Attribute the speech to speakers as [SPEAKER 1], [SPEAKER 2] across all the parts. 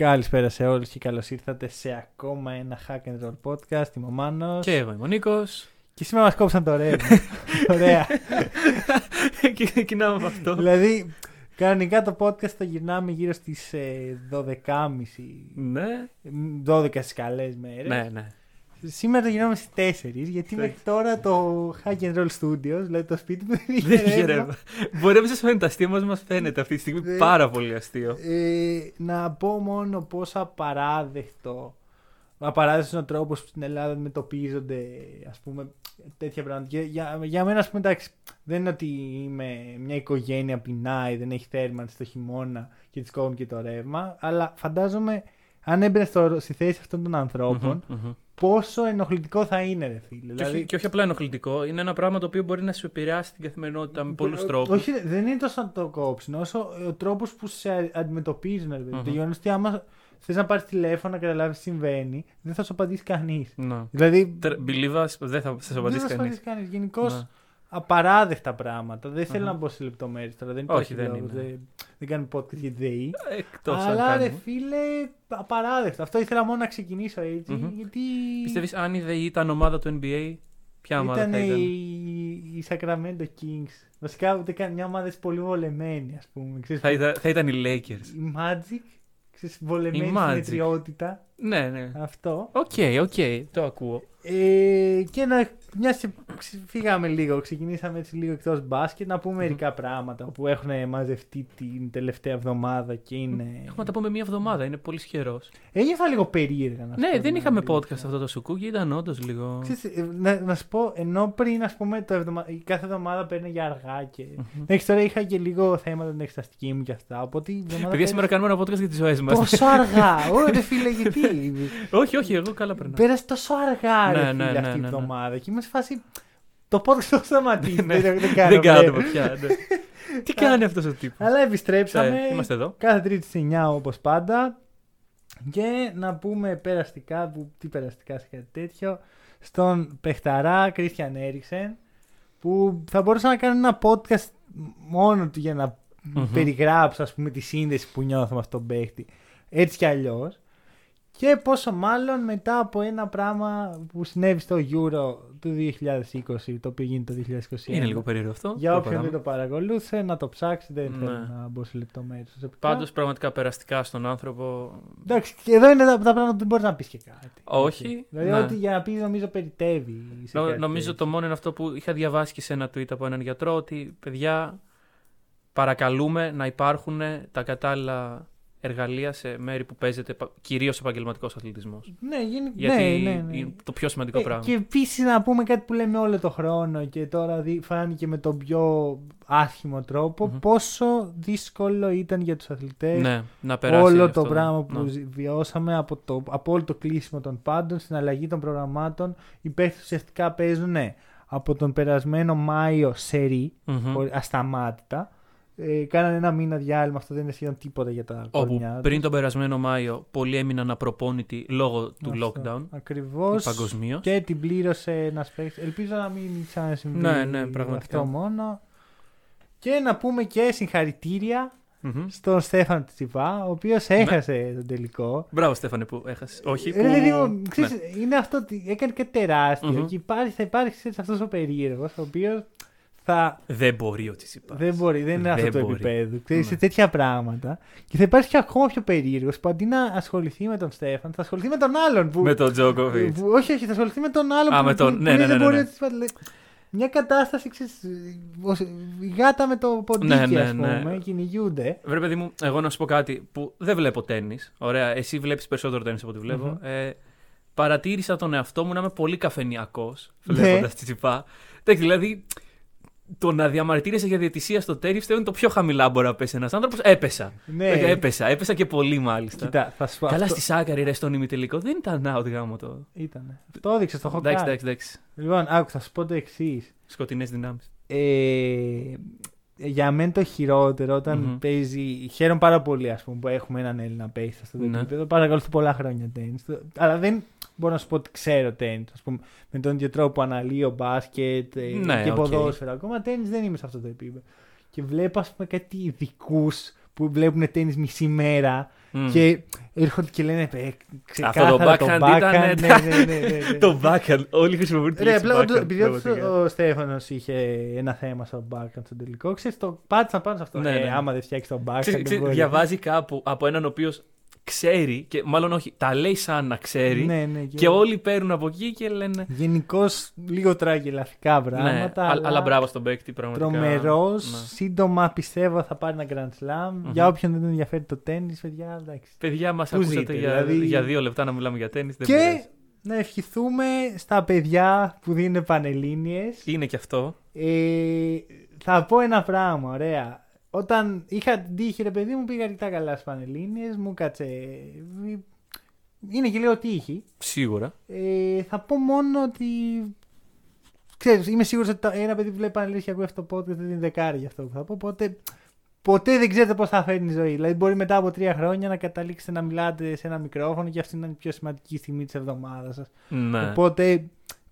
[SPEAKER 1] Καλησπέρα σε όλους και καλώς ήρθατε σε ακόμα ένα Hack and Roll podcast. Είμαι ο Μάνος.
[SPEAKER 2] Και εγώ είμαι ο Νίκος.
[SPEAKER 1] Και σήμερα μας κόψαν το ρεύμα. Ωραία.
[SPEAKER 2] και ξεκινάμε με αυτό.
[SPEAKER 1] δηλαδή, κανονικά το podcast το γυρνάμε γύρω στις ε, 12.30.
[SPEAKER 2] ναι.
[SPEAKER 1] 12 στις καλές μέρες.
[SPEAKER 2] Ναι, ναι.
[SPEAKER 1] Σήμερα το γυρνάμε στις 4, γιατί μέχρι τώρα το Hack and Roll Studios, δηλαδή το σπίτι μου δεν
[SPEAKER 2] Δεν
[SPEAKER 1] είχε
[SPEAKER 2] είχε
[SPEAKER 1] ρεύμα.
[SPEAKER 2] ρεύμα. Μπορεί να μην σας φαίνεται το αστείο, μας μας φαίνεται αυτή τη στιγμή
[SPEAKER 1] Δεν-
[SPEAKER 2] πάρα πολύ αστείο.
[SPEAKER 1] Ε, να πω μόνο πόσο απαράδεκτο απαράδεκτος είναι ο τρόπος που στην Ελλάδα αντιμετωπίζονται ας πούμε τέτοια πράγματα. Για, για, για μένα, ας πούμε, εντάξει, δεν είναι ότι είμαι μια οικογένεια πεινάει, δεν έχει θέρμανση το χειμώνα και της κόβουν και το ρεύμα. Αλλά φαντάζομαι, αν έμπαινε στο, στη θέση αυτών των ανθρώπων,
[SPEAKER 2] Μμμ, μμμ.
[SPEAKER 1] Πόσο ενοχλητικό θα είναι, ρε φίλε.
[SPEAKER 2] Και, όχι, και όχι απλά ενοχλητικό, είναι ένα πράγμα το οποίο μπορεί να σου επηρεάσει την καθημερινότητα με πολλούς
[SPEAKER 1] Ε,
[SPEAKER 2] τρόπους.
[SPEAKER 1] Όχι, δεν είναι τόσο να το κόψουν, όσο ο τρόπος που σε αντιμετωπίζουν. ρε παιδί.
[SPEAKER 2] Μμμ.
[SPEAKER 1] Το γεγονός ότι άμα θες να πάρεις τηλέφωνο να καταλάβεις τι συμβαίνει, δεν θα σου απαντήσει κανείς.
[SPEAKER 2] Ναι.
[SPEAKER 1] Δηλαδή.
[SPEAKER 2] Τε- Believe us, δεν θα σα
[SPEAKER 1] δεν
[SPEAKER 2] απαντήσει
[SPEAKER 1] θα σου
[SPEAKER 2] κανείς.
[SPEAKER 1] απαντήσει κανείς. Γενικώς
[SPEAKER 2] Ναι.
[SPEAKER 1] Απαράδεκτα πράγματα. Δεν θέλω
[SPEAKER 2] Αχα.
[SPEAKER 1] να μπω σε λεπτομέρειες τώρα. Δεν
[SPEAKER 2] Όχι,
[SPEAKER 1] υπάρχει
[SPEAKER 2] δεν
[SPEAKER 1] λόγος,
[SPEAKER 2] είναι.
[SPEAKER 1] Δεν, δεν κάνουμε podcast για τη ΔΕΗ.
[SPEAKER 2] Εκτός αν
[SPEAKER 1] Αλλά ρε
[SPEAKER 2] κάνουμε.
[SPEAKER 1] φίλε, απαράδεκτο. Αυτό ήθελα μόνο να ξεκινήσω έτσι.
[SPEAKER 2] Μμμ.
[SPEAKER 1] Γιατί.
[SPEAKER 2] Πιστεύεις αν η ΔΕΗ ήταν ομάδα του NBA, ποια ομάδα
[SPEAKER 1] ήταν
[SPEAKER 2] θα ήταν;
[SPEAKER 1] η, η Sacramento Kings. Βασικά ούτε καν μια ομάδα πολύ βολεμένη, ας πούμε. Ξέρεις,
[SPEAKER 2] Θα ήταν, θα ήταν οι Lakers.
[SPEAKER 1] η Magic, ξέρεις, βολεμένη
[SPEAKER 2] Η Magic.
[SPEAKER 1] Συμμετριότητα.
[SPEAKER 2] Ναι, ναι.
[SPEAKER 1] Αυτό.
[SPEAKER 2] Οκ, οκ, το ακούω.
[SPEAKER 1] Ε, και να μια και ξε- φύγαμε λίγο, ξεκινήσαμε έτσι λίγο εκτός μπάσκετ, να πούμε μερικά πράγματα που έχουν μαζευτεί την τελευταία εβδομάδα και είναι...
[SPEAKER 2] Έχουμε να τα πούμε μία εβδομάδα, είναι πολύ σκέρος.
[SPEAKER 1] Ένιωθα λίγο περίεργα να σου
[SPEAKER 2] Ναι,
[SPEAKER 1] πω
[SPEAKER 2] δεν
[SPEAKER 1] την
[SPEAKER 2] είχαμε
[SPEAKER 1] αλήθεια.
[SPEAKER 2] podcast αυτό το σουκούκι, ήταν όντως λίγο.
[SPEAKER 1] Ξέρεις, ε, να, να σου πω, ενώ πριν, ας πούμε, το εβδομα... η κάθε εβδομάδα παίρνει για αργά και... Εντάξει, τώρα είχα και λίγο θέματα την εξεταστική μου και αυτά, οπότε η εβδομάδα
[SPEAKER 2] Παιδιά, σήμερα
[SPEAKER 1] πέρασε
[SPEAKER 2] κάνουμε ένα podcast για τις ζωές μας.
[SPEAKER 1] Τόσο αργά! Ωραία, φίλε, γιατί.
[SPEAKER 2] Όχι, όχι, εγώ καλά περνάω.
[SPEAKER 1] Πέρασε τόσο αργά, ρε,
[SPEAKER 2] Ναι,
[SPEAKER 1] φίλε,
[SPEAKER 2] ναι,
[SPEAKER 1] αυτή
[SPEAKER 2] ναι,
[SPEAKER 1] η
[SPEAKER 2] ναι, ναι.
[SPEAKER 1] εβδομάδα. Και είμαι σε φάση. Το podcast θα σταματήσει.
[SPEAKER 2] Ναι,
[SPEAKER 1] δεν, δεν
[SPEAKER 2] Δεν
[SPEAKER 1] κάνουμε.
[SPEAKER 2] κάνουμε πια. ναι. Τι κάνει αυτός ο τύπος;
[SPEAKER 1] Αλλά επιστρέψαμε.
[SPEAKER 2] Είμαστε εδώ.
[SPEAKER 1] Κάθε Τρίτη στις 9 όπως πάντα. Και να πούμε περαστικά, που, τι περαστικά σε κάτι τέτοιο, στον παιχταρά Κρίστιαν Έριξεν, που θα μπορούσα να κάνω ένα podcast μόνο του για να
[SPEAKER 2] Μμμ.
[SPEAKER 1] περιγράψω ας πούμε τη σύνδεση που νιώθω με αυτόν τον παίχτη. Έτσι κι αλλιώς. Και πόσο μάλλον μετά από ένα πράγμα που συνέβη στο Euro του 2020, το οποίο γίνεται το 2021.
[SPEAKER 2] Είναι λίγο περίεργο αυτό.
[SPEAKER 1] Για όποιον
[SPEAKER 2] προχωράμε.
[SPEAKER 1] δεν το παρακολούθε, να το ψάξει, δεν θέλω
[SPEAKER 2] Ναι.
[SPEAKER 1] να μπω σε λεπτομέρειες.
[SPEAKER 2] Πάντως πραγματικά περαστικά στον άνθρωπο.
[SPEAKER 1] Εντάξει, και εδώ είναι τα, τα πράγματα που δεν μπορείς να πεις και κάτι.
[SPEAKER 2] Όχι,
[SPEAKER 1] Έτσι. Δηλαδή,
[SPEAKER 2] ναι.
[SPEAKER 1] ό,τι για να πεις, νομίζω περιτεύει. σε
[SPEAKER 2] Νο-
[SPEAKER 1] κάτι
[SPEAKER 2] νομίζω
[SPEAKER 1] τέτοιο.
[SPEAKER 2] το μόνο είναι αυτό που είχα διαβάσει και σε ένα tweet από έναν γιατρό ότι παιδιά παρακαλούμε να υπάρχουν τα κατάλληλα εργαλεία σε μέρη που παίζεται κυρίως επαγγελματικός αθλητισμός.
[SPEAKER 1] Ναι, γίνει...
[SPEAKER 2] Γιατί
[SPEAKER 1] ναι, ναι, ναι.
[SPEAKER 2] είναι το πιο σημαντικό
[SPEAKER 1] Ε,
[SPEAKER 2] πράγμα.
[SPEAKER 1] Και επίσης να πούμε κάτι που λέμε όλο το χρόνο και τώρα δι- φάνηκε με τον πιο άσχημο τρόπο
[SPEAKER 2] Μμμ.
[SPEAKER 1] πόσο δύσκολο ήταν για τους αθλητές
[SPEAKER 2] Ναι, να περάσει.
[SPEAKER 1] όλο
[SPEAKER 2] αυτό.
[SPEAKER 1] το πράγμα που
[SPEAKER 2] Ναι.
[SPEAKER 1] ζη- βιώσαμε από, το, από όλο το κλείσιμο των πάντων στην αλλαγή των προγραμμάτων. Οι παίχτες ουσιαστικά παίζουν ναι, από τον περασμένο Μάιο σε ρί,
[SPEAKER 2] Μμμ.
[SPEAKER 1] χωρί- ασταμάτητα. Ε, κάνανε ένα μήνα διάλειμμα, αυτό δεν είναι σχεδόν τίποτα για τα
[SPEAKER 2] Όπου
[SPEAKER 1] κορμιά τους.
[SPEAKER 2] πριν τον περασμένο Μάιο πολλοί έμειναν απροπόνητοι λόγω του
[SPEAKER 1] Αυτό.
[SPEAKER 2] lockdown
[SPEAKER 1] Ακριβώς.
[SPEAKER 2] παγκοσμίως.
[SPEAKER 1] Και την πλήρωσε ένας παίκτης. Ελπίζω να μην ξανασυμβεί
[SPEAKER 2] Ναι, ναι, πραγματικά.
[SPEAKER 1] αυτό μόνο. Και να πούμε και συγχαρητήρια στον Στέφαν Τσιπά, ο οποίος
[SPEAKER 2] Ναι.
[SPEAKER 1] έχασε τον τελικό.
[SPEAKER 2] Μπράβο, Στέφανε, που έχασε. Όχι.
[SPEAKER 1] Ε,
[SPEAKER 2] Που...
[SPEAKER 1] δηλαδή, ο-
[SPEAKER 2] Ναι.
[SPEAKER 1] ξέρεις, είναι αυτό ότι έκανε και τεράστιο.
[SPEAKER 2] Μμμ.
[SPEAKER 1] Και υπάρχει, θα υπάρχει αυτός ο περίεργος, ο οποίος θα.
[SPEAKER 2] Δεν μπορεί ο Τσιτσιπάς.
[SPEAKER 1] Δεν μπορεί, δεν είναι
[SPEAKER 2] Δεν
[SPEAKER 1] αυτό το
[SPEAKER 2] μπορεί.
[SPEAKER 1] επίπεδο. Ξέρεις,
[SPEAKER 2] Ναι.
[SPEAKER 1] σε τέτοια πράγματα. Και θα υπάρχει και ακόμα πιο περίεργος που αντί να ασχοληθεί με τον Στέφαν, θα ασχοληθεί με τον άλλον. Που,
[SPEAKER 2] Με τον Τζόκοβιτ.
[SPEAKER 1] που- όχι, όχι, θα ασχοληθεί με τον άλλον
[SPEAKER 2] Α,
[SPEAKER 1] που,
[SPEAKER 2] με τον-
[SPEAKER 1] που,
[SPEAKER 2] ναι,
[SPEAKER 1] που
[SPEAKER 2] ναι,
[SPEAKER 1] δεν
[SPEAKER 2] ναι,
[SPEAKER 1] μπορεί
[SPEAKER 2] ναι.
[SPEAKER 1] να της βάλει. Μια κατάσταση, ξέρεις, ως- η γάτα με το ποντίκι,
[SPEAKER 2] Ναι, ναι,
[SPEAKER 1] ας πούμε,
[SPEAKER 2] ναι.
[SPEAKER 1] κυνηγούνται.
[SPEAKER 2] Βρε, παιδί μου, εγώ να σου πω κάτι που δεν βλέπω τέννη. Ωραία, εσύ βλέπεις περισσότερο τέννη από ό,τι βλέπω.
[SPEAKER 1] Μμμ.
[SPEAKER 2] Ε, παρατήρησα τον εαυτό μου να είμαι πολύ καφενιακός
[SPEAKER 1] Ναι.
[SPEAKER 2] βλέποντας τη τσιπά. Εντάξει, δηλαδή το να διαμαρτύρεσαι για διαιτησία στο τέννη πιστεύω είναι το πιο χαμηλά μπορεί να πέσει ένας άνθρωπος. Έπεσα.
[SPEAKER 1] Ναι.
[SPEAKER 2] Έπεσα. Έπεσα και πολύ μάλιστα.
[SPEAKER 1] Κοίτα, θα σου πω.
[SPEAKER 2] Καλά
[SPEAKER 1] αυτό...
[SPEAKER 2] στη Σάκαρη ρε στον ημιτελικό δεν ήταν out γάμο το.
[SPEAKER 1] Ήταν. Το έδειξε στο Hawkeye.
[SPEAKER 2] Εντάξει, εντάξει, εντάξει.
[SPEAKER 1] Λοιπόν, άκου, θα σου πω το εξής.
[SPEAKER 2] Σκοτεινές δυνάμεις.
[SPEAKER 1] Ε, για μένα το χειρότερο όταν
[SPEAKER 2] Μμμ.
[SPEAKER 1] παίζει. Χαίρομαι πάρα πολύ ας πούμε, που έχουμε έναν Έλληνα παίχτη σε αυτό το
[SPEAKER 2] Ναι.
[SPEAKER 1] επίπεδο. Παρακολουθώ πολλά χρόνια τένις. Αλλά δεν μπορώ να σου πω ότι ξέρω τένις. Ας πούμε, με τον ίδιο τρόπο που αναλύω μπάσκετ ε,
[SPEAKER 2] Ναι,
[SPEAKER 1] και
[SPEAKER 2] οκ.
[SPEAKER 1] ποδόσφαιρο. Ακόμα τένις δεν είμαι σε αυτό το επίπεδο. Και βλέπω, ας πούμε, κάτι ειδικούς που βλέπουν τένις μισή μέρα και έρχονται και λένε ε, ξεκάθαρα
[SPEAKER 2] Αυτό το backhand ήταν,
[SPEAKER 1] backhand, ναι, ναι, ναι, ναι, ναι.
[SPEAKER 2] το backhand. Όλοι χρησιμοποιούν τη
[SPEAKER 1] Ρε,
[SPEAKER 2] λέξη
[SPEAKER 1] απλά όντως,
[SPEAKER 2] backhand,
[SPEAKER 1] επειδή όντως
[SPEAKER 2] πραγματικά.
[SPEAKER 1] ο Στέφανος είχε ένα θέμα στο backhand στο τελικό, ξέρεις, το πάτησαν πάνω σε αυτό.
[SPEAKER 2] Ναι,
[SPEAKER 1] ε,
[SPEAKER 2] ναι.
[SPEAKER 1] άμα δεν φτιάξει το backhand.
[SPEAKER 2] Ξέρεις-
[SPEAKER 1] δεν
[SPEAKER 2] ξέρεις,
[SPEAKER 1] μπορεί.
[SPEAKER 2] διαβάζει κάπου από έναν ο οποίος ξέρει, και μάλλον όχι, τα λέει σαν να ξέρει.
[SPEAKER 1] Ναι, ναι,
[SPEAKER 2] Και όλοι παίρνουν από εκεί και λένε.
[SPEAKER 1] Γενικώς λίγο τραγελαφικά
[SPEAKER 2] Ναι,
[SPEAKER 1] πράγματα.
[SPEAKER 2] αλλά, αλλά μπράβο στον παίκτη, πραγματικά.
[SPEAKER 1] Τρομερός.
[SPEAKER 2] Ναι.
[SPEAKER 1] Σύντομα πιστεύω θα πάρει ένα Grand Slam.
[SPEAKER 2] Μμμ.
[SPEAKER 1] Για όποιον δεν τον ενδιαφέρει το τέννη, παιδιά, εντάξει.
[SPEAKER 2] Παιδιά, μας
[SPEAKER 1] Πού
[SPEAKER 2] ακούσατε
[SPEAKER 1] ζείτε,
[SPEAKER 2] για,
[SPEAKER 1] δηλαδή;
[SPEAKER 2] για δύο λεπτά να μιλάμε για τέννη.
[SPEAKER 1] Και να ευχηθούμε στα παιδιά που δίνουν πανελλήνιες
[SPEAKER 2] Είναι και αυτό.
[SPEAKER 1] Ε, θα πω ένα πράγμα, ωραία. Όταν είχα την τύχη, ρε παιδί μου, πήγα αρκετά καλά στις Πανελλήνιες, μου κάτσε. Είναι και λίγο τύχη.
[SPEAKER 2] Σίγουρα.
[SPEAKER 1] Ε, θα πω μόνο ότι. Ξέρεις, είμαι σίγουρος ότι το- ένα παιδί που βλέπει Πανελλήνιες και ακούει αυτό το podcast δεν είναι δεκάρι για αυτό που θα πω. Οπότε ποτέ δεν ξέρετε πώς θα φέρνει η ζωή. Δηλαδή, μπορεί μετά από τρία χρόνια να καταλήξετε να μιλάτε σε ένα μικρόφωνο και αυτή να είναι η πιο σημαντική στιγμή της εβδομάδας σας.
[SPEAKER 2] Ναι.
[SPEAKER 1] Οπότε,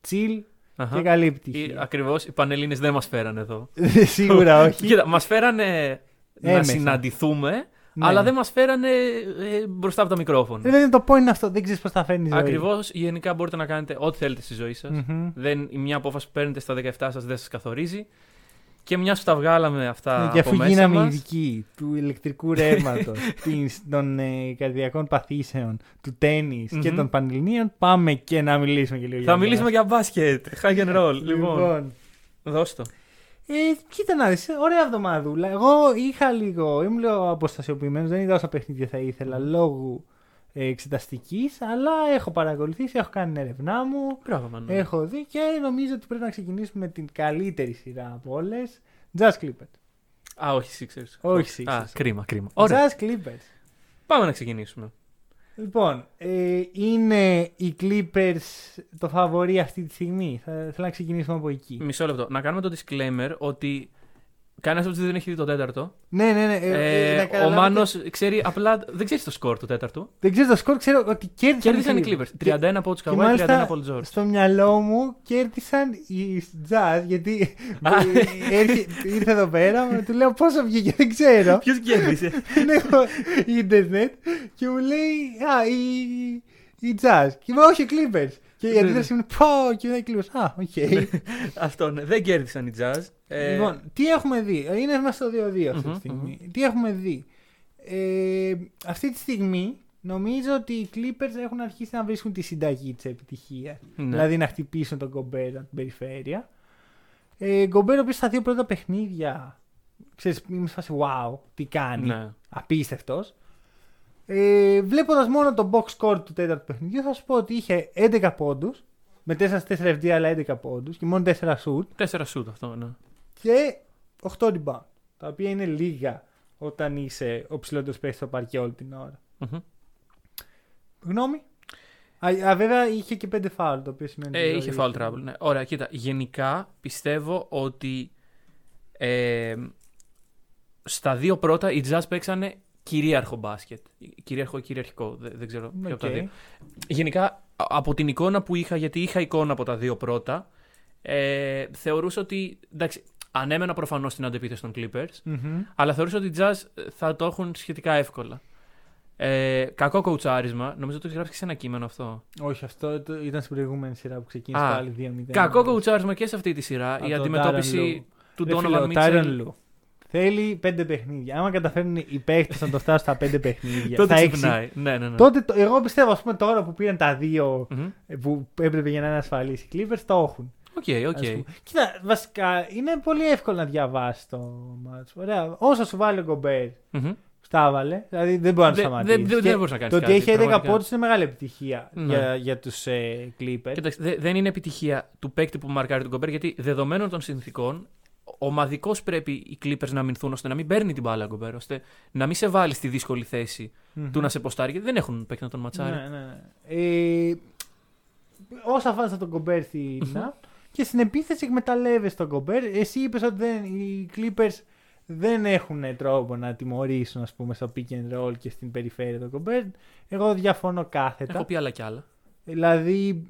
[SPEAKER 1] chill
[SPEAKER 2] Αχα.
[SPEAKER 1] και καλή επιτυχία.
[SPEAKER 2] Ακριβώς, οι Πανελλήνες δεν μας φέραν εδώ.
[SPEAKER 1] Σίγουρα όχι.
[SPEAKER 2] Κοίτα, μας φέρανε να
[SPEAKER 1] Έμεσα.
[SPEAKER 2] συναντηθούμε,
[SPEAKER 1] Ναι.
[SPEAKER 2] αλλά δεν μας φέρανε ε, μπροστά από τα μικρόφωνα.
[SPEAKER 1] Δεν είναι το point είναι αυτό. Δεν ξέρεις πώς θα φέρνει η ζωή.
[SPEAKER 2] Ακριβώς, γενικά μπορείτε να κάνετε ό,τι θέλετε στη ζωή σας.
[SPEAKER 1] Μμμ.
[SPEAKER 2] Δεν, η μια απόφαση που παίρνετε στα 17 σας δεν σας καθορίζει. Και μια που τα βγάλαμε αυτά.
[SPEAKER 1] Ναι, και
[SPEAKER 2] από
[SPEAKER 1] αφού
[SPEAKER 2] μέσα
[SPEAKER 1] γίναμε
[SPEAKER 2] μας,
[SPEAKER 1] ειδικοί του ηλεκτρικού ρεύματος, των ε, καρδιακών παθήσεων, του τέννη και
[SPEAKER 2] Μμμ.
[SPEAKER 1] των πανελληνίων, πάμε και να μιλήσουμε και λίγο
[SPEAKER 2] Θα
[SPEAKER 1] για
[SPEAKER 2] μιλήσουμε για μπάσκετ. High and roll.
[SPEAKER 1] μπάσκετ.
[SPEAKER 2] Λοιπόν,
[SPEAKER 1] Λοιπόν,
[SPEAKER 2] δώσ' το.
[SPEAKER 1] ε, κοίτα να δεις, ωραία εβδομαδούλα. Εγώ είχα λίγο, ήμουν λίγο αποστασιοποιημένος, δεν είδα όσα παιχνίδια θα ήθελα λόγω ε, εξεταστικής, αλλά έχω παρακολουθήσει, έχω κάνει την έρευνά μου.
[SPEAKER 2] Μπράβο, Μανώλη.
[SPEAKER 1] Έχω δει και νομίζω ότι πρέπει να ξεκινήσουμε με την καλύτερη σειρά από όλες. Jazz Clippers.
[SPEAKER 2] Α, όχι, Sixers.
[SPEAKER 1] Όχι
[SPEAKER 2] Α,
[SPEAKER 1] Sixers.
[SPEAKER 2] κρίμα, κρίμα. Ωραία.
[SPEAKER 1] Jazz Clippers.
[SPEAKER 2] Πάμε να ξεκινήσουμε.
[SPEAKER 1] Λοιπόν, ε, είναι οι Clippers το φαβορή αυτή τη στιγμή. Θα θέλω να ξεκινήσουμε από εκεί.
[SPEAKER 2] Μισό λεπτό. Να κάνουμε το disclaimer ότι κανένας από τους δεν έχει δει το τέταρτο.
[SPEAKER 1] Ναι, ναι, ναι. ε,
[SPEAKER 2] Ε,
[SPEAKER 1] ε, να
[SPEAKER 2] ο
[SPEAKER 1] καταλάβετε-
[SPEAKER 2] Μάνος ξέρει απλά. Δεν ξέρεις το σκορ του τέταρτου.
[SPEAKER 1] Δεν ξέρω το σκορ, ξέρω ότι κέρδισαν,
[SPEAKER 2] Κέρδισαν οι Clippers. 31 από τους
[SPEAKER 1] Και
[SPEAKER 2] Καβάη, 31
[SPEAKER 1] μάλιστα
[SPEAKER 2] από τους Τζόρτ.
[SPEAKER 1] στο μυαλό μου κέρδισαν οι Jazz γιατί
[SPEAKER 2] Α.
[SPEAKER 1] ε, έρχε- ήρθε εδώ πέρα, μου του λέω πόσο βγήκε, δεν ξέρω.
[SPEAKER 2] Ποιος κέρδισε;
[SPEAKER 1] Δεν έχω ίντερνετ και μου λέει Α, οι, οι Jazz. Και είμαι όχι οι Clippers. Και η
[SPEAKER 2] Ναι,
[SPEAKER 1] αντίδραση μου είναι Πω, και είναι οι Clippers. Α, οκ.
[SPEAKER 2] Αυτό ναι. Δεν κέρδισαν οι Jazz. Ε,
[SPEAKER 1] Λοιπόν, τι έχουμε δει; Ε, Είναι μέσα στο 2-2 αυτή
[SPEAKER 2] Μμμ,
[SPEAKER 1] τη στιγμή. Τι έχουμε δει; Ε, αυτή τη στιγμή νομίζω ότι οι Clippers έχουν αρχίσει να βρίσκουν τη συνταγή της επιτυχίας.
[SPEAKER 2] ναι.
[SPEAKER 1] Δηλαδή να χτυπήσουν τον Γκομπέρ από την περιφέρεια. Ε, Γκομπέρ ο οποίος στα δύο πρώτα παιχνίδια ξέρεις, είμαι σε φάση wow, τι κάνει.
[SPEAKER 2] Ναι.
[SPEAKER 1] Απίστευτος. Ε, Βλέποντας μόνο το box score του τέταρτου παιχνιδιού, θα σου πω ότι είχε 11 πόντους. Με 4-4 FD, αλλά 11 πόντους και μόνο 4 shoot.
[SPEAKER 2] Τέσσερα σουτ αυτό, ναι.
[SPEAKER 1] Και 8 rebound. Τα οποία είναι λίγα όταν είσαι ο ψηλότερος παίκτη στο παρκέ όλη την ώρα.
[SPEAKER 2] Μμμ.
[SPEAKER 1] Γνώμη; Α, α, βέβαια είχε και 5 foul, το οποίο σημαίνει.
[SPEAKER 2] Ε,
[SPEAKER 1] ότι
[SPEAKER 2] είχε
[SPEAKER 1] δηλαδή
[SPEAKER 2] foul trouble. Ναι. Ωραία, κοίτα. Γενικά πιστεύω ότι ε, στα δύο πρώτα οι Jazz παίξανε κυρίαρχο μπάσκετ. Κυρίαρχο ή κυριαρχικό. Δεν, δεν ξέρω ποιο από τα
[SPEAKER 1] Οκ.
[SPEAKER 2] δύο. Γενικά α- από την εικόνα που είχα, γιατί είχα εικόνα από τα δύο πρώτα, ε, θεωρούσα ότι. Εντάξει, ανέμενα προφανώς την αντεπίθεση των Clippers,
[SPEAKER 1] Μμμ.
[SPEAKER 2] αλλά θεωρούσα ότι οι Jazz θα το έχουν σχετικά εύκολα. Ε, κακό κοουτσάρισμα. Νομίζω ότι το έχει γράψει και σε ένα κείμενο αυτό.
[SPEAKER 1] Όχι, αυτό το- ήταν στην προηγούμενη σειρά που ξεκίνησε
[SPEAKER 2] Α,
[SPEAKER 1] πάλι 2-0.
[SPEAKER 2] Κακό κοουτσάρισμα και σε αυτή τη σειρά.
[SPEAKER 1] Από
[SPEAKER 2] η
[SPEAKER 1] τον
[SPEAKER 2] αντιμετώπιση
[SPEAKER 1] Tyronn
[SPEAKER 2] του
[SPEAKER 1] Ρε φίλε,
[SPEAKER 2] Donovan
[SPEAKER 1] ο Tyronn
[SPEAKER 2] Mitchell.
[SPEAKER 1] Lue Θέλει πέντε παιχνίδια. Άμα καταφέρουν οι παίχτες να το φτάσουν στα πέντε παιχνίδια.
[SPEAKER 2] Τότε
[SPEAKER 1] στα έξι,
[SPEAKER 2] ξυπνάει. Ναι, ναι, ναι.
[SPEAKER 1] τότε το, εγώ πιστεύω, ας πούμε, τώρα που πήραν τα δύο
[SPEAKER 2] Μμμ.
[SPEAKER 1] ε, που έπρεπε για να είναι ασφαλείς οι Clippers, το έχουν.
[SPEAKER 2] Οκ, οκ.
[SPEAKER 1] ας πούμε. Κοίτα, βασικά είναι πολύ εύκολο να διαβάσεις το ματς-απ. Ωραία. Όσο σου βάλει ο Γκομπέρ,
[SPEAKER 2] Μμμ.
[SPEAKER 1] στα έβαλε. Δηλαδή δεν μπορεί να το
[SPEAKER 2] Δεν-
[SPEAKER 1] σταματήσεις.
[SPEAKER 2] δεν- δεν-
[SPEAKER 1] Και
[SPEAKER 2] δεν μπορείς να κάνεις
[SPEAKER 1] Το ότι
[SPEAKER 2] κάτι,
[SPEAKER 1] έχει 11
[SPEAKER 2] πραγματικά.
[SPEAKER 1] πόντους είναι μεγάλη επιτυχία
[SPEAKER 2] Ναι.
[SPEAKER 1] για, για τους ε, Clippers.
[SPEAKER 2] Κοίταξε, δε- δεν είναι επιτυχία του παίκτη που μαρκάρει τον Κομπέρ γιατί δεδομένων των συνθήκων ομαδικώ πρέπει οι Clippers να αμυνθούν ώστε να μην παίρνει την μπάλα Γκομπέρ, ώστε να μην σε βάλει στη δύσκολη θέση του να σε ποστάρει, γιατί δεν έχουν παίκτη να τον ματσάρει.
[SPEAKER 1] Ναι, ναι, ναι. Ε, όσα φάση τον Κομπέρ στην ΑΠ και στην επίθεση εκμεταλλεύεσαι τον Κομπέρ. Εσύ είπες ότι δεν, οι Clippers δεν έχουν τρόπο να τιμωρήσουν ας πούμε, στο pick and roll και στην περιφέρεια τον Κομπέρ. Εγώ διαφωνώ κάθετα.
[SPEAKER 2] Έχω πει άλλα κι άλλα.
[SPEAKER 1] Δηλαδή,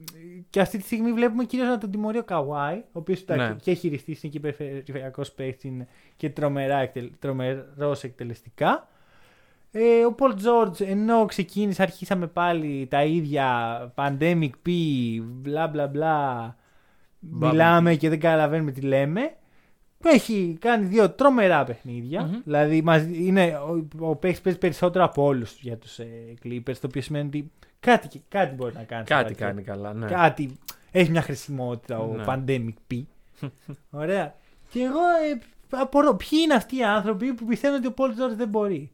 [SPEAKER 1] και αυτή τη στιγμή βλέπουμε κυρίως να τον τιμωρεί ο Καουάι, ο οποίος
[SPEAKER 2] Ναι.
[SPEAKER 1] και χειριστή είναι και περιφερειακό παίκτη είναι και τρομερά, τρομερός εκτελεστικά. Ε, ο Πολ Τζόρτζ, ενώ ξεκίνησε, αρχίσαμε πάλι τα ίδια pandemic P, μπλα μπλα μπλα.
[SPEAKER 2] Bubble
[SPEAKER 1] Μιλάμε και δεν καταλαβαίνουμε τι λέμε. Έχει κάνει δύο τρομερά παιχνίδια.
[SPEAKER 2] Μμμ.
[SPEAKER 1] Δηλαδή, μας, είναι, ο, ο παίκτης παίζει περισσότερο από όλους για τους ε, Clippers, το οποίο σημαίνει ότι κάτι, κάτι μπορεί να κάνει. στο
[SPEAKER 2] Κάτι
[SPEAKER 1] παρκέ.
[SPEAKER 2] κάνει καλά, ναι.
[SPEAKER 1] Κάτι. Έχει μια χρησιμότητα ο
[SPEAKER 2] Ναι.
[SPEAKER 1] Pandemic P. Ωραία. Και εγώ ε, απορώ, ποιοι είναι αυτοί οι άνθρωποι που πιστεύουν ότι ο Paul George δεν μπορεί;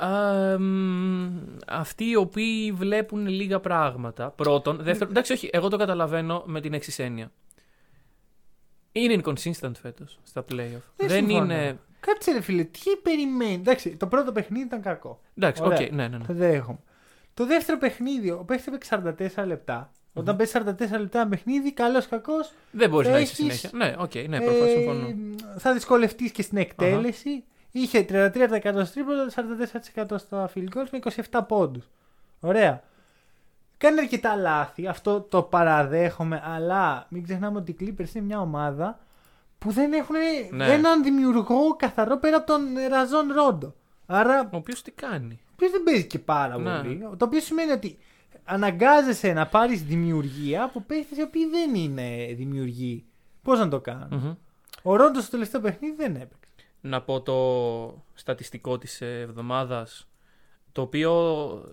[SPEAKER 2] Α, μ, αυτοί οι οποίοι βλέπουν λίγα πράγματα. Πρώτον. Δεύτερον, εντάξει, όχι, εγώ το καταλαβαίνω με την εξής έννοια. Είναι inconsistent φέτος στα playoff.
[SPEAKER 1] Δεν
[SPEAKER 2] Δεν,
[SPEAKER 1] συμφωνώ.
[SPEAKER 2] είναι.
[SPEAKER 1] Κάτσε ρε φίλε, τι περιμένει. Εντάξει, το πρώτο παιχνίδι ήταν κακό.
[SPEAKER 2] Εντάξει, οκ,
[SPEAKER 1] Ωραία.
[SPEAKER 2] ναι, ναι, ναι.
[SPEAKER 1] Το δέχομαι. Το δεύτερο παιχνίδι, ο παίχτης έπαιξε 44 λεπτά. Όταν παίζει 44 λεπτά ένα παιχνίδι, καλός κακός.
[SPEAKER 2] Δεν μπορείς να έχεις
[SPEAKER 1] Έχεις-
[SPEAKER 2] συνέχεια. Ναι, οκ, ναι, προφανώς συμφωνώ.
[SPEAKER 1] θα δυσκολευτείς και στην εκτέλεση. Είχε 33% στο τρίποντο, 44% στο field goals με 27 πόντους. Ωραία. Κάνει αρκετά λάθη, αυτό το παραδέχομαι, αλλά μην ξεχνάμε ότι οι Clippers είναι μια ομάδα που δεν έχουν
[SPEAKER 2] Ναι.
[SPEAKER 1] έναν δημιουργό καθαρό πέρα από τον Ραζόν Ρόντο. Άρα,
[SPEAKER 2] Ο οποίος τι κάνει;
[SPEAKER 1] Ο οποίος δεν παίζει και πάρα
[SPEAKER 2] Ναι.
[SPEAKER 1] πολύ. Το οποίο σημαίνει ότι αναγκάζεσαι να πάρεις δημιουργία από παίχτε οι οποίοι δεν είναι δημιουργοί. Πώς να το κάνουν.
[SPEAKER 2] Μμμ.
[SPEAKER 1] Ο Ρόντος στο τελευταίο παιχνίδι δεν έπαιξε.
[SPEAKER 2] Να πω το στατιστικό της εβδομάδας το οποίο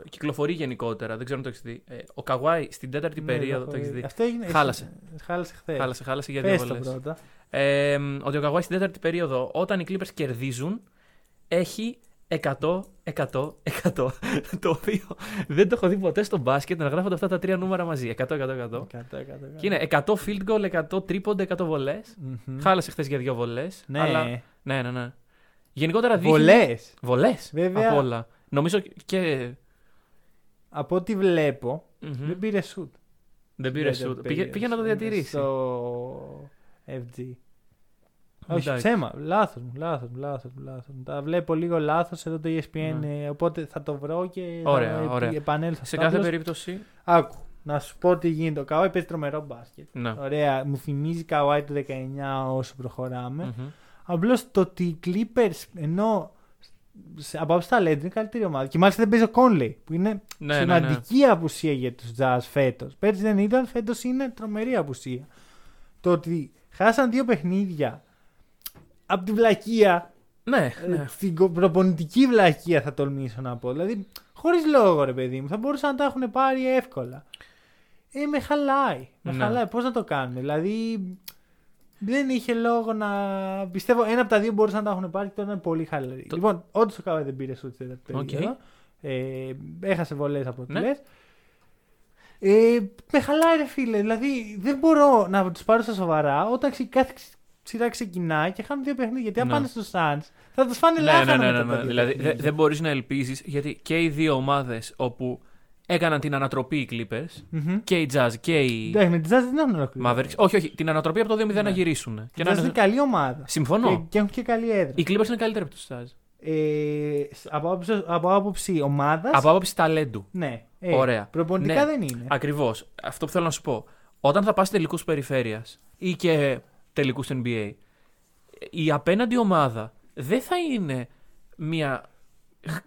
[SPEAKER 2] κυκλοφορεί γενικότερα. Δεν ξέρω αν το έχεις δει. Ε, ο Καβάη στην τέταρτη
[SPEAKER 1] Ναι,
[SPEAKER 2] περίοδο.
[SPEAKER 1] το
[SPEAKER 2] Το
[SPEAKER 1] έχω
[SPEAKER 2] έχεις
[SPEAKER 1] δει.
[SPEAKER 2] δει.
[SPEAKER 1] Αυτό έγινε.
[SPEAKER 2] Χάλασε.
[SPEAKER 1] Χάλασε χθες.
[SPEAKER 2] Χάλασε, χάλασε για δύο
[SPEAKER 1] Πες το
[SPEAKER 2] βολές.
[SPEAKER 1] πρώτα.
[SPEAKER 2] Ε, ότι ο Καβάη στην τέταρτη περίοδο, όταν οι Clippers κερδίζουν, έχει 100, 100, 100. το οποίο δεν το έχω δει ποτέ στο μπάσκετ να γράφονται αυτά τα τρία νούμερα μαζί. 100, 100, 100.
[SPEAKER 1] Εκατό, εκατό, εκατό.
[SPEAKER 2] Και είναι 100 field goal, 100 τρίποντα, 100 βολές.
[SPEAKER 1] Μμμ.
[SPEAKER 2] Χάλασε χθες για δύο βολές.
[SPEAKER 1] Ναι,
[SPEAKER 2] Αλλά... Ναι, ναι, ναι. Γενικότερα δείχνει.
[SPEAKER 1] βολές.
[SPEAKER 2] Βολές.
[SPEAKER 1] Βέβαια.
[SPEAKER 2] Από όλα. Νομίζω και.
[SPEAKER 1] Από ό,τι βλέπω,
[SPEAKER 2] Μμμ.
[SPEAKER 1] δεν πήρε σουτ.
[SPEAKER 2] Δεν πήρε
[SPEAKER 1] Δεν
[SPEAKER 2] σουτ.
[SPEAKER 1] το
[SPEAKER 2] Πήγε,
[SPEAKER 1] πήρε
[SPEAKER 2] πήγε να το
[SPEAKER 1] σουτ
[SPEAKER 2] διατηρήσει.
[SPEAKER 1] Στο FG. Όχι,
[SPEAKER 2] Εντάξει.
[SPEAKER 1] ψέμα. Λάθος μου, λάθος μου, λάθος μου. Λάθος μου. Τα βλέπω λίγο λάθος εδώ το ESPN.
[SPEAKER 2] Ναι.
[SPEAKER 1] ε, οπότε θα το βρω και
[SPEAKER 2] Ωραία,
[SPEAKER 1] θα επι-
[SPEAKER 2] ωραία.
[SPEAKER 1] επανέλθω.
[SPEAKER 2] Σε
[SPEAKER 1] στο
[SPEAKER 2] κάθε
[SPEAKER 1] απλώς.
[SPEAKER 2] περίπτωση.
[SPEAKER 1] Άκου, να σου πω τι γίνεται. Ο Καουάι παίζει τρομερό μπάσκετ.
[SPEAKER 2] Ναι.
[SPEAKER 1] Ωραία, μου θυμίζει Καουάι το 19 όσο προχωράμε.
[SPEAKER 2] Μμμ.
[SPEAKER 1] Απλώς το ότι οι Clippers ενώ σε- από άποψη ταλέντου είναι καλύτερη ομάδα. Και μάλιστα δεν παίζει ο Conley που είναι
[SPEAKER 2] Ναι, ναι, ναι.
[SPEAKER 1] σημαντική απουσία για τους Jazz φέτος. Πέρσι δεν ήταν, φέτος είναι τρομερή απουσία. Το ότι χάσαν δύο παιχνίδια από τη βλακεία,
[SPEAKER 2] Ναι,
[SPEAKER 1] ε,
[SPEAKER 2] ναι.
[SPEAKER 1] την κο- προπονητική βλακεία θα τολμήσω να πω. Δηλαδή, χωρίς λόγο ρε παιδί μου, θα μπορούσαν να τα έχουν πάρει εύκολα. Ε, με χαλάει. Με
[SPEAKER 2] Ναι.
[SPEAKER 1] χαλάει. Πώς να το κάνουμε. Δηλαδή, δεν είχε λόγο να. Πιστεύω ένα από τα δύο μπορούσαν να τα έχουν πάρει και τώρα είναι πολύ χαλαρή.
[SPEAKER 2] Το-
[SPEAKER 1] Λοιπόν, όντως ο Καβάη δεν πήρε σουτ στην τέταρτη
[SPEAKER 2] Οκ.
[SPEAKER 1] περίοδο. Ε, έχασε βολές από ό,τι
[SPEAKER 2] Ναι.
[SPEAKER 1] λες. Ε, με χαλάει ρε φίλε. Δηλαδή δεν μπορώ να τους πάρω στα σοβαρά όταν ξε- κάθε ξε- σειρά ξεκινάει και χάνουν δύο παιχνίδια. Γιατί αν
[SPEAKER 2] Ναι.
[SPEAKER 1] πάνε στους Suns θα τους φάνε
[SPEAKER 2] Ναι,
[SPEAKER 1] λάθος.
[SPEAKER 2] ναι, ναι, ναι, ναι. Δηλαδή δε- δεν μπορείς να ελπίζεις γιατί και οι δύο ομάδες όπου έκαναν την ανατροπή οι Clippers και οι Jazz και οι
[SPEAKER 1] Εντάξει, με τη Jazz δεν έχουν ολοκληρώσει.
[SPEAKER 2] Mavericks. Όχι, όχι, την ανατροπή από το 2-0 να
[SPEAKER 1] Ναι.
[SPEAKER 2] γυρίσουν.
[SPEAKER 1] Και
[SPEAKER 2] Και
[SPEAKER 1] η
[SPEAKER 2] να
[SPEAKER 1] Jazz
[SPEAKER 2] είναι...
[SPEAKER 1] είναι καλή ομάδα.
[SPEAKER 2] Συμφωνώ.
[SPEAKER 1] Και, και έχουν και καλή έδρα.
[SPEAKER 2] Οι Clippers είναι καλύτεροι από τους Jazz.
[SPEAKER 1] Ε, σ- από, άποψη, από άποψη ομάδα.
[SPEAKER 2] Από άποψη ταλέντου.
[SPEAKER 1] Ναι. Ε,
[SPEAKER 2] Ωραία.
[SPEAKER 1] Προπονητικά
[SPEAKER 2] Ναι.
[SPEAKER 1] δεν είναι.
[SPEAKER 2] Ακριβώς. Αυτό που θέλω να σου πω. Όταν θα πας τελικούς περιφέρειας ή και τελικού NBA, η απέναντι ομάδα δεν θα είναι μια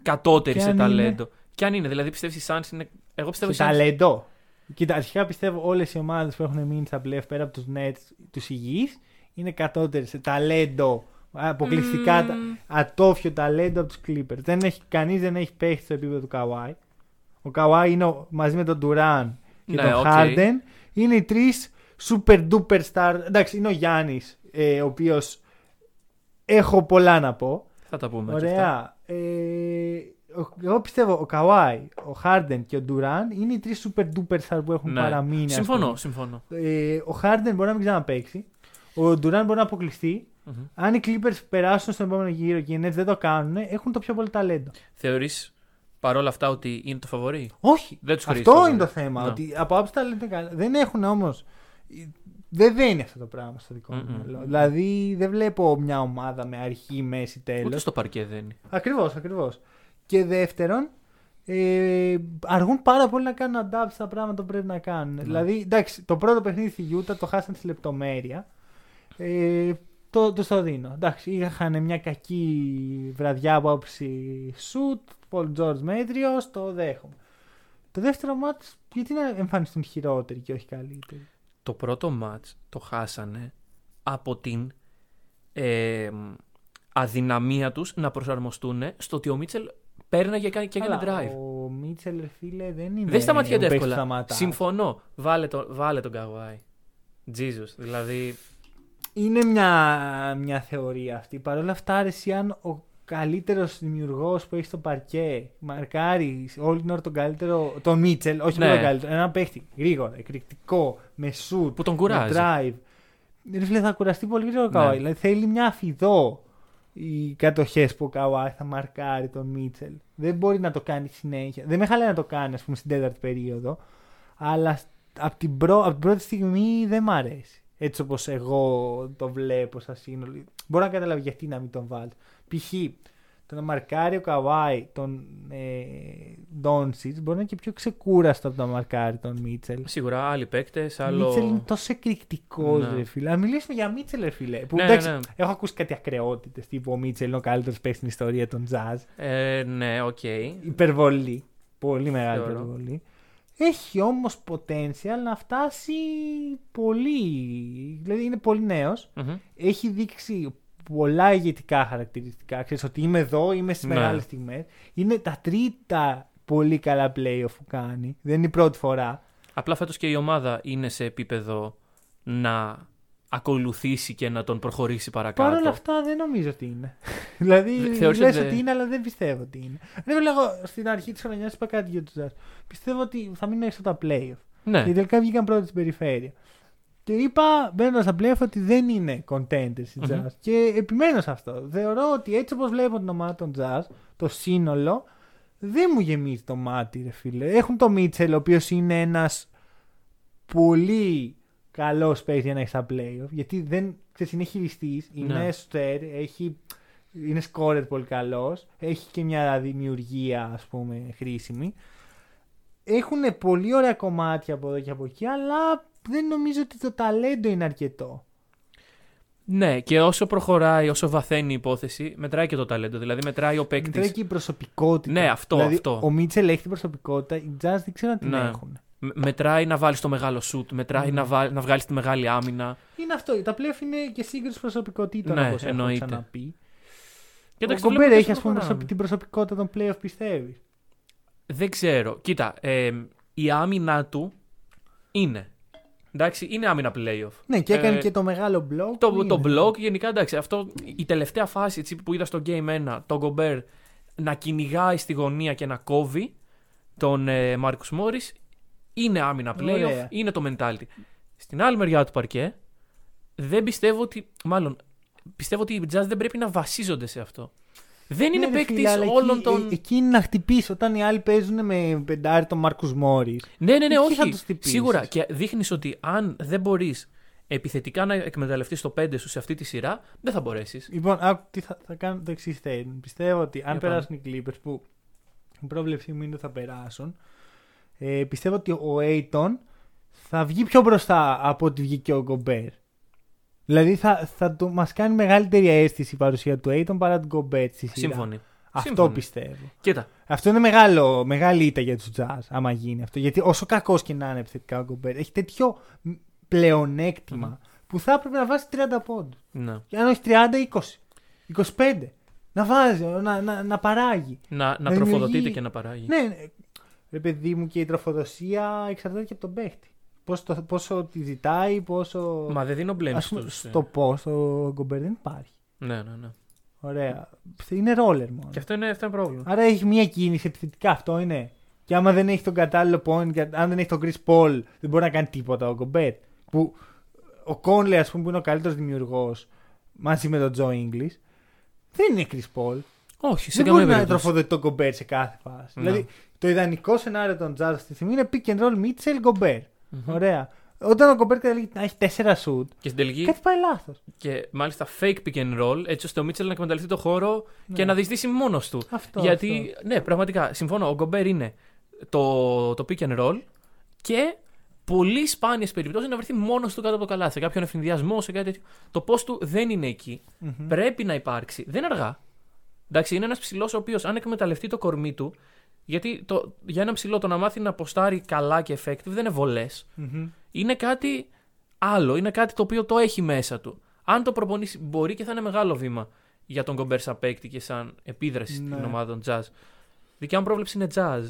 [SPEAKER 2] κατώτερη
[SPEAKER 1] Και
[SPEAKER 2] σε
[SPEAKER 1] αν
[SPEAKER 2] ταλέντο. Και αν είναι, δηλαδή πιστεύεις οι Suns είναι. Εγώ πιστεύω
[SPEAKER 1] Και
[SPEAKER 2] οι Suns-
[SPEAKER 1] ταλέντο. Κοίτα, αρχικά πιστεύω όλες οι ομάδες που έχουν μείνει στα playoff πέρα από τους Nets, τους υγιείς, είναι κατώτερες σε ταλέντο. Αποκλειστικά
[SPEAKER 2] Μμμ.
[SPEAKER 1] τα- ατόφιο ταλέντο από τους Clippers. Δεν έχει, κανείς δεν έχει παίχτη στο επίπεδο του Καουάι. Ο Καουάι είναι ο- μαζί με τον Durant και
[SPEAKER 2] Ναι,
[SPEAKER 1] τον
[SPEAKER 2] οκ.
[SPEAKER 1] Harden. Είναι οι τρεις super duper star. Εντάξει, είναι ο Γιάννης, ε, ο οποίος έχω πολλά να πω.
[SPEAKER 2] Θα τα πούμε. και αυτά.
[SPEAKER 1] Ωραία. Ε, ο- εγώ πιστεύω ο Καουάι, ο Χάρντεν και ο Ντουράν είναι οι τρεις super duper star που έχουν
[SPEAKER 2] Ναι.
[SPEAKER 1] παραμείνει. ας
[SPEAKER 2] Συμφωνώ,
[SPEAKER 1] πούμε.
[SPEAKER 2] συμφωνώ.
[SPEAKER 1] Ε, ο Χάρντεν μπορεί να μην ξαναπαίξει. Ο Ντουράν μπορεί να αποκλειστεί. Αν οι Clippers περάσουν στον επόμενο γύρο και οι Nets δεν το κάνουν, έχουν το πιο πολύ ταλέντο.
[SPEAKER 2] Θεωρείς παρόλα αυτά ότι είναι το φαβορή;
[SPEAKER 1] Όχι.
[SPEAKER 2] Δεν τους χρήζει
[SPEAKER 1] αυτό
[SPEAKER 2] το
[SPEAKER 1] είναι το
[SPEAKER 2] φαβορί.
[SPEAKER 1] θέμα.
[SPEAKER 2] Ναι.
[SPEAKER 1] Ότι από άψη ταλέντο είναι καλά. Δεν έχουν όμως. Δεν δένει αυτό το πράγμα στο δικό μου
[SPEAKER 2] Μμμ.
[SPEAKER 1] μυαλό. Δηλαδή δεν βλέπω μια ομάδα με αρχή, μέση, τέλος.
[SPEAKER 2] Ούτε στο παρκέ δεν είναι.
[SPEAKER 1] Ακριβώς, ακριβώς. Και δεύτερον, ε, αργούν πάρα πολύ να κάνουν adapt στα πράγματα που πρέπει να κάνουν. Δηλαδή, εντάξει, το πρώτο παιχνίδι στη Γιούτα το χάσαν στη λεπτομέρεια. Ε, το, το στο δίνω. Εντάξει, είχαν μια κακή βραδιά από άποψη σουτ, Πολ Τζόρτζ μέτριο, το δέχομαι. Το δεύτερο μάτς, γιατί να εμφανιστούν χειρότεροι και όχι καλύτεροι;
[SPEAKER 2] Το πρώτο μάτς το χάσανε από την ε, αδυναμία τους να προσαρμοστούν στο ότι ο Μίτσελ πέρναγε και και έκανε
[SPEAKER 1] Αλλά
[SPEAKER 2] drive.
[SPEAKER 1] Ο Μίτσελ, ρε φίλε, δεν είναι.
[SPEAKER 2] Δεν σταματιέται
[SPEAKER 1] ο παίκτης που
[SPEAKER 2] εύκολα.
[SPEAKER 1] σταματά.
[SPEAKER 2] Συμφωνώ. Βάλε, το, βάλε τον Καβάη. Jesus. Δηλαδή.
[SPEAKER 1] Είναι μια, μια θεωρία αυτή. Παρ' όλα αυτά, αρέσει αν ο καλύτερος δημιουργός που έχει στο παρκέ μαρκάρει όλη την ώρα τον καλύτερο. τον Μίτσελ, όχι
[SPEAKER 2] Ναι.
[SPEAKER 1] μόνο τον καλύτερο. Ένα παίχτη γρήγορα, εκρηκτικό, με σουτ,
[SPEAKER 2] Που τον
[SPEAKER 1] με
[SPEAKER 2] κουράζει.
[SPEAKER 1] drive. Ρε φίλε, θα κουραστεί πολύ γρήγορα ο
[SPEAKER 2] Ναι.
[SPEAKER 1] Καουάι. Δηλαδή θέλει μια αφιδό οι κατοχές που ο Καουάι θα μαρκάρει τον Μίτσελ. Δεν μπορεί να το κάνει συνέχεια. Δεν με χαλάει να το κάνει, ας πούμε, στην τέταρτη περίοδο. Αλλά από την, πρω... απ' την πρώτη στιγμή δεν μ' αρέσει. Έτσι όπως εγώ το βλέπω σαν σύνολο. Μπορώ να καταλάβω γιατί να μην τον βάλεις. Π.χ. το να μαρκάρει ο Καβάη τον ε, Ντόντσιτς μπορεί να είναι και πιο ξεκούραστο από το να μαρκάρει τον Μίτσελ.
[SPEAKER 2] Σίγουρα άλλοι παίκτες,
[SPEAKER 1] Ο
[SPEAKER 2] άλλο.
[SPEAKER 1] Μίτσελ είναι τόσο εκρηκτικός,
[SPEAKER 2] Ναι.
[SPEAKER 1] ρε φίλε. Να μιλήσουμε για Μίτσελ, ρε φίλε. Που,
[SPEAKER 2] Ναι,
[SPEAKER 1] εντάξει,
[SPEAKER 2] ναι.
[SPEAKER 1] έχω ακούσει κάτι ακρότητες τύπου ο Μίτσελ είναι ο καλύτερος παίκτης στην ιστορία των Jazz.
[SPEAKER 2] Ε, ναι, οκ.
[SPEAKER 1] Υπερβολή. Πολύ μεγάλη
[SPEAKER 2] Θεωρώ.
[SPEAKER 1] υπερβολή. Έχει όμως potential να φτάσει πολύ. Δηλαδή είναι πολύ νέος.
[SPEAKER 2] Μμμ.
[SPEAKER 1] Έχει δείξει πολλά ηγετικά χαρακτηριστικά. Ξέρεις ότι είμαι εδώ, είμαι στις
[SPEAKER 2] Ναι.
[SPEAKER 1] μεγάλες στιγμές. Είναι τα τρίτα πολύ καλά playoff που κάνει. Δεν είναι η πρώτη φορά.
[SPEAKER 2] Απλά φέτος και η ομάδα είναι σε επίπεδο να ακολουθήσει και να τον προχωρήσει παρακάτω.
[SPEAKER 1] Παρ' όλα αυτά δεν νομίζω ότι είναι. δηλαδή
[SPEAKER 2] Δε- θεωρείς
[SPEAKER 1] λες
[SPEAKER 2] ότι
[SPEAKER 1] ότι
[SPEAKER 2] δεν-
[SPEAKER 1] είναι, αλλά δεν πιστεύω ότι είναι. Δεν λέγω στην αρχή της χρονιάς είπα κάτι για τους Jazz. Πιστεύω ότι θα μείνουν έξω από τα playoff.
[SPEAKER 2] Ναι,
[SPEAKER 1] Και τελικά βγήκαν πρώτοι στην περιφέρεια. Και είπα μπαίνοντας στα playoff ότι δεν είναι contenders οι Jazz.
[SPEAKER 2] Μμμ.
[SPEAKER 1] Και επιμένως σε αυτό. Θεωρώ ότι έτσι όπως βλέπω την ομάδα των Jazz, το σύνολο, δεν μου γεμίζει το μάτι, ρε φίλε. Έχουν το Μίτσελ, ο οποίος είναι ένας πολύ καλός παίκτης για να έχει στα playoff. Γιατί δεν ξέρεις, είναι χειριστής, είναι
[SPEAKER 2] Ναι.
[SPEAKER 1] στέρ, έχει, είναι scorer πολύ καλός, έχει και μια δημιουργία ας πούμε χρήσιμη. Έχουν πολύ ωραία κομμάτια από εδώ και από εκεί, αλλά δεν νομίζω ότι το ταλέντο είναι αρκετό.
[SPEAKER 2] ναι, και όσο προχωράει, όσο βαθαίνει η υπόθεση, μετράει και το ταλέντο. Δηλαδή, μετράει ο παίκτης.
[SPEAKER 1] Μετράει και η προσωπικότητα.
[SPEAKER 2] Ναι, αυτό,
[SPEAKER 1] δηλαδή,
[SPEAKER 2] αυτό.
[SPEAKER 1] Ο Μίτσελ έχει την προσωπικότητα, οι Jazz δεν ξέρω αν την
[SPEAKER 2] Ναι.
[SPEAKER 1] έχουν.
[SPEAKER 2] Μετράει να βάλεις το μεγάλο σουτ, μετράει
[SPEAKER 1] Ναι.
[SPEAKER 2] να, βάλ, να βγάλεις τη μεγάλη άμυνα.
[SPEAKER 1] Είναι αυτό. Τα playoff είναι και σύγκριση προσωπικότητων,
[SPEAKER 2] Ναι,
[SPEAKER 1] όπως έχω
[SPEAKER 2] εννοείται.
[SPEAKER 1] ξαναπεί.
[SPEAKER 2] Και
[SPEAKER 1] ο
[SPEAKER 2] εντάξει, το
[SPEAKER 1] Γκομπέρ
[SPEAKER 2] βλέπω
[SPEAKER 1] έχει
[SPEAKER 2] τόσο
[SPEAKER 1] ας πούμε
[SPEAKER 2] προχωράμε.
[SPEAKER 1] προσωπ- την προσωπικότητα των playoff, πιστεύει.
[SPEAKER 2] Δεν ξέρω. Κοίτα, ε, η άμυνα του είναι. Εντάξει, είναι άμυνα playoff.
[SPEAKER 1] Ναι, και έκανε
[SPEAKER 2] Ε,
[SPEAKER 1] και το μεγάλο blog.
[SPEAKER 2] Το,
[SPEAKER 1] που
[SPEAKER 2] το
[SPEAKER 1] είναι.
[SPEAKER 2] blog γενικά εντάξει. Αυτό, η τελευταία φάση έτσι, που είδα στο Game 1, τον Γκομπέρ να κυνηγάει στη γωνία και να κόβει τον ε, Μάρκους Μόρις είναι άμυνα playoff,
[SPEAKER 1] Ωραία.
[SPEAKER 2] είναι το mentality. Στην άλλη μεριά του παρκέ δεν πιστεύω ότι. Μάλλον πιστεύω ότι οι Jazz δεν πρέπει να βασίζονται σε αυτό. Δεν είναι
[SPEAKER 1] Ναι, ρε
[SPEAKER 2] παίκτης
[SPEAKER 1] φίλε, αλλά
[SPEAKER 2] όλων
[SPEAKER 1] εκεί,
[SPEAKER 2] των.
[SPEAKER 1] ε, εκεί είναι να χτυπήσει όταν οι άλλοι παίζουν με πεντάρι τον Μάρκους Μόρις.
[SPEAKER 2] Ναι, ναι, ναι,
[SPEAKER 1] Εκεί θα
[SPEAKER 2] όχι.
[SPEAKER 1] τους χτυπήσεις.
[SPEAKER 2] Σίγουρα. Και δείχνεις ότι αν δεν μπορείς επιθετικά να εκμεταλλευτείς το 5 σου σε αυτή τη σειρά, δεν θα μπορέσεις.
[SPEAKER 1] Λοιπόν, άκου τι θα, θα κάνω το εξής statement. Πιστεύω ότι αν
[SPEAKER 2] Για
[SPEAKER 1] περάσουν οι Clippers που η πρόβλεψή μου είναι ότι θα περάσουν, ε, πιστεύω ότι ο Aiton θα βγει πιο μπροστά από ότι βγήκε ο Γκομπέρ. Δηλαδή θα, θα το, μας κάνει μεγαλύτερη αίσθηση η παρουσία του Aiton παρά του Γκομπέρ στη σειρά.
[SPEAKER 2] Σύμφωνοι.
[SPEAKER 1] Αυτό
[SPEAKER 2] Σύμφωνοι.
[SPEAKER 1] πιστεύω.
[SPEAKER 2] Κοίτα.
[SPEAKER 1] Αυτό είναι μεγάλο, μεγάλη ήττα για τους Jazz, άμα γίνει αυτό. Γιατί όσο κακός και να είναι επιθετικά ο Γκομπέρ, έχει τέτοιο πλεονέκτημα που θα έπρεπε να βάζει 30 πόντους.
[SPEAKER 2] Ναι.
[SPEAKER 1] Και αν όχι 30, 20. 25. Να βάζει, να, να, να παράγει.
[SPEAKER 2] Να, να
[SPEAKER 1] Να
[SPEAKER 2] τροφοδοτείται
[SPEAKER 1] δημιουργεί-
[SPEAKER 2] και να παράγει.
[SPEAKER 1] Ναι, ναι. Ρε παιδί μου και η τροφοδοσία εξαρτάται και από τον παίχτη. Πόσο, το, πόσο τη ζητάει, πόσο.
[SPEAKER 2] Μα δεν δίνω blame
[SPEAKER 1] Ας πούμε,
[SPEAKER 2] στους, ε.
[SPEAKER 1] στο πώς, στο Γκομπέρ δεν υπάρχει.
[SPEAKER 2] Ναι, ναι, ναι.
[SPEAKER 1] Ωραία. Είναι ρόλερ μόνο.
[SPEAKER 2] Και αυτό είναι, αυτό είναι πρόβλημα.
[SPEAKER 1] Άρα έχεις μία κίνηση επιθετικά, αυτό είναι. Και άμα δεν έχεις τον κατάλληλο point, και αν δεν έχεις τον Chris Paul, δεν μπορεί να κάνει τίποτα ο Γκομπέρ. Που ο Κόνλε, ας πούμε, που είναι ο καλύτερος δημιουργός μαζί με τον Τζο Inglis, δεν είναι Chris Paul.
[SPEAKER 2] Όχι, σε
[SPEAKER 1] δεν
[SPEAKER 2] καμία
[SPEAKER 1] μπορεί να
[SPEAKER 2] περίπτωση.
[SPEAKER 1] τροφοδοτεί τον Gobert σε κάθε φάση.
[SPEAKER 2] Ναι.
[SPEAKER 1] Δηλαδή, το ιδανικό σενάριο των Jazz αυτή τη στιγμή είναι pick and roll Mitchell Gobert.
[SPEAKER 2] Μμμ.
[SPEAKER 1] Ωραία. Όταν ο Gobert καταλήγει να έχει 4 shoot,
[SPEAKER 2] Και στην τελική,
[SPEAKER 1] κάτι πάει λάθος.
[SPEAKER 2] και μάλιστα fake pick and roll, έτσι ώστε ο Μίτσελ να εκμεταλλευτεί το χώρο
[SPEAKER 1] Ναι.
[SPEAKER 2] και να διεισδύσει μόνος του.
[SPEAKER 1] Αυτό.
[SPEAKER 2] Γιατί,
[SPEAKER 1] αυτό.
[SPEAKER 2] ναι, πραγματικά, συμφωνώ. Ο Γκομπέρ είναι το, το pick and roll και πολύ σπάνιες περιπτώσεις να βρεθεί μόνος του κάτω από το καλάθι. Σε κάποιον ευθυνδιασμό, σε κάτι τέτοιο. Το πώς του δεν είναι εκεί.
[SPEAKER 1] Μμμ.
[SPEAKER 2] Πρέπει να υπάρξει. Δεν είναι αργά. Εντάξει, είναι ένας ψηλός ο οποίος αν εκμεταλλευτεί το κορμί του. Γιατί το, για ένα ψηλό το να μάθει να αποστάρει καλά και effective δεν είναι βολές.
[SPEAKER 1] Μμμ.
[SPEAKER 2] Είναι κάτι άλλο. Είναι κάτι το οποίο το έχει μέσα του. Αν το προπονήσει, μπορεί και θα είναι μεγάλο βήμα για τον Γκομπέρ σαν παίκτη και σαν επίδραση
[SPEAKER 1] Ναι.
[SPEAKER 2] στην ομάδα των Jazz. Δικιά μου πρόβλεψη είναι Jazz.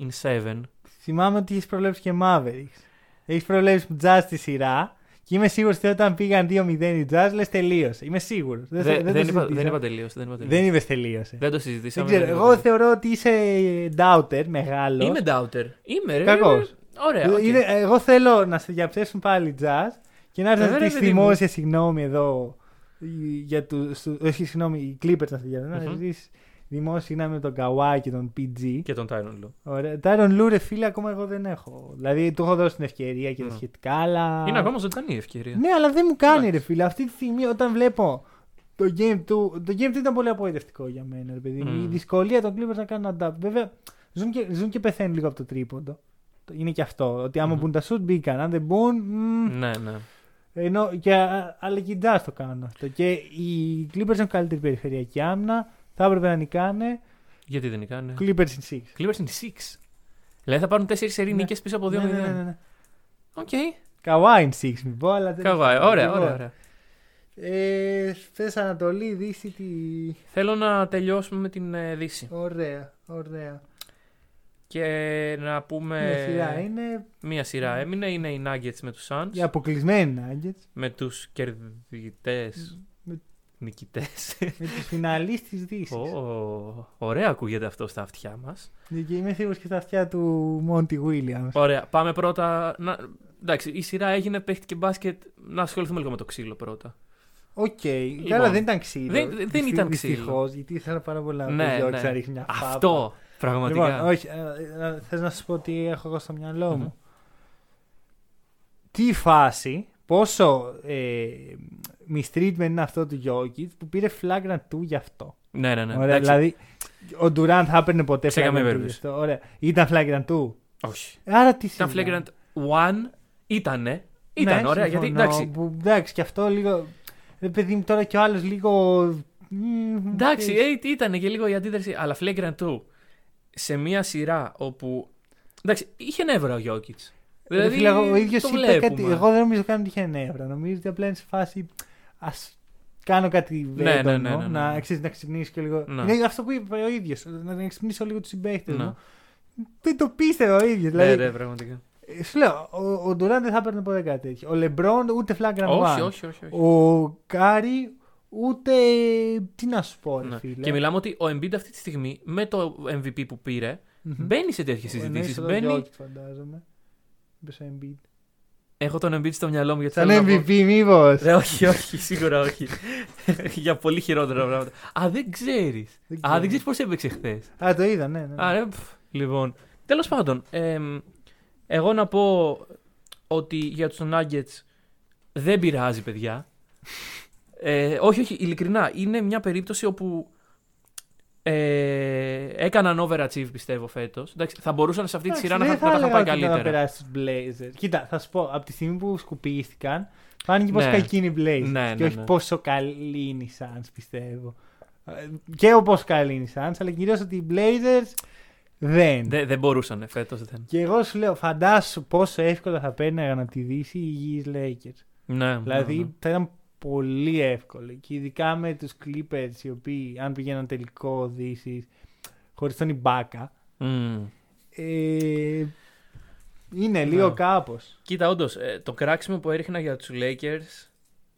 [SPEAKER 2] In 7.
[SPEAKER 1] Θυμάμαι ότι έχεις προβλέψει και Mavericks. Έχεις προβλέψει Jazz στη σειρά και είμαι σίγουρος ότι όταν πήγαν 2-0 οι Jazz λες τελείωσε. Είμαι σίγουρος. Δεν,
[SPEAKER 2] Δεν,
[SPEAKER 1] δεν,
[SPEAKER 2] δεν,
[SPEAKER 1] το
[SPEAKER 2] είπα,
[SPEAKER 1] συζητήσα.
[SPEAKER 2] δεν είπα τελείωσε, Δεν, είπα τελείωσε.
[SPEAKER 1] Δεν είπες τελείωσε.
[SPEAKER 2] Δεν το
[SPEAKER 1] Δεν
[SPEAKER 2] συζητήσαμε.
[SPEAKER 1] ξέρω.
[SPEAKER 2] δεν είπα
[SPEAKER 1] Εγώ
[SPEAKER 2] τελείωσε.
[SPEAKER 1] θεωρώ ότι είσαι doubter, μεγάλος.
[SPEAKER 2] Είμαι doubter. Είμαι, ρε.
[SPEAKER 1] Κακός.
[SPEAKER 2] Ωραία. οκ.
[SPEAKER 1] Είναι- εγώ θέλω να σε διαψεύσουν πάλι οι Jazz και να έρθει
[SPEAKER 2] Ε,
[SPEAKER 1] να
[SPEAKER 2] ρε,
[SPEAKER 1] ζητήσει
[SPEAKER 2] παιδί μου.
[SPEAKER 1] δημόσια συγγνώμη εδώ. Για του, σου, όχι, συγγνώμη, οι Clippers να σε διαψεύσουν. Να
[SPEAKER 2] Μμμ.
[SPEAKER 1] ζητήσει δημόσια συγγνώμη με τον Kawhi και τον PG.
[SPEAKER 2] Και τον Tyron Lue.
[SPEAKER 1] Ωραία. Τάρον Λου, ρε φίλε, ακόμα εγώ δεν έχω. Δηλαδή, του έχω δώσει την ευκαιρία και τα
[SPEAKER 2] Ναι.
[SPEAKER 1] σχετικά, αλλά.
[SPEAKER 2] Είναι ακόμα ζωντανή η ευκαιρία.
[SPEAKER 1] Ναι, αλλά δεν μου κάνει,
[SPEAKER 2] Εντάξει.
[SPEAKER 1] ρε φίλε. Αυτή τη στιγμή, όταν βλέπω το game του. Το game του ήταν πολύ απογοητευτικό για μένα, ρε παιδί. μου.
[SPEAKER 2] Μμ.
[SPEAKER 1] Η δυσκολία των Clippers να κάνουν adapt. Βέβαια, ζουν και, ζουν και πεθαίνουν λίγο από το τρίποντο. Το- Είναι και αυτό. Ότι άμα
[SPEAKER 2] Μμμ.
[SPEAKER 1] μπουν τα shoot, μπήκαν. Αν δεν μπουν. μμ,
[SPEAKER 2] Ναι, ναι.
[SPEAKER 1] ενώ, και, α- αλλά και οι Jazz το κάνουν αυτό. Και οι Clippers έχουν καλύτερη περιφερειακή άμυνα. Θα έπρεπε να νικάνε.
[SPEAKER 2] Γιατί δεν νικάνε;
[SPEAKER 1] Clippers in 6.
[SPEAKER 2] Clippers in 6. Δηλαδή θα πάρουν 4 σερί
[SPEAKER 1] Ναι.
[SPEAKER 2] νίκες πίσω από 2-0.
[SPEAKER 1] Ναι, ναι, ναι, ναι.
[SPEAKER 2] Οκ.
[SPEAKER 1] Kawhi in 6, μην πω, αλλά δεν
[SPEAKER 2] Καβάη.
[SPEAKER 1] έχει-
[SPEAKER 2] Ωραία,
[SPEAKER 1] Λοιπόν,
[SPEAKER 2] ωραία, ωραία.
[SPEAKER 1] Ε, θες Ανατολή, Δύση, τι...
[SPEAKER 2] Θέλω να τελειώσουμε με την ε, Δύση.
[SPEAKER 1] Ωραία, ωραία.
[SPEAKER 2] Και να πούμε.
[SPEAKER 1] Μια σειρά είναι
[SPEAKER 2] Μία σειρά έμεινε. Είναι οι Nuggets με τους Suns.
[SPEAKER 1] οι αποκλεισμένοι Nuggets
[SPEAKER 2] Με τους κερδιτές
[SPEAKER 1] με,
[SPEAKER 2] νικητές.
[SPEAKER 1] με τους φιναλείς της Δύσης.
[SPEAKER 2] Ω, ωραία ακούγεται αυτό στα αυτιά μας.
[SPEAKER 1] Και είμαι σίγουρος και στα αυτιά του Μόντι Williams.
[SPEAKER 2] Ωραία, πάμε πρώτα. Να... Εντάξει, η σειρά έγινε, παίχτηκε μπάσκετ. Να ασχοληθούμε λίγο με το ξύλο πρώτα.
[SPEAKER 1] Οκ, καλά δεν ήταν ξύλο.
[SPEAKER 2] Λοιπόν, Δεν- δεν ήταν ξύλο.
[SPEAKER 1] Δυστυχώς, γιατί ήθελα πάρα πολλά να
[SPEAKER 2] Ναι,
[SPEAKER 1] ναι,
[SPEAKER 2] ναι.
[SPEAKER 1] να ρίχνει μια φάπα.
[SPEAKER 2] Αυτό, πραγματικά.
[SPEAKER 1] Λοιπόν, όχι, ε, ε, θες να σου πω τι έχω εγώ στο μυαλό μου;
[SPEAKER 2] Μμμ.
[SPEAKER 1] Τι φάση, πόσο ε, mistreatment είναι αυτό του Jokic που πήρε flagrant του γι' αυτό.
[SPEAKER 2] ναι, ναι, ναι.
[SPEAKER 1] Ωραία,
[SPEAKER 2] Εντάξει,
[SPEAKER 1] δηλαδή, ο Durant θα έπαιρνε ποτέ
[SPEAKER 2] Σε
[SPEAKER 1] flagrant
[SPEAKER 2] καμία
[SPEAKER 1] του γι'
[SPEAKER 2] περίπτωση.
[SPEAKER 1] αυτό. Ωραία. Ήταν flagrant του.
[SPEAKER 2] Όχι.
[SPEAKER 1] Άρα τι
[SPEAKER 2] Ήταν
[SPEAKER 1] συζητάμε.
[SPEAKER 2] flagrant one. Ήτανε. Ήταν
[SPEAKER 1] Ναι,
[SPEAKER 2] ωραία, γιατί
[SPEAKER 1] συμφωνώ,
[SPEAKER 2] εντάξει.
[SPEAKER 1] που- εντάξει, και αυτό λίγο. Ρε παιδί μου, τώρα και ο άλλος λίγο. μ,
[SPEAKER 2] Εντάξει,
[SPEAKER 1] ξέρεις.
[SPEAKER 2] ε, ήταν και λίγο η αντίδραση. Αλλά flagrant two σε μια σειρά όπου. Εντάξει, είχε νεύρα ο Γιόκιτς.
[SPEAKER 1] Ρε
[SPEAKER 2] Δηλαδή,
[SPEAKER 1] φίλε, εγώ- ο ίδιος
[SPEAKER 2] το
[SPEAKER 1] είπε
[SPEAKER 2] βλέπουμε.
[SPEAKER 1] κάτι. Εγώ δεν νομίζω καν ότι είχε νεύρα. Νομίζω ότι απλά είναι σε φάση. Ας κάνω κάτι
[SPEAKER 2] Ναι, ναι,
[SPEAKER 1] έντονο,
[SPEAKER 2] ναι, ναι, ναι,
[SPEAKER 1] να,
[SPEAKER 2] ναι.
[SPEAKER 1] ξέρεις, να ξυπνήσεις και λίγο.
[SPEAKER 2] Ναι.
[SPEAKER 1] Είναι αυτό που είπε ο ίδιος. Να ξυπνήσω λίγο τους συμπαίκτες
[SPEAKER 2] Ναι.
[SPEAKER 1] μου. Δεν το πίστευε ο ίδιος.
[SPEAKER 2] Ναι,
[SPEAKER 1] Δηλαδή,
[SPEAKER 2] ναι, πραγματικά.
[SPEAKER 1] ε, σου λέω, ο, ο Ντουράν δεν θα έπαιρνε ποτέ κάτι τέτοιο. Ο Λεμπρόν ούτε flagrant
[SPEAKER 2] Όχι,
[SPEAKER 1] one.
[SPEAKER 2] όχι, όχι. όχι.
[SPEAKER 1] Ο Κάρι ούτε. Τι να σου πω, ρε
[SPEAKER 2] Ναι.
[SPEAKER 1] φίλε.
[SPEAKER 2] Και μιλάμε ότι ο Embiid αυτή τη στιγμή με το MVP που πήρε
[SPEAKER 1] Μμμ.
[SPEAKER 2] μπαίνει σε τέτοιες
[SPEAKER 1] Ο εννοείς
[SPEAKER 2] συζητήσεις.
[SPEAKER 1] εδώ
[SPEAKER 2] Μπαίνει.
[SPEAKER 1] Jokic, φαντάζομαι. Είπες ο Embiid.
[SPEAKER 2] Έχω τον Embiid στο μυαλό μου γιατί
[SPEAKER 1] Σαν
[SPEAKER 2] θέλω να πω-
[SPEAKER 1] MVP, μήπως.
[SPEAKER 2] Ρε, όχι, όχι, σίγουρα όχι. Για πολύ χειρότερα πράγματα. Α, δεν ξέρεις. Α, δεν ξέρεις πώς έπαιξε χθες.
[SPEAKER 1] Α, το είδα, ναι. ναι.
[SPEAKER 2] Α, ρε, πφ, λοιπόν. Τέλος πάντων, εμ, εγώ να πω ότι για τους Nuggets δεν πειράζει, παιδιά. Ε, όχι, όχι, ειλικρινά. Είναι μια περίπτωση όπου ε, έκαναν overachieve, πιστεύω, φέτος. Θα μπορούσαν σε αυτή τη σειρά να,
[SPEAKER 1] δεν
[SPEAKER 2] θα- να τα είχαν
[SPEAKER 1] έλεγα
[SPEAKER 2] πάει
[SPEAKER 1] ότι ήταν Να
[SPEAKER 2] καλύτερα.
[SPEAKER 1] περάσει στους Blazers. Κοίτα, θα σου πω, από τη στιγμή που σκουπίστηκαν, φάνηκε
[SPEAKER 2] Ναι.
[SPEAKER 1] πόσο κακοί είναι οι Blazers.
[SPEAKER 2] Ναι,
[SPEAKER 1] και
[SPEAKER 2] ναι,
[SPEAKER 1] όχι
[SPEAKER 2] ναι.
[SPEAKER 1] πόσο καλή είναι οι Suns, πιστεύω. Ε, Και ο πόσο καλή είναι οι Suns, αλλά κυρίως ότι οι Blazers δεν.
[SPEAKER 2] Δεν, δεν μπορούσαν φέτος. Δεν.
[SPEAKER 1] Και εγώ σου λέω, φαντάσου πόσο εύκολα θα παίρναγαν από τη Δύση οι υγιείς Lakers.
[SPEAKER 2] Ναι,
[SPEAKER 1] Δηλαδή
[SPEAKER 2] ναι, ναι.
[SPEAKER 1] θα ήταν πολύ εύκολο. Και ειδικά με τους Clippers οι οποίοι αν πηγαίναν τελικό Δύσης χωρίς τον Ιμπάκα.
[SPEAKER 2] Μμ.
[SPEAKER 1] Ε, είναι λίγο
[SPEAKER 2] Ναι.
[SPEAKER 1] κάπως.
[SPEAKER 2] Κοίτα, όντως, το κράξιμο που έριχνα για τους Lakers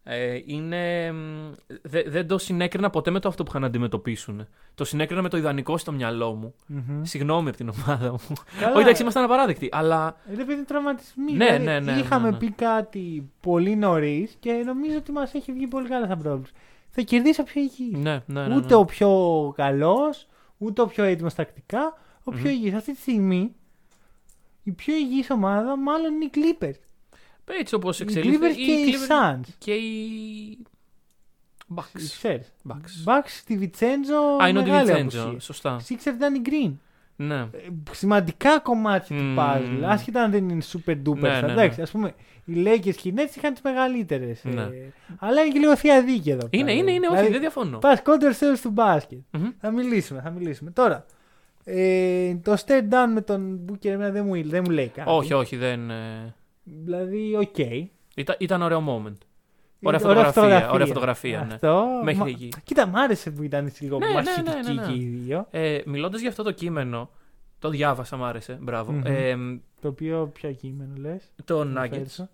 [SPEAKER 2] Ε, είναι, μ, δε- δεν το συνέκρινα ποτέ με το αυτό που είχαν να αντιμετωπίσουν. Το συνέκρινα με το ιδανικό στο μυαλό μου.
[SPEAKER 1] Μμμ.
[SPEAKER 2] Συγγνώμη από την ομάδα μου.
[SPEAKER 1] Καλά.
[SPEAKER 2] Όχι, εντάξει, ήμασταν απαράδεκτοι. Αλλά
[SPEAKER 1] Ε, Ρε παιδί τραυματισμοί.
[SPEAKER 2] Ναι,
[SPEAKER 1] δηλαδή,
[SPEAKER 2] ναι, ναι,
[SPEAKER 1] Είχαμε
[SPEAKER 2] ναι, ναι.
[SPEAKER 1] πει κάτι πολύ νωρίς και νομίζω ότι μας έχει βγει πολύ καλά σαν πρόβλημα. Θα κερδίσει ο πιο υγιή.
[SPEAKER 2] ναι, ναι, ναι,
[SPEAKER 1] Ούτε
[SPEAKER 2] ναι.
[SPEAKER 1] ο πιο καλός, ούτε ο πιο έτοιμος τακτικά. Ο πιο
[SPEAKER 2] Μμμ.
[SPEAKER 1] υγιής. Αυτή τη στιγμή η πιο υγιής ομάδα μάλλον είναι οι Clippers.
[SPEAKER 2] Έτσι όπως
[SPEAKER 1] Οι
[SPEAKER 2] εξελίσσεται.
[SPEAKER 1] Clippers και οι Suns.
[SPEAKER 2] Και οι. Bucks.
[SPEAKER 1] Ξέρεις.
[SPEAKER 2] Bucks.
[SPEAKER 1] Bucks στη Βιτσέντζο.
[SPEAKER 2] Α, είναι ο
[SPEAKER 1] μεγάλη
[SPEAKER 2] Ντιβιτσέντζο.
[SPEAKER 1] απουσία.
[SPEAKER 2] Σωστά.
[SPEAKER 1] Sixers ήταν η Green.
[SPEAKER 2] Ναι.
[SPEAKER 1] Ε, σημαντικά κομμάτια
[SPEAKER 2] Μμμ.
[SPEAKER 1] του puzzle. Άσχετα αν δεν είναι super duper.
[SPEAKER 2] Ναι,
[SPEAKER 1] star.
[SPEAKER 2] ναι, ναι.
[SPEAKER 1] Εντάξει, ας πούμε, οι Lakers και οι Nets είχαν τις μεγαλύτερες.
[SPEAKER 2] Ναι.
[SPEAKER 1] αλλά είναι και λίγο θεία δίκη εδώ.
[SPEAKER 2] Είναι,
[SPEAKER 1] πέρα.
[SPEAKER 2] είναι, είναι, όχι,
[SPEAKER 1] Δηλαδή,
[SPEAKER 2] δεν διαφωνώ.
[SPEAKER 1] Πας counter sales του μπάσκετ.
[SPEAKER 2] Μμμ.
[SPEAKER 1] Θα μιλήσουμε, θα μιλήσουμε. Τώρα, ε, το stare down με τον Booker εμένα δεν μου, δεν μου λέει κάτι.
[SPEAKER 2] Όχι, όχι, δεν. ε,
[SPEAKER 1] Δηλαδή, οκ.
[SPEAKER 2] Ήταν, ήταν ωραίο moment. Ωραία
[SPEAKER 1] Ωραία
[SPEAKER 2] φωτογραφία, ωραία φωτογραφία, ναι.
[SPEAKER 1] Αυτό.
[SPEAKER 2] Μέχρι
[SPEAKER 1] Μα-
[SPEAKER 2] εκεί.
[SPEAKER 1] Κοίτα, μ' άρεσε που ήταν έτσι λίγο
[SPEAKER 2] Ναι, ναι,
[SPEAKER 1] μαχητικοί
[SPEAKER 2] ναι, ναι, ναι.
[SPEAKER 1] και οι δύο.
[SPEAKER 2] Ε, Μιλώντας για αυτό το κείμενο, το διάβασα, μ' άρεσε. Μπράβο.
[SPEAKER 1] Μμμ.
[SPEAKER 2] Ε,
[SPEAKER 1] Το οποίο, ποιο κείμενο λες;
[SPEAKER 2] το Nuggets.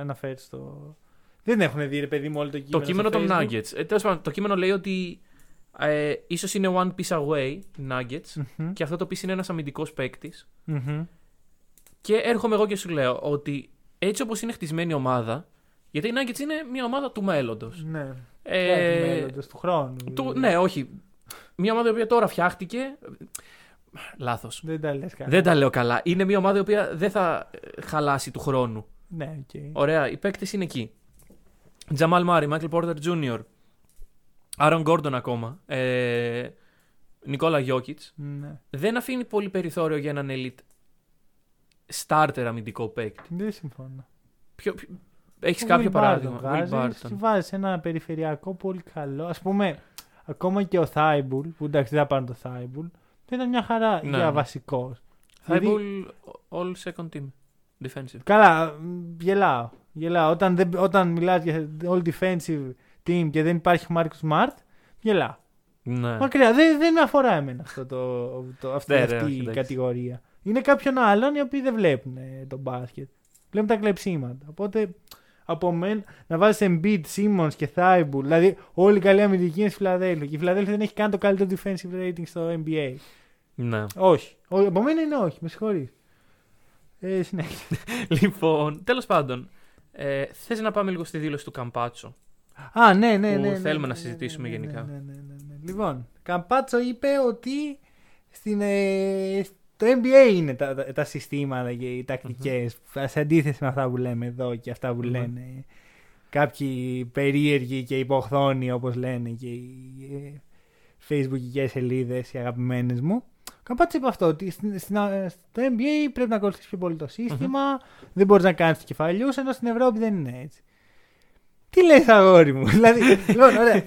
[SPEAKER 1] Αναφέρεις το. Δεν έχουν δει, ρε παιδί μου, όλο το κείμενο.
[SPEAKER 2] Το κείμενο
[SPEAKER 1] στο
[SPEAKER 2] των
[SPEAKER 1] Facebook;
[SPEAKER 2] Nuggets. Ε, τέλος πάντων, το κείμενο λέει ότι ε, ίσως είναι one piece away οι Nuggets
[SPEAKER 1] Μμμ,
[SPEAKER 2] και αυτό το piece είναι ένας αμυντικός παίκτης.
[SPEAKER 1] μμμ.
[SPEAKER 2] Και έρχομαι εγώ και σου λέω ότι έτσι όπως είναι χτισμένη η ομάδα, γιατί οι Nuggets είναι μια ομάδα του μέλλοντος.
[SPEAKER 1] Ναι.
[SPEAKER 2] Ε,
[SPEAKER 1] του μέλλοντος, του χρόνου.
[SPEAKER 2] του,
[SPEAKER 1] δηλαδή.
[SPEAKER 2] ναι, όχι. Μια ομάδα η οποία τώρα φτιάχτηκε. Λάθος.
[SPEAKER 1] Δεν τα λες καλά.
[SPEAKER 2] Δεν τα λέω καλά. Είναι μια ομάδα η οποία δεν θα ε, χαλάσει του χρόνου.
[SPEAKER 1] Ναι, οκ.
[SPEAKER 2] Ωραία, οι παίκτες είναι εκεί. Τζαμάλ Μάρι, Μάικλ Πόρτερ Τζούνιορ, Άρον Γκόρντον ακόμα, ε, Νικόλα Γιόκιτς.
[SPEAKER 1] Ναι.
[SPEAKER 2] Δεν αφήνει πολύ περιθώριο για έναν elite starter αμυντικό παίκτη.
[SPEAKER 1] Δεν συμφωνώ.
[SPEAKER 2] Ποιο, Έχεις
[SPEAKER 1] Ο
[SPEAKER 2] κάποιο
[SPEAKER 1] Will
[SPEAKER 2] παράδειγμα;
[SPEAKER 1] Barton
[SPEAKER 2] Will
[SPEAKER 1] βάζεις;
[SPEAKER 2] Barton.
[SPEAKER 1] και βάζεις ένα περιφερειακό πολύ καλό. Α πούμε, ακόμα και ο Θάιμπουλ, που εντάξει δεν θα πάρουν το Θάιμπουλ, δεν ήταν μια χαρά
[SPEAKER 2] Ναι.
[SPEAKER 1] για βασικός.
[SPEAKER 2] Thibault, all second team. Defensive.
[SPEAKER 1] Καλά, μ, γελάω. γελάω. Όταν, δεν, όταν μιλάς για all defensive team και δεν υπάρχει Marcus Smart, γελάω.
[SPEAKER 2] Ναι.
[SPEAKER 1] Μακριά, δεν, δεν με αφορά εμένα αυτό το, το, αυτή,
[SPEAKER 2] Ναι, ρε,
[SPEAKER 1] αυτή
[SPEAKER 2] όχι,
[SPEAKER 1] η
[SPEAKER 2] εντάξει.
[SPEAKER 1] κατηγορία. Είναι κάποιον άλλον οι οποίοι δεν βλέπουν ε, τον μπάσκετ. Βλέπουν τα κλεψίματα. Οπότε από μένα να βάζεις Embiid, Simmons και Thibault, δηλαδή όλοι οι καλοί αμυντικοί είναι στη Φιλαδέλφια. Και η Φιλαδέλφια δεν έχει καν το καλύτερο defensive rating στο NBA.
[SPEAKER 2] ναι.
[SPEAKER 1] Όχι. Ο, από μένα είναι όχι, με συγχωρείς. Ε, συνέχεια.
[SPEAKER 2] λοιπόν, τέλος πάντων. Ε, Θες να πάμε λίγο στη δήλωση του Καμπάτσο;
[SPEAKER 1] Α, ναι, ναι,
[SPEAKER 2] που
[SPEAKER 1] ναι. ναι,
[SPEAKER 2] θέλουμε
[SPEAKER 1] ναι,
[SPEAKER 2] να
[SPEAKER 1] ναι,
[SPEAKER 2] συζητήσουμε
[SPEAKER 1] ναι, ναι,
[SPEAKER 2] γενικά.
[SPEAKER 1] Ναι, ναι, ναι, ναι. Λοιπόν, Καμπάτσο είπε ότι στην, ε, στο NBA είναι τα, τα, τα συστήματα και οι τακτικές σε αντίθεση με αυτά που λέμε εδώ και αυτά που
[SPEAKER 2] Μμμ.
[SPEAKER 1] λένε κάποιοι περίεργοι και υποχθόνοι όπως λένε και οι ε, facebookικές σελίδες οι αγαπημένες μου. Καμπάτσο είπε αυτό, ότι στην, στην, ε, στο NBA πρέπει να ακολουθήσεις πιο πολύ το συστημα δεν μπορείς να κάνεις κεφαλιούς, ενώ στην Ευρώπη δεν είναι έτσι. Τι λες αγόρι μου, δηλαδή, λοιπόν, ωραία,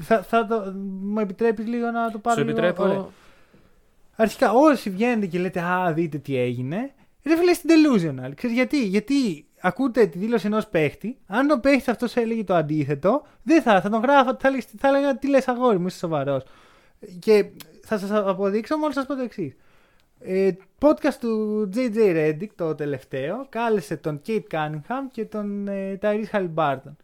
[SPEAKER 1] θα, θα το, μου επιτρέπεις λίγο να το πάρω
[SPEAKER 2] Σου
[SPEAKER 1] λίγο,
[SPEAKER 2] επιτρέπω.
[SPEAKER 1] ωραία. Αρχικά όσοι βγαίνετε και λέτε «Α, δείτε τι έγινε», ρε φίλε στην delusional. Ξέρεις γιατί, γιατί ακούτε τη δήλωση ενός παίχτη, αν ο παίχτης αυτός έλεγε το αντίθετο, δεν θα, θα τον γράφω, θα, έλεγε- θα έλεγα «Τι λες αγόρι μου, είσαι σοβαρός». Και θα σας αποδείξω, μόλις σας πω το εξής. Ε, podcast του JJ Reddick, το τελευταίο, κάλεσε τον Kate Cunningham και τον ε, Tyrese Halliburton.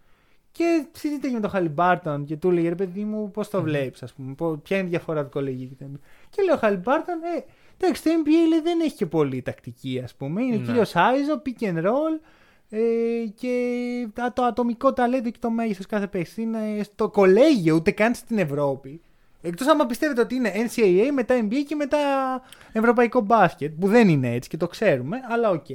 [SPEAKER 1] Και συζήτησε με τον Χαλιμπάρτον και του έλεγε ρε παιδί μου, πώς το βλέπεις, ας πούμε, πώς- ποια είναι η διαφορά του κολεγίου και το NBA. Και λέει ο Χαλιμπάρτον, ε, εντάξει, το NBA λέει, δεν έχει και πολύ τακτική, ας πούμε. Είναι
[SPEAKER 2] Ναι.
[SPEAKER 1] κυρίως iso, pick and roll ε, και τα- το ατομικό ταλέντο και το μέγεθος κάθε παίκτη. Είναι στο κολέγιο, ούτε καν στην Ευρώπη. Εκτός άμα πιστεύετε ότι είναι NCAA, μετά NBA και μετά ευρωπαϊκό μπάσκετ, που δεν είναι έτσι και το ξέρουμε, αλλά οκ.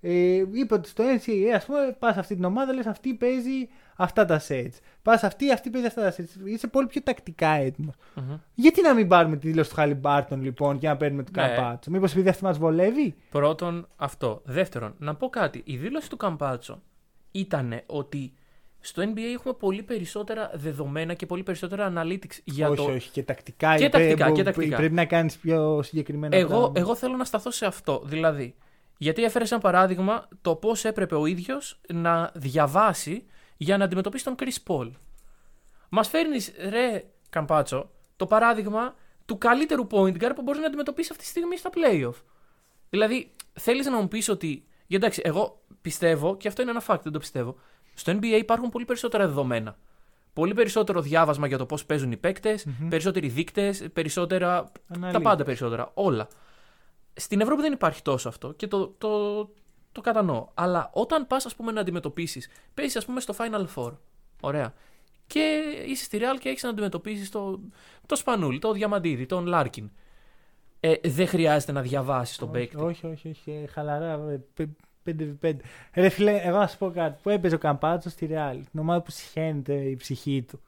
[SPEAKER 1] Ε, είπε ότι στο NCAA, ας πούμε, πας σε αυτή την ομάδα, λες αυτή παίζει αυτά τα sets. Πας αυτή, αυτή παίζει αυτά τα sets. Είσαι πολύ πιο τακτικά έτοιμος.
[SPEAKER 2] Μμμ.
[SPEAKER 1] Γιατί να μην πάρουμε τη δήλωση του Χαλιμπάρτον λοιπόν και να παίρνουμε του
[SPEAKER 2] Ναι.
[SPEAKER 1] Καρπάτσο. Μήπως επειδή αυτή μας βολεύει;
[SPEAKER 2] Πρώτον, αυτό. Δεύτερον, να πω κάτι. Η δήλωση του Καμπάτσο ήταν ότι στο NBA έχουμε πολύ περισσότερα δεδομένα και πολύ περισσότερα analytics για
[SPEAKER 1] όχι,
[SPEAKER 2] το.
[SPEAKER 1] όχι, και τακτικά.
[SPEAKER 2] Και
[SPEAKER 1] είπε,
[SPEAKER 2] τακτικά,
[SPEAKER 1] μπο-
[SPEAKER 2] και τακτικά.
[SPEAKER 1] Πρέπει να κάνεις πιο συγκεκριμένα
[SPEAKER 2] Εγώ,
[SPEAKER 1] πράγματα.
[SPEAKER 2] εγώ θέλω να σταθώ σε αυτό. Δηλαδή, γιατί έφερες σαν παράδειγμα το πώς έπρεπε ο ίδιος να διαβάσει για να αντιμετωπίσει τον Chris Paul. Μας φέρνεις, ρε Καμπάτσο, το παράδειγμα του καλύτερου point guard που μπορείς να αντιμετωπίσεις αυτή τη στιγμή στα playoff. Δηλαδή, θέλεις να μου πεις ότι. για Εντάξει, εγώ πιστεύω, και αυτό είναι ένα fact, δεν το πιστεύω. Στο NBA υπάρχουν πολύ περισσότερα δεδομένα. Πολύ περισσότερο διάβασμα για το πώς παίζουν οι παίκτες, περισσότεροι δείκτες, περισσότερα. Τα
[SPEAKER 1] Αναλύτες.
[SPEAKER 2] πάντα περισσότερα. Όλα. Στην Ευρώπη δεν υπάρχει τόσο αυτό και το, το, το κατανοώ. Αλλά όταν πας, ας πούμε, να αντιμετωπίσεις, παίζει, ας πούμε, στο Final Four. Ωραία. Και είσαι στη Real και έχεις να αντιμετωπίσεις το, το Σπανούλι, το Διαμαντίδη, τον Λάρκιν. Ε, δεν χρειάζεται να διαβάσεις τον παίκτη.
[SPEAKER 1] Όχι, όχι, όχι. ε, Χαλαρά. 5v5. Ρε φίλε, εγώ να σου πω κάτι. Που έπαιζε ο Καμπάτσο στη Real; Την ομάδα που συχαίνεται η ψυχή του.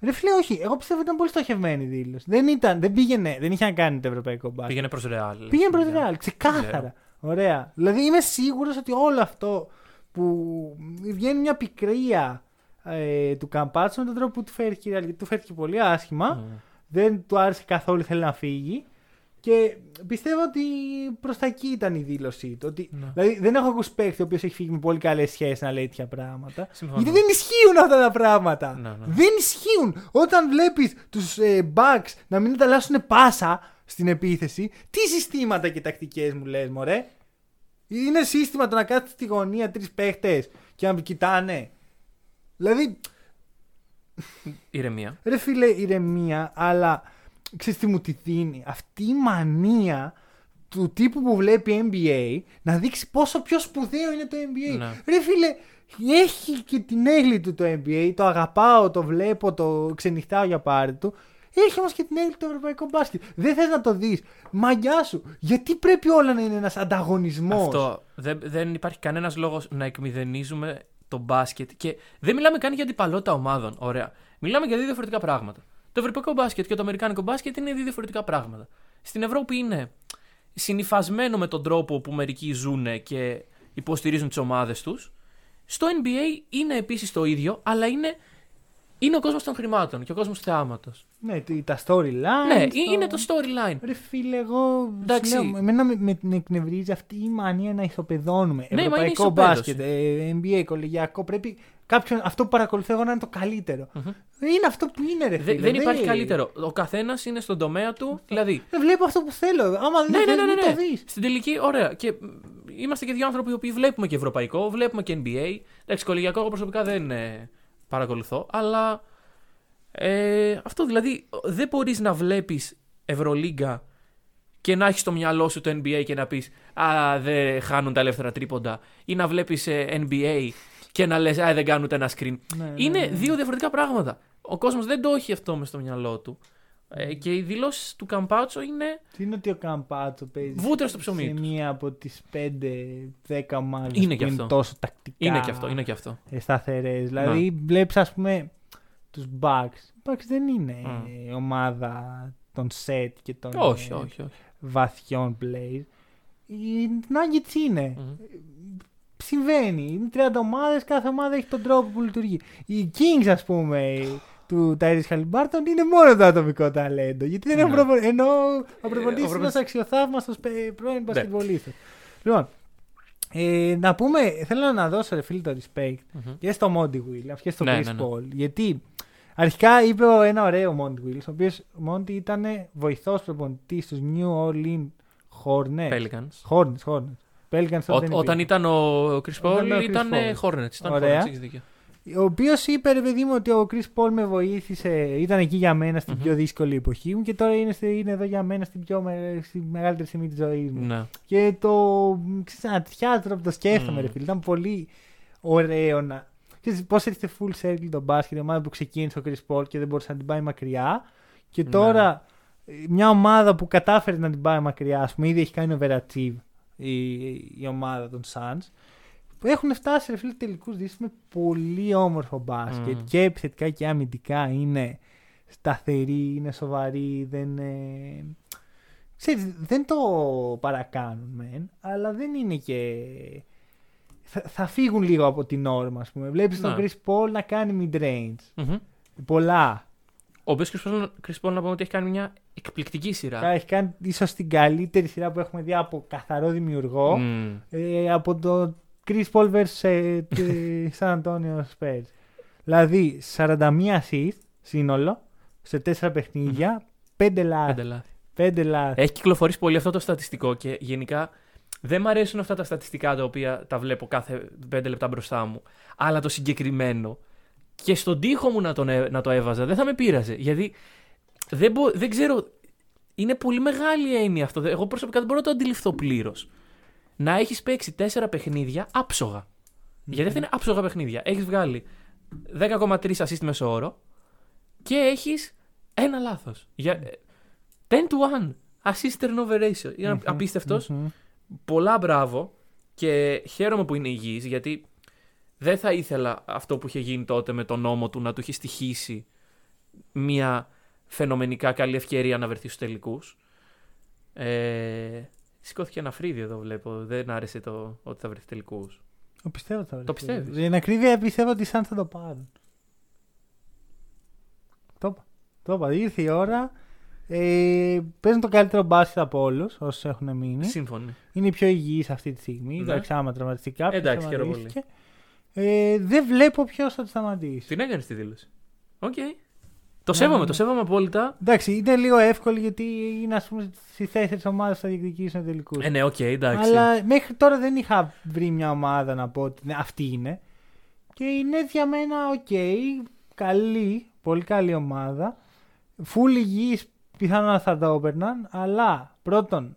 [SPEAKER 1] Ρε φίλε, όχι. Εγώ πιστεύω ότι ήταν πολύ στοχευμένη η δήλωση. Δεν, ήταν, δεν πήγαινε, δεν είχε να κάνει το ευρωπαϊκό μπάσκετ.
[SPEAKER 2] Πήγαινε προς Real.
[SPEAKER 1] Πήγαινε προς
[SPEAKER 2] Ναι.
[SPEAKER 1] Real. Ξεκάθαρα. Ωραία. Δηλαδή είμαι σίγουρος ότι όλο αυτό που βγαίνει μια πικρία ε, του Καμπάτσο με τον τρόπο που του φέρθηκε η Real. Γιατί του φέρθηκε πολύ άσχημα.
[SPEAKER 2] Mm.
[SPEAKER 1] Δεν του άρεσε καθόλου, θέλει να φύγει. Και πιστεύω ότι προς τα εκεί ήταν η δήλωσή του. Ότι,
[SPEAKER 2] Ναι.
[SPEAKER 1] Δηλαδή δεν έχω ακούσει παίκτη ο οποίος έχει φύγει με πολύ καλές σχέσεις να λέει τέτοια πράγματα.
[SPEAKER 2] Συμφωνώ.
[SPEAKER 1] Γιατί δεν ισχύουν αυτά τα πράγματα.
[SPEAKER 2] Ναι, ναι.
[SPEAKER 1] Δεν ισχύουν. Όταν βλέπεις τους ε, Bucks να μην ανταλλάσσουν πάσα στην επίθεση, τι συστήματα και τακτικές μου λες, Μωρέ; Είναι σύστημα το να κάθεται στη γωνία τρεις παίχτες και να κοιτάνε. Δηλαδή,
[SPEAKER 2] Ηρεμία.
[SPEAKER 1] Ρε φίλε, ηρεμία, αλλά ξέρεις τι μου τη δίνει; Αυτή η μανία του τύπου που βλέπει NBA να δείξει πόσο πιο σπουδαίο είναι το NBA.
[SPEAKER 2] Ναι.
[SPEAKER 1] Ρε φίλε, έχει και την έγκλη του το NBA, το αγαπάω, το βλέπω, το ξενυχτάω για πάρτι του. Έχει όμως και την έγκλη του ευρωπαϊκού μπάσκετ. Δεν θες να το δεις. Μαγιά σου. Γιατί πρέπει όλα να είναι ένας ανταγωνισμός;
[SPEAKER 2] Αυτό. Δεν, δεν υπάρχει κανένας λόγος να εκμηδενίζουμε το μπάσκετ. Και δεν μιλάμε καν για αντιπαλότητα ομάδων. Ωραία. Μιλάμε για δύο διαφορετικά πράγματα. Το ευρωπαϊκό μπάσκετ και το αμερικάνικο μπάσκετ είναι δύο διαφορετικά πράγματα. Στην Ευρώπη είναι συνυφασμένο με τον τρόπο που μερικοί ζουν και υποστηρίζουν τις ομάδες τους. Στο NBA είναι επίσης το ίδιο, αλλά είναι, είναι ο κόσμος των χρημάτων και ο κόσμος του θεάματος.
[SPEAKER 1] Ναι, το- τα storyline.
[SPEAKER 2] Ναι, είναι το storyline.
[SPEAKER 1] Ρε φίλε, εγώ.
[SPEAKER 2] Εντάξει.
[SPEAKER 1] σου Λέω, εμένα με, με την εκνευρίζει αυτή η μανία να ισοπεδώνουμε.
[SPEAKER 2] Ναι, μα είναι
[SPEAKER 1] Ευρωπαϊκό
[SPEAKER 2] ισοπαίδωση.
[SPEAKER 1] μπάσκετ, ε, NBA, κολεγιακό. Πρέπει κάποιον, αυτό που παρακολουθώ εγώ να είναι το καλυτερο Είναι αυτό που είναι, ρε φίλε.
[SPEAKER 2] Δε- δεν υπάρχει καλύτερο. Ο καθένας είναι στον τομέα του. Δηλαδή,
[SPEAKER 1] Δεν βλέπω αυτό που θέλω. Άμα δεν
[SPEAKER 2] Ναι, ναι,
[SPEAKER 1] θες,
[SPEAKER 2] ναι, ναι,
[SPEAKER 1] μην
[SPEAKER 2] ναι.
[SPEAKER 1] το δεις.
[SPEAKER 2] Στην τελική, ωραία. Και μ, είμαστε και δύο άνθρωποι οι οποίοι βλέπουμε και ευρωπαϊκό, βλέπουμε και NBA. Εντάξει, κολεγιακό εγώ προσωπικά δεν ε, παρακολουθώ, αλλά ε, αυτό δηλαδή δεν μπορείς να βλέπεις Ευρωλίγκα και να έχεις στο μυαλό σου το NBA και να πεις Α, δεν χάνουν τα ελεύθερα τρίποντα. Ή να βλέπεις NBA και να λες Α, δεν κάνουν ούτε ένα screen.
[SPEAKER 1] Ναι, ναι,
[SPEAKER 2] Είναι
[SPEAKER 1] ναι.
[SPEAKER 2] δύο διαφορετικά πράγματα. Ο κόσμος δεν το έχει αυτό μες στο μυαλό του. Ε, και οι δηλώσεις του Καμπάτσο είναι
[SPEAKER 1] Τι είναι ότι ο Καμπάτσο παίζει
[SPEAKER 2] Βούτυρα στο ψωμί
[SPEAKER 1] σε
[SPEAKER 2] τους.
[SPEAKER 1] μία από τις 5-10 ομάδες
[SPEAKER 2] Είναι
[SPEAKER 1] που
[SPEAKER 2] και
[SPEAKER 1] είναι
[SPEAKER 2] αυτό.
[SPEAKER 1] τόσο τακτικά
[SPEAKER 2] Είναι και αυτό, είναι και αυτό.
[SPEAKER 1] σταθερές. Δηλαδή, βλέπεις, ας πούμε, τους Bucks. Οι Bucks δεν είναι
[SPEAKER 2] Mm.
[SPEAKER 1] ε, ομάδα των set και των
[SPEAKER 2] όχι,
[SPEAKER 1] ε,
[SPEAKER 2] όχι, όχι.
[SPEAKER 1] βαθιών plays. Οι Nuggets είναι.
[SPEAKER 2] Μμμ.
[SPEAKER 1] Συμβαίνει. Είναι 30 ομάδες, κάθε ομάδα έχει τον τρόπο που λειτουργεί. Οι Kings, ας πούμε, του Tyrese Halliburton είναι μόνο το ατομικό ταλέντο. Γιατί δεν έχουν
[SPEAKER 2] Ναι.
[SPEAKER 1] προπονητή. Ενώ ο
[SPEAKER 2] Ε, ο
[SPEAKER 1] προπονητής είναι
[SPEAKER 2] προπονητής-
[SPEAKER 1] ένα αξιοθαύμαστο πρώην
[SPEAKER 2] Ναι.
[SPEAKER 1] μπασκετμπολίστας. Λοιπόν, ε, να πούμε, θέλω να δώσω ρε φίλε το respect
[SPEAKER 2] Μμμ.
[SPEAKER 1] και στο Monty Williams και στο
[SPEAKER 2] Ναι,
[SPEAKER 1] Chris
[SPEAKER 2] ναι, ναι.
[SPEAKER 1] Paul. Γιατί αρχικά είπε ο- ένα ωραίο Monty Williams, ο οποίος Monty ήταν βοηθός προπονητής στους New Orleans Hornets.
[SPEAKER 2] Pelicans.
[SPEAKER 1] Hornets, Hornets. Pelicans
[SPEAKER 2] Ό,
[SPEAKER 1] τότε δεν
[SPEAKER 2] όταν
[SPEAKER 1] υπήρχε.
[SPEAKER 2] ήταν ο Chris
[SPEAKER 1] Όταν
[SPEAKER 2] Paul,
[SPEAKER 1] ήταν ο Chris
[SPEAKER 2] ήταν ε,
[SPEAKER 1] Paul.
[SPEAKER 2] Hornets. Ήταν
[SPEAKER 1] Ωραία.
[SPEAKER 2] Hornets, έχεις δίκιο.
[SPEAKER 1] Ο οποίος είπε, ρε παιδί μου, ότι ο Chris Paul με βοήθησε, ήταν εκεί για μένα στην
[SPEAKER 2] Μμμ.
[SPEAKER 1] πιο δύσκολη εποχή μου και τώρα είναι, στη- είναι εδώ για μένα στην, πιο, με- στη μεγαλύτερη στιγμή της ζωής μου.
[SPEAKER 2] Ναι.
[SPEAKER 1] Και το. ξέρεις, ανατριχιάζει τώρα που το σκέφτομαι,
[SPEAKER 2] Μμ.
[SPEAKER 1] ρε φίλε. Ήταν πολύ ωραίο να. Πώς έρχεται full circle το μπάσκετ, η ομάδα που ξεκίνησε ο Chris Paul και δεν μπορούσε να την πάει μακριά. Και
[SPEAKER 2] Ναι.
[SPEAKER 1] τώρα ε, μια ομάδα που κατάφερε να την πάει μακριά, ας πούμε, ήδη έχει κάνει overachieve η, η ομάδα των Suns. Που έχουν φτάσει ρε φίλε τελικούς δύσεις με πολύ όμορφο μπάσκετ
[SPEAKER 2] Μμ.
[SPEAKER 1] και επιθετικά και αμυντικά είναι σταθεροί, είναι σοβαροί, δεν, ε, ξέρεις, δεν το παρακάνουν μεν, αλλά δεν είναι και... Θα, θα φύγουν λίγο από την όρμα, ας πούμε. Βλέπεις τον
[SPEAKER 2] Ναι.
[SPEAKER 1] Chris Paul να κάνει mid-range.
[SPEAKER 2] Μμμ.
[SPEAKER 1] Πολλά.
[SPEAKER 2] Ο οποίος Chris Paul, Chris Paul να πούμε ότι έχει κάνει μια εκπληκτική σειρά.
[SPEAKER 1] Έχει κάνει ίσως την καλύτερη σειρά που έχουμε δει από καθαρό δημιουργό.
[SPEAKER 2] Μμ.
[SPEAKER 1] ε, από το Chris Paul vs. ε, τη San Antonio Spurs. Δηλαδή 41 assist σύνολο σε 4 παιχνίδια, 5 λάθη.
[SPEAKER 2] Πέντε λάθη.
[SPEAKER 1] 5 λάθη.
[SPEAKER 2] Έχει κυκλοφορήσει πολύ αυτό το στατιστικό και γενικά δεν μ' αρέσουν αυτά τα στατιστικά τα οποία τα βλέπω κάθε 5 λεπτά μπροστά μου. Αλλά το συγκεκριμένο και στον τοίχο μου να, τον, έ- να το έβαζα δεν θα με πείραζε. Γιατί δεν, μπο- δεν ξέρω. Είναι πολύ μεγάλη έννοια αυτό. Εγώ προσωπικά δεν μπορώ να το αντιληφθώ πλήρως. Να έχεις παίξει 4 παιχνίδια άψογα. Γιατί αυτά είναι άψογα παιχνίδια. Έχεις βγάλει 10,3 assist μέσω όρο και έχεις ένα λάθος. Για... 10 to 1 assist turnover ratio. Είναι
[SPEAKER 1] Μμμ,
[SPEAKER 2] απίστευτος.
[SPEAKER 1] μμμ.
[SPEAKER 2] Πολλά μπράβο και χαίρομαι που είναι υγιής γιατί δεν θα ήθελα αυτό που είχε γίνει τότε με τον νόμο του να του είχε στοιχήσει μια φαινομενικά καλή ευκαιρία να βρεθεί στους τελικούς. Ε, σηκώθηκε ένα φρύδι εδώ βλέπω. Δεν άρεσε το ότι θα βρεθεί τελικούς.
[SPEAKER 1] Το πιστεύω ότι θα βρεθεί.
[SPEAKER 2] πιστεύεις;
[SPEAKER 1] Για την ακρίβεια πιστεύω ότι οι Suns θα το πάρουν. Το είπα. Το είπα. Ήρθε η ώρα. Ε, παίζουν το καλύτερο μπάσκετ από όλους όσους έχουν μείνει.
[SPEAKER 2] Σύμφωνοι.
[SPEAKER 1] Είναι οι πιο υγιείς αυτή τη στιγμή.
[SPEAKER 2] Ναι.
[SPEAKER 1] Εντάξει, άμα τραυματιστεί κάποιο.
[SPEAKER 2] Εντάξει, χαίρομαι πολύ.
[SPEAKER 1] Ε, δεν βλέπω ποιος θα τους σταματήσει.
[SPEAKER 2] Την έκανε τη δήλωση. Οκ. Το σέβομαι,
[SPEAKER 1] ναι.
[SPEAKER 2] το σέβομαι απόλυτα.
[SPEAKER 1] Εντάξει, είναι λίγο εύκολο γιατί είναι ας πούμε στις τέσσερις ομάδες που θα διεκδικήσουν τελικούς.
[SPEAKER 2] Ε, ναι, οκ, εντάξει.
[SPEAKER 1] Αλλά μέχρι τώρα δεν είχα βρει μια ομάδα να πω ότι ναι, αυτή είναι. Και είναι για μένα οκ. καλή, πολύ καλή ομάδα. Φουλ υγιής πιθανόν θα το 'παιρναν. Αλλά πρώτον,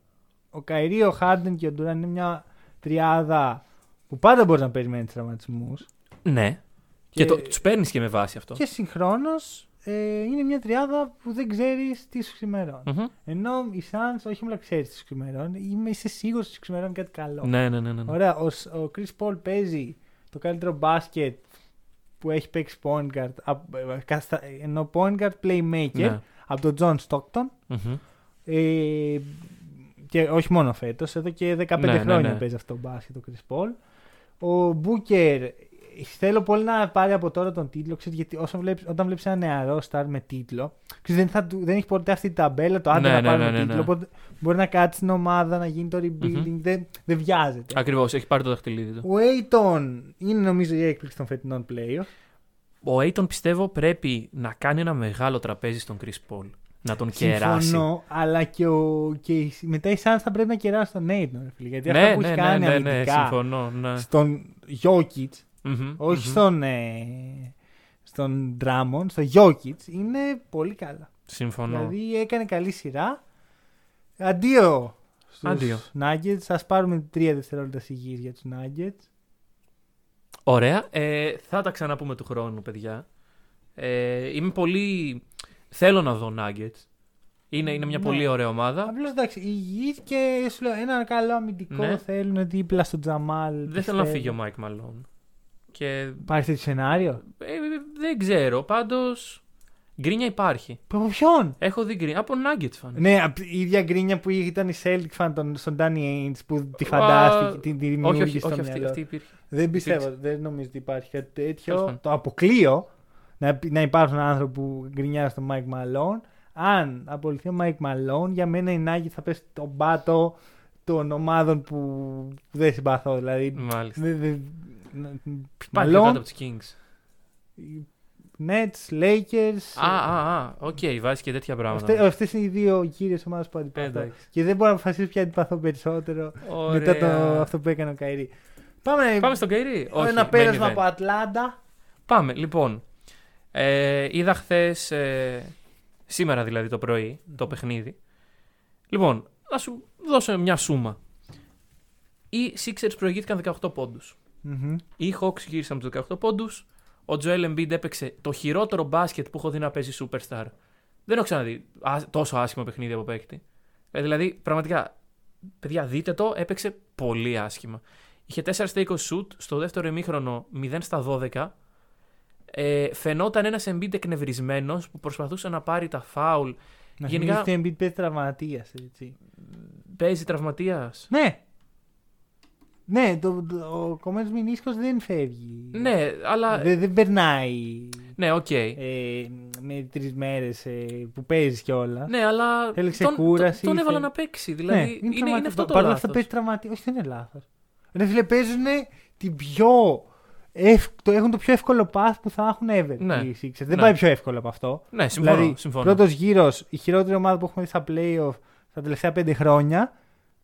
[SPEAKER 1] ο Καϊρί, ο Χάρντεν και ο Ντουράν είναι μια τριάδα που πάντα μπορείς να περιμένεις τραυματισμούς.
[SPEAKER 2] Ναι. Και, το, τους παίρνεις και με βάση αυτό.
[SPEAKER 1] Και συγχρόνως ε, είναι μια τριάδα που δεν ξέρεις τι σου ξημερώνει.
[SPEAKER 2] Μμμ.
[SPEAKER 1] Ενώ οι Suns όχι μόνο ξέρεις τι σου ξημερώνει, είμαι είσαι σίγουρος ότι σου ξημερώνει κάτι καλό.
[SPEAKER 2] Ναι, ναι, ναι. ναι. ναι.
[SPEAKER 1] Ωραία, ο, ο Chris Paul παίζει το καλύτερο μπάσκετ που έχει παίξει point guard, απ- ε, καστα- ενώ point guard playmaker
[SPEAKER 2] Ναι.
[SPEAKER 1] από τον John Stockton
[SPEAKER 2] Μμμ.
[SPEAKER 1] ε, και όχι μόνο φέτος, εδώ και 15
[SPEAKER 2] Ναι, ναι,
[SPEAKER 1] χρόνια
[SPEAKER 2] ναι.
[SPEAKER 1] παίζει αυτό το μπάσκετ ο Chris Paul. Ο Booker θέλω πολύ να πάρει από τώρα τον τίτλο, ξέρεις, γιατί όσο βλέπεις, όταν βλέπεις ένα νεαρό star με τίτλο, ξέρεις, δεν, θα, του- δεν έχει ποτέ αυτή την ταμπέλα, το άντε
[SPEAKER 2] Ναι,
[SPEAKER 1] να
[SPEAKER 2] ναι,
[SPEAKER 1] πάρει
[SPEAKER 2] ναι,
[SPEAKER 1] τον
[SPEAKER 2] ναι,
[SPEAKER 1] τίτλο,
[SPEAKER 2] ναι.
[SPEAKER 1] οπότε μπορεί να κάτσει στην ομάδα, να γίνει το rebuilding, δεν, δεν βιάζεται.
[SPEAKER 2] Ακριβώς, έχει πάρει το δαχτυλίδι του.
[SPEAKER 1] Ο Aiton είναι νομίζω η έκπληξη των φετινών playoff.
[SPEAKER 2] Ο Aiton πιστεύω πρέπει να κάνει ένα μεγάλο τραπέζι στον Chris Paul. Να τον κεράσει.
[SPEAKER 1] Συμφωνώ, αλλά και, ο, και οι- μετά οι Suns θα πρέπει να κεράσουν τον Aiton. ρε φίλε, γιατί
[SPEAKER 2] Ναι,
[SPEAKER 1] αυτά που
[SPEAKER 2] ναι,
[SPEAKER 1] έχει
[SPEAKER 2] ναι,
[SPEAKER 1] κάνει
[SPEAKER 2] ναι, ναι,
[SPEAKER 1] αμυντικά
[SPEAKER 2] συμφωνώ. Ναι.
[SPEAKER 1] στον Jokic,
[SPEAKER 2] Μμμ,
[SPEAKER 1] όχι
[SPEAKER 2] μμμ.
[SPEAKER 1] στον, ε, στον Drummond, στο Jokic, είναι πολύ καλά.
[SPEAKER 2] Συμφωνώ.
[SPEAKER 1] Δηλαδή έκανε καλή σειρά. Αντίο στους
[SPEAKER 2] Αντίο.
[SPEAKER 1] Nuggets. Ας πάρουμε τρία δευτερόλεπτα σιγής για τους Nuggets.
[SPEAKER 2] Ωραία. Ε, θα τα ξαναπούμε του χρόνου, παιδιά. Ε, είμαι πολύ. Θέλω να δω Nuggets. Είναι, είναι μια
[SPEAKER 1] Ναι.
[SPEAKER 2] πολύ ωραία ομάδα.
[SPEAKER 1] Απλώς εντάξει, υγιείς και σου λέω ένα καλό αμυντικό
[SPEAKER 2] Ναι.
[SPEAKER 1] θέλουν δίπλα στον Τζαμάλ.
[SPEAKER 2] Δεν θέλω να
[SPEAKER 1] πιστεύω.
[SPEAKER 2] φύγει ο Mike Malone. Και
[SPEAKER 1] Υπάρχει τέτοιο σενάριο;
[SPEAKER 2] ε, δεν ξέρω. Πάντως. Γκρίνια υπάρχει.
[SPEAKER 1] Από ποιον;
[SPEAKER 2] Έχω δει γκρίνια. Από Nuggets fan.
[SPEAKER 1] Ναι, απ' η ίδια γκρίνια που ήταν η Celtic fan τον, στον Danny Ainge που τη φαντάστηκε, την, τη
[SPEAKER 2] όχι,
[SPEAKER 1] δημιούργησε
[SPEAKER 2] όχι,
[SPEAKER 1] στο
[SPEAKER 2] όχι αυτή,
[SPEAKER 1] μυαλό.
[SPEAKER 2] αυτή υπήρχε.
[SPEAKER 1] Δεν πιστεύω,
[SPEAKER 2] Υπήρξε.
[SPEAKER 1] δεν νομίζω ότι υπάρχει κάτι
[SPEAKER 2] Τέλος
[SPEAKER 1] τέτοιο.
[SPEAKER 2] πάντων.
[SPEAKER 1] Το αποκλείω να, να υπάρχουν άνθρωποι που γκρινιάζουν στον Mike Malone. Αν απολυθεί ο Mike Malone, για μένα η Nugget θα πέσει τον πάτο των ομάδων που, που δεν συμπαθώ. Δηλαδή,
[SPEAKER 2] Μάλιστα.
[SPEAKER 1] δε- δε-
[SPEAKER 2] Πάει πιο
[SPEAKER 1] Malone,
[SPEAKER 2] κάτω από τους Kings.
[SPEAKER 1] Nets, Lakers.
[SPEAKER 2] Α, α, α. Οκ, βάζει και τέτοια πράγματα.
[SPEAKER 1] Αυτές, αυτές είναι οι δύο κύριες ομάδες που αντιπαθώ.
[SPEAKER 2] Εντάξει.
[SPEAKER 1] Και δεν μπορώ να αποφασίσω ποια αντιπαθώ περισσότερο
[SPEAKER 2] Ωραία.
[SPEAKER 1] μετά το, αυτό που έκανε ο Καϊρί. Πάμε,
[SPEAKER 2] Πάμε στον Καϊρί. Όχι,
[SPEAKER 1] ένα
[SPEAKER 2] main
[SPEAKER 1] πέρασμα
[SPEAKER 2] event.
[SPEAKER 1] από Ατλάντα.
[SPEAKER 2] Πάμε, λοιπόν. Ε, είδα χθες. σήμερα δηλαδή το πρωί, το παιχνίδι. Λοιπόν, θα σου δώσω μια σούμα. Οι Sixers προηγήθηκαν 18 πόντους.
[SPEAKER 1] Μμμ.
[SPEAKER 2] Οι Hawks γύρισαν τους 18 πόντους. Ο Joel Embiid έπαιξε το χειρότερο μπάσκετ που έχω δει να παίζει Superstar. Δεν έχω ξαναδεί α- τόσο άσχημο παιχνίδι από παίκτη. Ε, δηλαδή, πραγματικά, παιδιά, δείτε το, έπαιξε πολύ άσχημα. Είχε 4 στα 20 shoot, στο δεύτερο ημίχρονο 0 στα 12. Ε, φαινόταν ένας Embiid εκνευρισμένος που προσπαθούσε να πάρει τα φάουλ.
[SPEAKER 1] Να
[SPEAKER 2] Γενικά-
[SPEAKER 1] θυμίσεις ότι Embiid παίζει τραυματίας, έτσι.
[SPEAKER 2] Παίζει τραυματίας.
[SPEAKER 1] Ναι. Ναι, το, το, ο κομμένος μηνίσκος δεν φεύγει.
[SPEAKER 2] Ναι, αλλά.
[SPEAKER 1] Δεν, δεν περνάει
[SPEAKER 2] Ναι, οκ.
[SPEAKER 1] ε, με τρεις μέρες ε, που παίζεις κιόλας.
[SPEAKER 2] Ναι, αλλά.
[SPEAKER 1] Θέλεις
[SPEAKER 2] τον,
[SPEAKER 1] ξεκούρασης,
[SPEAKER 2] τον, τον έβαλα
[SPEAKER 1] θέλει-
[SPEAKER 2] να παίξει. Δηλαδή,
[SPEAKER 1] Ναι,
[SPEAKER 2] είναι, είναι,
[SPEAKER 1] τραυματι-
[SPEAKER 2] αυτό το
[SPEAKER 1] Παρ' όλα
[SPEAKER 2] λάθος.
[SPEAKER 1] αυτά παίζει τραυματίας. Όχι, δεν είναι λάθος. Ρε φίλε, παίζουν την πιο. ευ- το, έχουν το πιο εύκολο path που θα έχουν ever.
[SPEAKER 2] Ναι.
[SPEAKER 1] οι Sixers. Δεν
[SPEAKER 2] Ναι.
[SPEAKER 1] πάει πιο εύκολο από αυτό.
[SPEAKER 2] Ναι, συμφωνώ.
[SPEAKER 1] δηλαδή,
[SPEAKER 2] συμφωνώ.
[SPEAKER 1] πρώτος γύρος, η χειρότερη ομάδα που έχουμε δει στα playoff τα τελευταία πέντε χρόνια.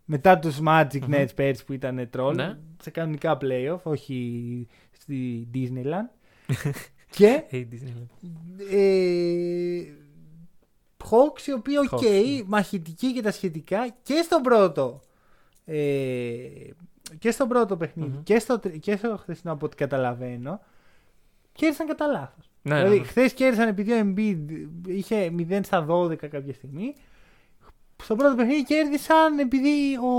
[SPEAKER 1] Μετά τους Magic
[SPEAKER 2] Μμμ.
[SPEAKER 1] Nets πέρσι που ήταν troll,
[SPEAKER 2] Ναι.
[SPEAKER 1] σε κανονικά playoff, όχι στη Disneyland. και
[SPEAKER 2] Hey, Disneyland.
[SPEAKER 1] ε, Hawks οι οποίοι οκ,
[SPEAKER 2] Hawks, ναι.
[SPEAKER 1] μαχητικοί και τα σχετικά και στον πρώτο ε, και στον πρώτο παιχνίδι
[SPEAKER 2] Μμμ.
[SPEAKER 1] και, στο, τρι- και στο χθεσινό από ό,τι καταλαβαίνω κέρδισαν κατά λάθος.
[SPEAKER 2] Ναι,
[SPEAKER 1] δηλαδή,
[SPEAKER 2] ναι, ναι.
[SPEAKER 1] χθες κέρδισαν επειδή ο Embiid είχε 0 στα 12 κάποια στιγμή. Στο πρώτο παιχνίδι κέρδισαν επειδή ο,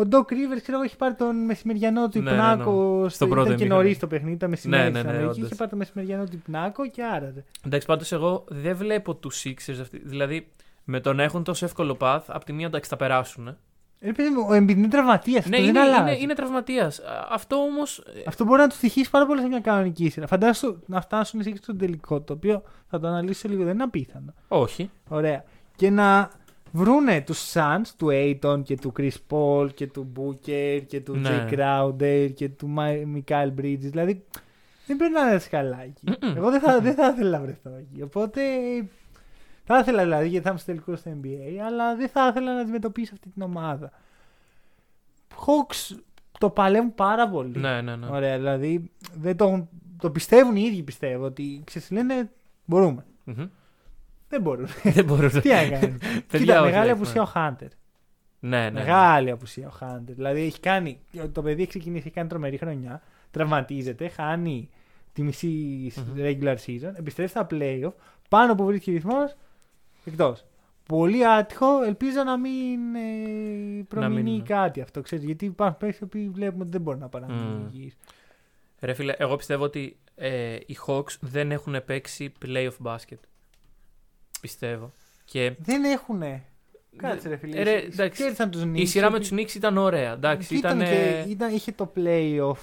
[SPEAKER 1] ο Doc Rivers ξέρω, εγώ, είχε πάρει τον μεσημεριανό του
[SPEAKER 2] Ναι, ναι, ναι.
[SPEAKER 1] υπνάκο.
[SPEAKER 2] Στο
[SPEAKER 1] στο-
[SPEAKER 2] πρώτο
[SPEAKER 1] ήταν και
[SPEAKER 2] ημίχρονο.
[SPEAKER 1] νωρίς το παιχνίδι, ήταν μεσημέρι.
[SPEAKER 2] Ναι, ναι,
[SPEAKER 1] στην
[SPEAKER 2] ναι,
[SPEAKER 1] Αμερική,
[SPEAKER 2] όντως.
[SPEAKER 1] είχε πάρει το μεσημεριανό του υπνάκο και άραζε.
[SPEAKER 2] Εντάξει, πάντως εγώ δεν βλέπω τους Sixers αυτή. Δηλαδή, με το να έχουν τόσο εύκολο path, από τη μία εντάξει θα περάσουν.
[SPEAKER 1] Ε, παιδί μου, ο Embiid είναι τραυματίας.
[SPEAKER 2] Ναι,
[SPEAKER 1] δεν
[SPEAKER 2] είναι,
[SPEAKER 1] αλλάζει.
[SPEAKER 2] είναι, είναι τραυματίας. Αυτό όμως.
[SPEAKER 1] Αυτό μπορεί να του στοιχήσει πάρα πολύ σε μια κανονική σειρά. Φαντάσου να φτάσουν οι Sixers στο τελικό, το οποίο θα το αναλύσω λίγο, δεν είναι απίθανο.
[SPEAKER 2] Όχι.
[SPEAKER 1] Ωραία. Και να βρούνε τους Suns, του Aiton και του Chris Paul και του Booker και του
[SPEAKER 2] Ναι.
[SPEAKER 1] Jay Crowder και του Mi- Mikael Bridges. Δηλαδή δεν πρέπει να είναι καλά εκεί.
[SPEAKER 2] Mm-mm.
[SPEAKER 1] Εγώ δεν θα, δεν θα ήθελα να βρεθώ εκεί. Οπότε θα ήθελα δηλαδή γιατί θα είμαι στο τελικό στο NBA, αλλά δεν θα ήθελα να αντιμετωπίσω αυτή την ομάδα. Hawks το παλεύουν πάρα πολύ.
[SPEAKER 2] Ναι, ναι, ναι.
[SPEAKER 1] Ωραία, δηλαδή δεν το, έχουν- το πιστεύουν οι ίδιοι πιστεύω ότι ξέρεις, λένε μπορούμε.
[SPEAKER 2] Μμμ.
[SPEAKER 1] Δεν μπορούν.
[SPEAKER 2] Δεν μπορώ να.
[SPEAKER 1] Τι να κάνεις.
[SPEAKER 2] Παιδιά,
[SPEAKER 1] Κοίτα,
[SPEAKER 2] όχι,
[SPEAKER 1] μεγάλη
[SPEAKER 2] ναι.
[SPEAKER 1] απουσία ο Χάντερ.
[SPEAKER 2] Ναι, ναι. ναι.
[SPEAKER 1] Μεγάλη απουσία ο Χάντερ. Δηλαδή έχει κάνει. Το παιδί έχει ξεκινήσει, έχει κάνει τρομερή χρονιά. Τραυματίζεται, χάνει τη μισή
[SPEAKER 2] Μμμ.
[SPEAKER 1] regular season. Επιστρέφει στα playoff. Πάνω που βρίσκει ρυθμός. Εκτός. Πολύ άτυχο. Ελπίζω να μην ε, προμηνύει
[SPEAKER 2] μην, ναι.
[SPEAKER 1] κάτι αυτό. Ξέρεις, γιατί υπάρχουν παίχτε που βλέπουμε ότι δεν μπορούν να παραμείνουν
[SPEAKER 2] Μμ.
[SPEAKER 1] υγιείς.
[SPEAKER 2] Ρε φίλε, εγώ πιστεύω ότι ε, οι Hawks δεν έχουν παίξει playoff basket. Πιστεύω. Και
[SPEAKER 1] Δεν έχουνε. Κάτσε ρε φίλε.
[SPEAKER 2] Ε, ρε, εντάξει.
[SPEAKER 1] Κέρδισαν τους
[SPEAKER 2] η
[SPEAKER 1] Knicks,
[SPEAKER 2] σειρά με
[SPEAKER 1] ότι-
[SPEAKER 2] τους Knicks ήταν ωραία. Εντάξει,
[SPEAKER 1] Ήταν,
[SPEAKER 2] ήταν.
[SPEAKER 1] και, ήταν, είχε το playoff.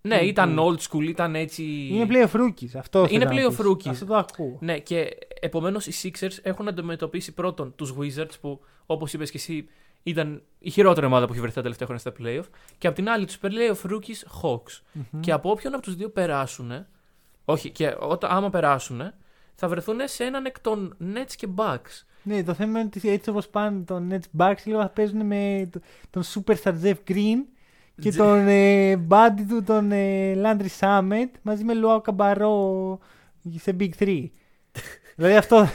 [SPEAKER 2] Ναι,
[SPEAKER 1] του-
[SPEAKER 2] ήταν
[SPEAKER 1] του-
[SPEAKER 2] old school, ήταν έτσι.
[SPEAKER 1] Είναι playoff rookies. Αυτό
[SPEAKER 2] Είναι
[SPEAKER 1] θέλω να
[SPEAKER 2] playoff
[SPEAKER 1] πεις.
[SPEAKER 2] rookies.
[SPEAKER 1] Αυτό το ακούω.
[SPEAKER 2] Ναι, και επομένως οι Sixers έχουν αντιμετωπίσει πρώτον τους Wizards που, όπως είπες και εσύ, ήταν η χειρότερη ομάδα που έχει βρεθεί τα τελευταία χρόνια στα playoff. Και απ' την άλλη τους playoff rookies Hawks.
[SPEAKER 1] Μμμ.
[SPEAKER 2] Και από όποιον από τους δύο περάσουν, όχι, και όταν, άμα περάσουν, θα βρεθούν σε έναν εκ των Nets και Bucks.
[SPEAKER 1] Ναι, το θέμα είναι ότι έτσι όπως πάνε τον Nets Bucks λίγο θα παίζουν με το- τον Superstar Jeff Green και
[SPEAKER 2] Τζε-
[SPEAKER 1] τον ε, buddy του τον ε, Landry Summit μαζί με Λουάο Καμπαρό σε Big 3. δηλαδή αυτό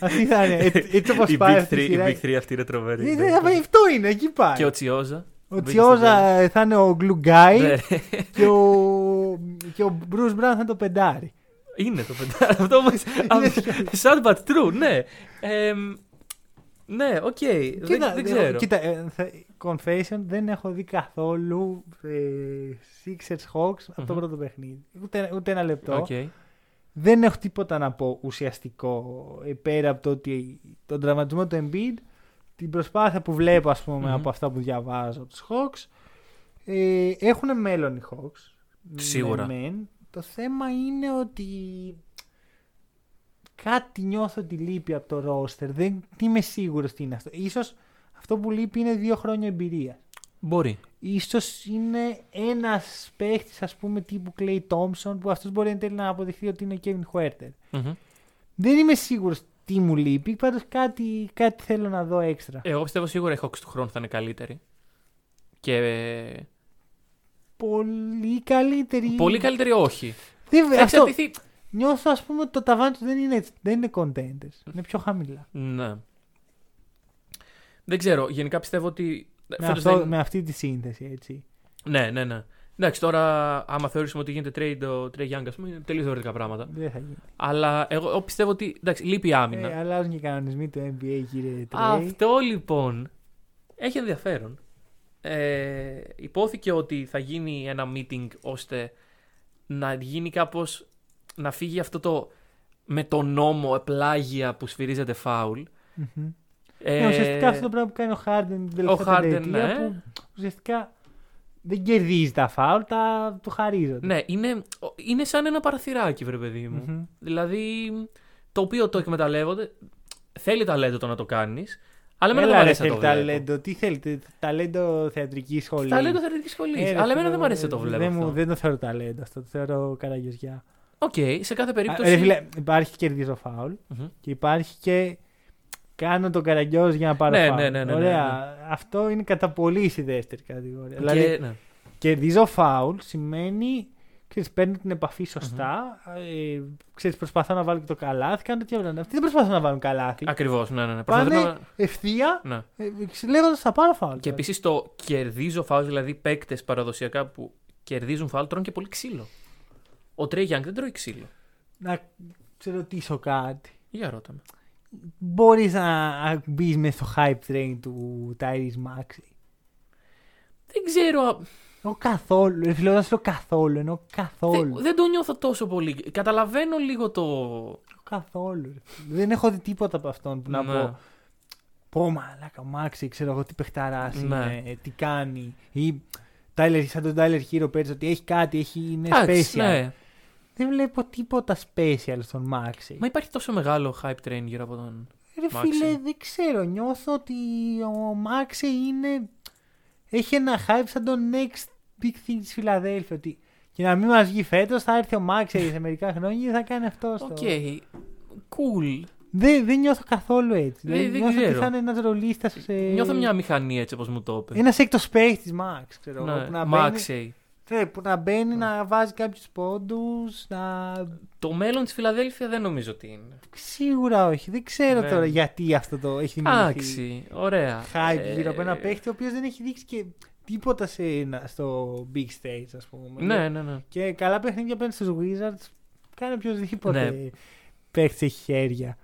[SPEAKER 1] αυτή θα είναι. Έτσι, έτσι όπως
[SPEAKER 2] η
[SPEAKER 1] πάει
[SPEAKER 2] Big
[SPEAKER 1] αυτή η
[SPEAKER 2] 3, η
[SPEAKER 1] σειρά.
[SPEAKER 2] Big 3 αυτή είναι τρομερή.
[SPEAKER 1] Ε,
[SPEAKER 2] Ναι.
[SPEAKER 1] θα πάει- Αυτό είναι, εκεί πάει.
[SPEAKER 2] Και ο Τσιόζα.
[SPEAKER 1] Ο Τσιόζα ε, θα είναι ο Glue Guy
[SPEAKER 2] Ναι,
[SPEAKER 1] και, ο, και ο Bruce Brown θα είναι το πεντάρι.
[SPEAKER 2] Είναι το πεντάρι. Αυτό όμως. Sad but true, ναι. Εμ, ναι, οκ. Δεν,
[SPEAKER 1] Κοίτα,
[SPEAKER 2] δεν
[SPEAKER 1] ε,
[SPEAKER 2] ξέρω.
[SPEAKER 1] Κοίτα, ε, θα- confession, δεν έχω δει καθόλου ε, Sixers Hawks από το
[SPEAKER 2] Μμμ.
[SPEAKER 1] πρώτο παιχνίδι. Ούτε, ούτε ένα λεπτό.
[SPEAKER 2] Οκ.
[SPEAKER 1] Δεν έχω τίποτα να πω ουσιαστικό ε, πέρα από το ότι τον τραυματισμό του Embiid, την προσπάθεια που βλέπω ας πούμε
[SPEAKER 2] Μμμ.
[SPEAKER 1] από αυτά που διαβάζω από τους Hawks. Ε, έχουν μέλλον οι Hawks.
[SPEAKER 2] Σίγουρα.
[SPEAKER 1] Ναι, μεν. Το θέμα είναι ότι κάτι νιώθω ότι λείπει από το roster. Δεν είμαι σίγουρος τι είναι αυτό. Ίσως αυτό που λείπει είναι δύο χρόνια εμπειρίας.
[SPEAKER 2] Μπορεί.
[SPEAKER 1] Ίσως είναι ένας παίχτης ας πούμε τύπου Clay Thompson που αυτός μπορεί εν τέλει να αποδειχθεί ότι είναι ο Kevin Huerter.
[SPEAKER 2] Μμμ.
[SPEAKER 1] Δεν είμαι σίγουρος τι μου λείπει, πάντως κάτι, κάτι θέλω να δω έξτρα.
[SPEAKER 2] Εγώ πιστεύω σίγουρα οι Hawks του χρόνου θα είναι καλύτεροι. Και. Ε,
[SPEAKER 1] Πολύ καλύτερη.
[SPEAKER 2] Πολύ καλύτεροι όχι.
[SPEAKER 1] Δεν,
[SPEAKER 2] Θα
[SPEAKER 1] αυτό,
[SPEAKER 2] εξαρτηθεί.
[SPEAKER 1] νιώθω ας πούμε ότι το ταβάνι τους δεν είναι, έτσι, δεν είναι contenders. Είναι πιο χαμηλά.
[SPEAKER 2] Ναι. Δεν ξέρω. Γενικά πιστεύω ότι.
[SPEAKER 1] Με,
[SPEAKER 2] φέτος
[SPEAKER 1] αυτό,
[SPEAKER 2] δεν-
[SPEAKER 1] με αυτή τη σύνθεση έτσι.
[SPEAKER 2] Ναι, ναι, ναι. Εντάξει, τώρα άμα θεωρήσουμε ότι γίνεται trade ο Trey Young, ας πούμε, είναι τελείως διαφορετικά πράγματα.
[SPEAKER 1] Δεν θα γίνει.
[SPEAKER 2] Αλλά εγώ, εγώ πιστεύω ότι. Εντάξει, λείπει η άμυνα.
[SPEAKER 1] Ε, αλλάζουν και οι κανονισμοί του NBA κύριε Τρέι.
[SPEAKER 2] Αυτό λοιπόν έχει ενδιαφέρον. Ε, υπόθηκε ότι θα γίνει ένα meeting ώστε να γίνει κάπως να φύγει αυτό το με το νόμο επλάγια που σφυρίζεται φάουλ.
[SPEAKER 1] Μμμ.
[SPEAKER 2] Ε,
[SPEAKER 1] Ναι, ουσιαστικά αυτό το πράγμα που κάνει ο Harden την τελευταία
[SPEAKER 2] Harden,
[SPEAKER 1] πενταετία
[SPEAKER 2] ναι.
[SPEAKER 1] που ουσιαστικά δεν κερδίζει τα φάουλ, τα του χαρίζονται.
[SPEAKER 2] Ναι, είναι, είναι σαν ένα παραθυράκι, βρε παιδί μου.
[SPEAKER 1] Μμμ.
[SPEAKER 2] Δηλαδή, το οποίο το εκμεταλλεύονται. Θέλει ταλέντο το να το κάνεις, αλλά εμένα
[SPEAKER 1] Έλα,
[SPEAKER 2] δεν μου
[SPEAKER 1] ρε,
[SPEAKER 2] αρέσει να το
[SPEAKER 1] θέλει
[SPEAKER 2] βλέπω.
[SPEAKER 1] ταλέντο. Τι θέλετε, ταλέντο θεατρικής σχολής.
[SPEAKER 2] Ταλέντο θεατρικής σχολής.
[SPEAKER 1] Ε, ρε,
[SPEAKER 2] αλλά εμένα
[SPEAKER 1] φίλε,
[SPEAKER 2] δεν μου αρέσει να το βλέπω.
[SPEAKER 1] Δεν, μου,
[SPEAKER 2] αυτό.
[SPEAKER 1] δεν το θεωρώ ταλέντο αυτό, το θεωρώ καραγκιοζιά.
[SPEAKER 2] Οκ, σε κάθε
[SPEAKER 1] Α,
[SPEAKER 2] περίπτωση.
[SPEAKER 1] Ρε, φίλε, υπάρχει κερδίζω foul
[SPEAKER 2] Μμμ.
[SPEAKER 1] και υπάρχει και κάνω τον καραγκιόζ για να πάρω
[SPEAKER 2] Ναι,
[SPEAKER 1] foul.
[SPEAKER 2] ναι, ναι, ναι,
[SPEAKER 1] Ωραία. Αυτό είναι κατά πολύ στη δεύτερη κατηγορία. Δηλαδή,
[SPEAKER 2] Και, ναι.
[SPEAKER 1] κερδίζω φάουλ σημαίνει. Ξέρεις, παίρνω την επαφή σωστά. Ε, ξέρεις, προσπαθώ να βάλω και το καλάθι. Κάνω τέτοια πράγματα. Αυτοί δεν προσπαθούν να βάλουν καλάθι.
[SPEAKER 2] Ακριβώς, ναι, ναι. ναι.
[SPEAKER 1] Πάνε
[SPEAKER 2] Προσπαθούν να-
[SPEAKER 1] ευθεία
[SPEAKER 2] ναι.
[SPEAKER 1] ε, λέγοντας θα πάρω φάουλ.
[SPEAKER 2] Και επίσης το κερδίζω φάουλ, δηλαδή παίκτες παραδοσιακά που κερδίζουν φάουλ τρώνε και πολύ ξύλο. Ο Τρέι Γιάνγκ δεν τρώει ξύλο.
[SPEAKER 1] Να σε ρωτήσω κάτι.
[SPEAKER 2] Για ρώτα με.
[SPEAKER 1] Μπορείς να μπεις μέσα στο hype train του Tyrese Maxi.
[SPEAKER 2] Δεν ξέρω. Α-
[SPEAKER 1] Εγώ καθόλου. Ρε φίλε, όταν σου λέω καθόλου, εννοώ καθόλου.
[SPEAKER 2] Δεν, δεν το νιώθω τόσο πολύ. Καταλαβαίνω λίγο το.
[SPEAKER 1] Καθόλου. ρε φίλε. Δεν έχω δει τίποτα από αυτόν που να
[SPEAKER 2] Ναι.
[SPEAKER 1] πω. Πω μαλάκα, Μάξι, ξέρω εγώ τι παιχταράς
[SPEAKER 2] Ναι.
[SPEAKER 1] είναι, τι κάνει. Ή Tyler, σαν τον Tyler Hero πέρυσι ότι έχει κάτι, έχει, είναι
[SPEAKER 2] Εντάξει,
[SPEAKER 1] special.
[SPEAKER 2] ναι.
[SPEAKER 1] Δεν βλέπω τίποτα special στον Μάξι.
[SPEAKER 2] Μα υπάρχει τόσο μεγάλο hype train γύρω από τον.
[SPEAKER 1] Ρε
[SPEAKER 2] Maxey.
[SPEAKER 1] φίλε, δεν ξέρω. Νιώθω ότι ο Maxey είναι. Έχει ένα hype σαν το next big thing της Φιλαδέλφεια. Ότι και να μην μας βγει φέτος, θα έρθει ο Maxey σε μερικά χρόνια και θα κάνει αυτό. Στο...
[SPEAKER 2] Οκ. Cool.
[SPEAKER 1] Δεν, δεν νιώθω καθόλου έτσι.
[SPEAKER 2] Δεν-
[SPEAKER 1] δηλαδή,
[SPEAKER 2] δεν
[SPEAKER 1] νιώθω ότι
[SPEAKER 2] ξέρω.
[SPEAKER 1] θα είναι ένας ρολίστας. Σε...
[SPEAKER 2] Νιώθω μια μηχανή έτσι όπως μου το είπε.
[SPEAKER 1] Ένας έκτο space τη Max. Ξέρω, εγώ,
[SPEAKER 2] Ναι.
[SPEAKER 1] που να μπαίνει,
[SPEAKER 2] Maxey.
[SPEAKER 1] Ναι, που να, μπαίνει να βάζει κάποιους πόντους. Να...
[SPEAKER 2] Το μέλλον της Φιλαδέλφεια δεν νομίζω ότι είναι.
[SPEAKER 1] Σίγουρα όχι. Δεν ξέρω
[SPEAKER 2] Ναι.
[SPEAKER 1] τώρα γιατί αυτό το έχει δημιουργηθεί.
[SPEAKER 2] Εντάξει. Ωραία.
[SPEAKER 1] hype
[SPEAKER 2] Ε,
[SPEAKER 1] γύρω από ένα παίχτη ο οποίος δεν έχει δείξει και τίποτα σε, ένα- στο big stage, ας πούμε.
[SPEAKER 2] Ναι, ναι, ναι.
[SPEAKER 1] Και καλά παιχνίδια απέναντι στους Wizards κάνει οποιοδήποτε
[SPEAKER 2] Ναι.
[SPEAKER 1] παίχτη έχει χέρια.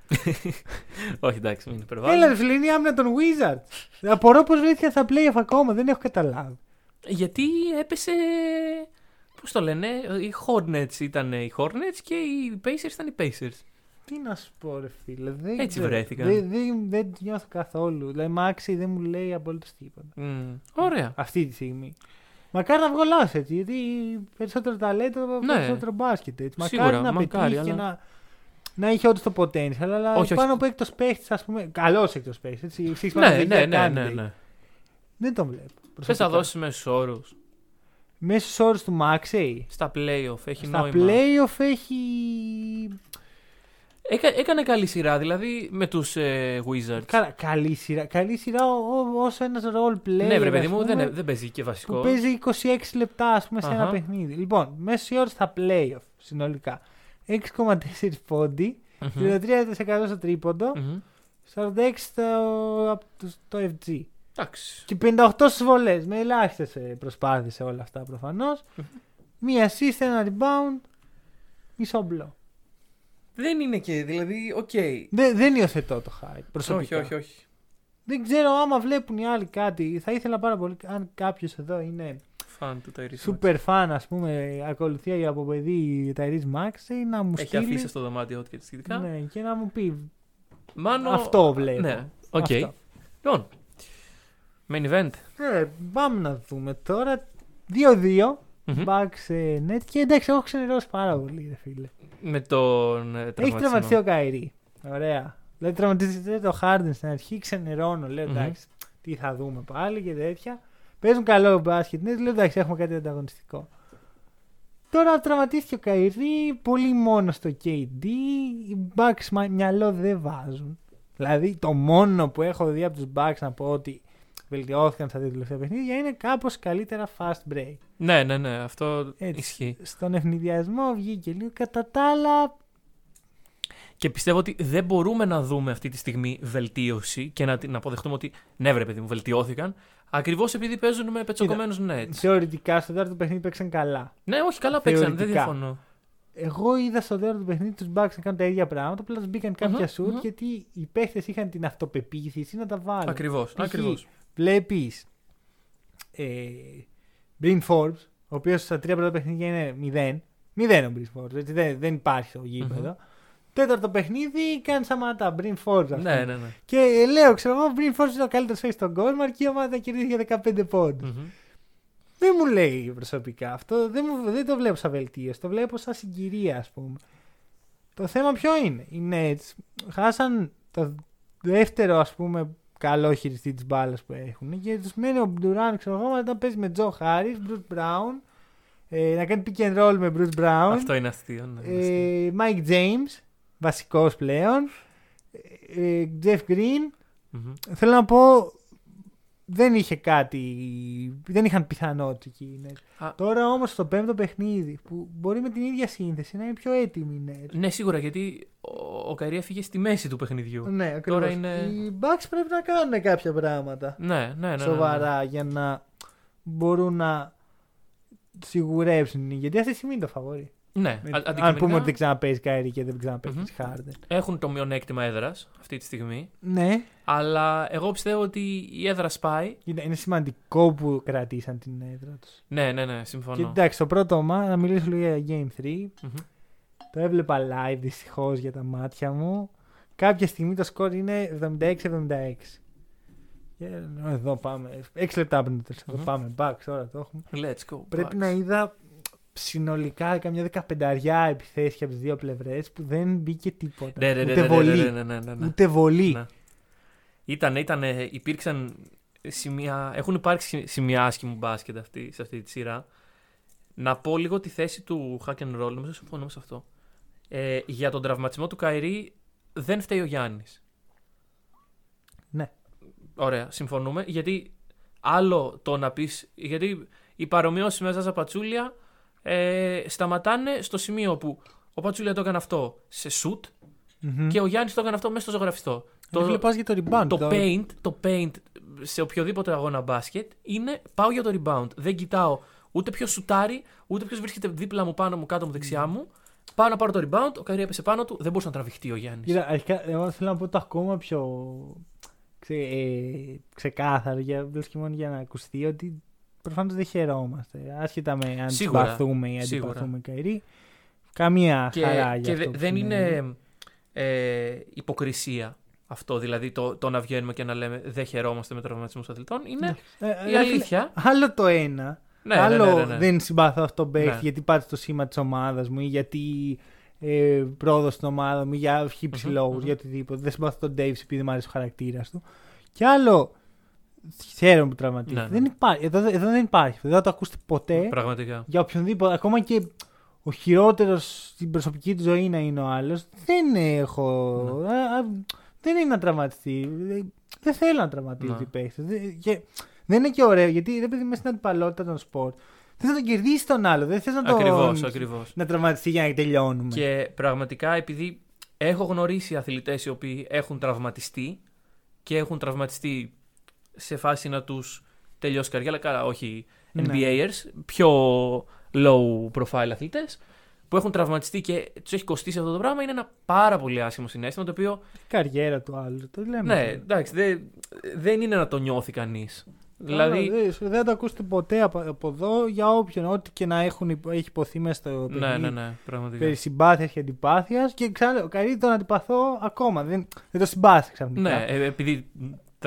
[SPEAKER 2] Όχι, εντάξει, μην
[SPEAKER 1] Έλα,
[SPEAKER 2] υπερβάλλουμε.
[SPEAKER 1] ρε φίλε, είναι η άμυνα των Wizards. Απορώ πώ βρέθηκαν στα playoff ακόμα, δεν έχω καταλάβει.
[SPEAKER 2] Γιατί έπεσε. Πώς το λένε, οι Hornets ήταν οι Hornets και οι Pacers ήταν οι Pacers.
[SPEAKER 1] Τι να σου πω, ρε φίλε. Δεν
[SPEAKER 2] Έτσι
[SPEAKER 1] ξέρω.
[SPEAKER 2] βρέθηκαν.
[SPEAKER 1] Δεν, δεν, δεν νιώθω καθόλου. Δηλαδή, Μάξι δεν μου λέει απολύτως τίποτα.
[SPEAKER 2] Μμ, Ωραία.
[SPEAKER 1] Αυτή τη στιγμή. Μακάρι να βγω λάθος, έτσι, γιατί περισσότερο ταλέντο,
[SPEAKER 2] Ναι.
[SPEAKER 1] περισσότερο μπάσκετ. Έτσι.
[SPEAKER 2] Σίγουρα,
[SPEAKER 1] μακάρι να
[SPEAKER 2] μακάρι,
[SPEAKER 1] πετύχει και
[SPEAKER 2] αλλά-
[SPEAKER 1] να, να είχε όντω το potential. Αλλά
[SPEAKER 2] Όχι, όχι.
[SPEAKER 1] πάνω από έκτος παίχτης, ας πούμε. Καλός έκτος παίχτης. Έτσι, six man
[SPEAKER 2] Ναι,
[SPEAKER 1] of the
[SPEAKER 2] ναι,
[SPEAKER 1] year
[SPEAKER 2] ναι, ναι,
[SPEAKER 1] candidate.
[SPEAKER 2] ναι.
[SPEAKER 1] Δεν τον βλέπω.
[SPEAKER 2] Θε
[SPEAKER 1] προσωπικά.
[SPEAKER 2] να δώσεις μέσους όρους.
[SPEAKER 1] Μέσους όρους του Μάξεϊ.
[SPEAKER 2] Στα playoff έχει
[SPEAKER 1] Στα
[SPEAKER 2] νόημα.
[SPEAKER 1] playoff έχει.
[SPEAKER 2] Έκα, έκανε καλή σειρά, δηλαδή με τους ε, Wizards.
[SPEAKER 1] Καλά, καλή σειρά. Καλή σειρά ό- ό- όσο ένας role player.
[SPEAKER 2] ναι, βρε παιδί
[SPEAKER 1] ας
[SPEAKER 2] μου,
[SPEAKER 1] πούμε,
[SPEAKER 2] δεν, δεν παίζει και βασικό.
[SPEAKER 1] Που παίζει 26 λεπτά, ας πούμε, σε ένα
[SPEAKER 2] Αχα.
[SPEAKER 1] παιχνίδι. Λοιπόν, μέσο όρο στα playoff συνολικά. 6,4 πόντοι,
[SPEAKER 2] Μμμ.
[SPEAKER 1] 33% στο τρίποντο,
[SPEAKER 2] Μμμ.
[SPEAKER 1] 46% στο, από το- στο FG.
[SPEAKER 2] Εντάξει.
[SPEAKER 1] Και 58 στις βολές. Με ελάχιστες προσπάθειες σε όλα αυτά προφανώς. Μία assist, ένα rebound, μισό μπλοκ.
[SPEAKER 2] Δεν είναι και, δηλαδή, οκ.
[SPEAKER 1] Δεν, δεν υιοθετώ το hype προσωπικά.
[SPEAKER 2] Όχι, όχι, όχι.
[SPEAKER 1] Δεν ξέρω άμα βλέπουν οι άλλοι κάτι. Θα ήθελα πάρα πολύ αν κάποιος εδώ είναι
[SPEAKER 2] Φαν του Tyrese Maxey.
[SPEAKER 1] super fan, ας πούμε, ακολουθεί από παιδί Tyrese Maxey να μου
[SPEAKER 2] Έχει
[SPEAKER 1] στείλει.
[SPEAKER 2] αφήσει στο δωμάτιό του και τη σχετικά.
[SPEAKER 1] Ναι, και να μου πει.
[SPEAKER 2] Μάνο...
[SPEAKER 1] Αυτό βλέπω.
[SPEAKER 2] Ναι, οκ.
[SPEAKER 1] Αυτό.
[SPEAKER 2] Λοιπόν, main event.
[SPEAKER 1] Ε, πάμε να δούμε τώρα. 2-2.
[SPEAKER 2] Μμμ.
[SPEAKER 1] Bucks ε, Nets. Και εντάξει, έχω ξενερώσει πάρα πολύ, ρε φίλε.
[SPEAKER 2] Με τον ε,
[SPEAKER 1] Έχει
[SPEAKER 2] τραυματισμό.
[SPEAKER 1] τραυματιστεί ο Kyrie. Ωραία. Δηλαδή τραυματίζεται ο Harden στην αρχή, ξενερώνω. Λέω
[SPEAKER 2] Μμμ.
[SPEAKER 1] εντάξει, τι θα δούμε πάλι και τέτοια. Παίζουν καλό μπάσκετ. Ναι, λέω εντάξει, έχουμε κάτι ανταγωνιστικό. Τώρα τραυματίστηκε ο Καϊρή, πολύ μόνο στο KD. Οι Bucks μα- μυαλό δεν βάζουν. Δηλαδή το μόνο που έχω δει από τους Bucks να πω ότι βελτιώθηκαν στα δύο τελευταία παιχνίδια είναι κάπως καλύτερα fast break.
[SPEAKER 2] Ναι, ναι, ναι, αυτό
[SPEAKER 1] Έτσι.
[SPEAKER 2] ισχύει.
[SPEAKER 1] Στον ευνηδιασμό βγήκε λίγο. Κατά τα άλλα,
[SPEAKER 2] Και πιστεύω ότι δεν μπορούμε να δούμε αυτή τη στιγμή βελτίωση και να, να αποδεχτούμε ότι ναι, βρε παιδί μου, βελτιώθηκαν. Ακριβώς επειδή παίζουν με πετσοκομμένους Nets.
[SPEAKER 1] θεωρητικά στο τέταρτο παιχνίδι παίξαν καλά.
[SPEAKER 2] Ναι, όχι, καλά παίξαν, δεν
[SPEAKER 1] Θεωρητικά.
[SPEAKER 2] διαφωνώ.
[SPEAKER 1] Εγώ είδα στο τέταρτο παιχνίδι τους Bucks να κάνουν τα ίδια πράγματα. Απλά τους μπήκαν κάποια
[SPEAKER 2] Μμμ,
[SPEAKER 1] σουτ
[SPEAKER 2] μμμ.
[SPEAKER 1] γιατί οι παίχτες είχαν την αυτοπεποίθηση να τα βάλουν.
[SPEAKER 2] Ακριβώς.
[SPEAKER 1] Π.χ.
[SPEAKER 2] Ακριβώς.
[SPEAKER 1] Βλέπεις ε, Bryn Forbes, ο οποίος στα τρία πρώτα παιχνίδια είναι 0. 0 ο Bryn Forbes, έτσι, δεν, δεν υπάρχει στο γηπεδο Τέταρτο παιχνίδι κάνει σαματά. Bryn Forbes. ας
[SPEAKER 2] Ναι,
[SPEAKER 1] πούμε.
[SPEAKER 2] ναι, ναι.
[SPEAKER 1] Και ε, λέω, ξέρω εγώ, Bryn Forbes είναι ο καλύτερος παίκτη στον κόσμο και η ομάδα κερδίζει για 15 πόντους.
[SPEAKER 2] Μμμ.
[SPEAKER 1] Δεν μου λέει προσωπικά αυτό. Δεν, μου, δεν το βλέπω σαν βελτίωση. Το βλέπω σαν συγκυρία, ας πούμε. Το θέμα ποιο είναι; Οι Nets χάσαν το δεύτερο, ας πούμε, καλό χειριστή της μπάλας που έχουν. Και τους μένει ο Ντουράν, ξέρω εγώ, μετά παίζει με Τζο Χάρις, Bruce Brown. Ε, να κάνει pick and roll με Bruce Brown.
[SPEAKER 2] Αυτό είναι αστείο. Ναι, είναι αστείο.
[SPEAKER 1] Ε, Mike James, βασικός πλέον. ε, Jeff Green,
[SPEAKER 2] Μμμ.
[SPEAKER 1] θέλω να πω, δεν είχε κάτι. Δεν είχαν πιθανότητα εκεί οι Nets.
[SPEAKER 2] Α.
[SPEAKER 1] Τώρα όμως στο πέμπτο παιχνίδι, που μπορεί με την ίδια σύνθεση να είναι πιο έτοιμοι οι Nets.
[SPEAKER 2] Ναι, σίγουρα γιατί ο, ο Καϊρή έφυγε στη μέση του παιχνιδιού.
[SPEAKER 1] Ναι, ακριβώς.
[SPEAKER 2] Τώρα είναι-
[SPEAKER 1] Οι Bucks πρέπει να κάνουν κάποια πράγματα
[SPEAKER 2] Ναι, ναι, ναι. ναι, ναι.
[SPEAKER 1] σοβαρά για να μπορούν να σιγουρέψουν. Γιατί αυτή τη στιγμή είναι το φαβόρι.
[SPEAKER 2] Ναι,
[SPEAKER 1] Με-
[SPEAKER 2] α-
[SPEAKER 1] Αν
[SPEAKER 2] αντικειμενικά
[SPEAKER 1] πούμε ότι δεν ξαναπέζει Καϊρή και δεν ξαναπέζει
[SPEAKER 2] Μμμ.
[SPEAKER 1] Harden.
[SPEAKER 2] έχουν το μειονέκτημα έδρας αυτή τη στιγμή.
[SPEAKER 1] Ναι,
[SPEAKER 2] Αλλά εγώ πιστεύω ότι η έδρα σπάει.
[SPEAKER 1] είναι, είναι σημαντικό που κρατήσαν την έδρα τους.
[SPEAKER 2] Ναι, ναι, ναι, συμφωνώ.
[SPEAKER 1] Και εντάξει, το πρώτο μα, να μιλήσω λίγο για Game 3.
[SPEAKER 2] Μμμ.
[SPEAKER 1] Το έβλεπα live δυστυχώς για τα μάτια μου. Κάποια στιγμή το σκορ είναι 76-76. Και εδώ πάμε. 6 λεπτά πριν το τέλος. Εδώ
[SPEAKER 2] Μμμ.
[SPEAKER 1] πάμε. Back, τώρα το έχουμε.
[SPEAKER 2] Let's go.
[SPEAKER 1] Πρέπει
[SPEAKER 2] Bucks.
[SPEAKER 1] να είδα συνολικά καμιά δεκαπενταριά επιθέσεις και από τις δύο πλευρές που δεν μπήκε τίποτα.
[SPEAKER 2] Ναι, ναι, ναι,
[SPEAKER 1] Ούτε
[SPEAKER 2] ναι,
[SPEAKER 1] βολή.
[SPEAKER 2] ναι, ναι, ναι, ναι, ναι.
[SPEAKER 1] Ούτε βολή.
[SPEAKER 2] Ναι. Ήτανε, ήτανε, υπήρξαν σημεία, έχουν υπάρξει σημεία άσχημου μπάσκετ αυτή, σε αυτή τη σειρά. Να πω λίγο τη θέση του hack and roll, νομίζω συμφωνούμε σε αυτό. Ε, για τον τραυματισμό του Καϊρή δεν φταίει ο Γιάννης.
[SPEAKER 1] Ναι.
[SPEAKER 2] Ωραία, συμφωνούμε. Γιατί άλλο το να πεις. Γιατί οι παρομοιώσει με Ζάζα Πατσούλια ε, σταματάνε στο σημείο που ο Πατσούλια το έκανε αυτό σε shoot
[SPEAKER 1] Μμμ.
[SPEAKER 2] και ο Γιάννης το έκανε αυτό μέσα στο ζωγραφιστό.
[SPEAKER 1] Το βλέπω για το rebound.
[SPEAKER 2] το
[SPEAKER 1] το-
[SPEAKER 2] paint, το paint σε οποιοδήποτε αγώνα μπάσκετ είναι πάω για το rebound. Δεν κοιτάω ούτε ποιος σουτάρει, ούτε ποιος βρίσκεται δίπλα μου, πάνω μου, κάτω μου, δεξιά μου. Πάω να πάρω το rebound, ο Καρύ έπεσε πάνω του, δεν μπορούσε να τραβηχτεί ο Γιάννης.
[SPEAKER 1] Κοίτα, αρχικά, εγώ θέλω να πω το ακόμα πιο ξε, ε, ξεκάθαρο για, απλώς και μόνο για να ακουστεί ότι προφανώς δεν χαιρόμαστε. Άσχετα με αν
[SPEAKER 2] Σίγουρα,
[SPEAKER 1] συμπαθούμε ή
[SPEAKER 2] σίγουρα.
[SPEAKER 1] αντιπαθούμε Καϊρή. Καμία
[SPEAKER 2] Και,
[SPEAKER 1] χαρά για
[SPEAKER 2] και
[SPEAKER 1] αυτό
[SPEAKER 2] δε-
[SPEAKER 1] που
[SPEAKER 2] δεν
[SPEAKER 1] συνέβη.
[SPEAKER 2] είναι ε, υποκρισία αυτό, δηλαδή το, το να βγαίνουμε και να λέμε δεν χαιρόμαστε με τραυματισμούς αθλητών. Είναι
[SPEAKER 1] Ε, ε,
[SPEAKER 2] η
[SPEAKER 1] ρε
[SPEAKER 2] αλήθεια.
[SPEAKER 1] φίλε, Άλλο το ένα.
[SPEAKER 2] Ναι, ναι,
[SPEAKER 1] άλλο
[SPEAKER 2] ναι, ναι, ναι.
[SPEAKER 1] δεν συμπαθώ αυτό τον παίχτη
[SPEAKER 2] Ναι.
[SPEAKER 1] γιατί πάτησε το σήμα της ομάδας μου ή γιατί ε, πρόοδο στην ομάδα μου ή για χύψη
[SPEAKER 2] Μμμ,
[SPEAKER 1] λόγους,
[SPEAKER 2] μμμ.
[SPEAKER 1] για οτιδήποτε. Δεν συμπαθώ τον Ντέιβι επειδή μου αρέσει ο χαρακτήρας του. Και άλλο. Χαίρομαι που τραυματίστηκε.
[SPEAKER 2] Ναι, ναι.
[SPEAKER 1] Δεν υπάρχει, εδώ, εδώ δεν υπάρχει. Δεν θα το ακούσετε ποτέ
[SPEAKER 2] Πραγματικά.
[SPEAKER 1] για οποιονδήποτε. Ακόμα και ο χειρότερος στην προσωπική του ζωή να είναι ο άλλος. Δεν έχω.
[SPEAKER 2] Ναι.
[SPEAKER 1] α, α, δεν είναι να τραυματιστεί. Δεν- Δεν θέλω να τραυματίζονται
[SPEAKER 2] Ναι.
[SPEAKER 1] οι παίχτες. Και δεν είναι και ωραίο γιατί ρε παιδί μέσα στην αντιπαλότητα των σπορ. Θες να τον κερδίσει τον άλλο. Δεν θες να τον.
[SPEAKER 2] Ακριβώς, ακριβώς.
[SPEAKER 1] Να τραυματιστεί για να τελειώνουμε.
[SPEAKER 2] Και πραγματικά επειδή έχω γνωρίσει αθλητές οι οποίοι έχουν τραυματιστεί και έχουν τραυματιστεί σε φάση να τους τελειώσει η καριέρα, αλλά καλά, όχι
[SPEAKER 1] Ναι.
[SPEAKER 2] NBAers, πιο low profile αθλητές που έχουν τραυματιστεί και τους έχει κοστίσει αυτό το πράγμα είναι ένα πάρα πολύ άσχημο συνέστημα το οποίο,
[SPEAKER 1] Η καριέρα του άλλου. Το λέμε.
[SPEAKER 2] ναι,
[SPEAKER 1] αυτό.
[SPEAKER 2] εντάξει, δεν, δεν είναι να το νιώθει κανείς. Δηλαδή,
[SPEAKER 1] Άλλο, δεν, δεν θα το ακούσετε ποτέ από, από εδώ για όποιον, ό,τι και να έχουν, υπο- έχει υποθεί μέσα στο
[SPEAKER 2] ναι,
[SPEAKER 1] παιχνίδι.
[SPEAKER 2] ναι, ναι, πραγματικά.
[SPEAKER 1] Περί συμπάθειας και αντιπάθειας. Και ξανά, καλή τον αντιπαθώ ακόμα. Δεν, δεν το συμπάθησα ξαφνικά.
[SPEAKER 2] Ναι, ε, επειδή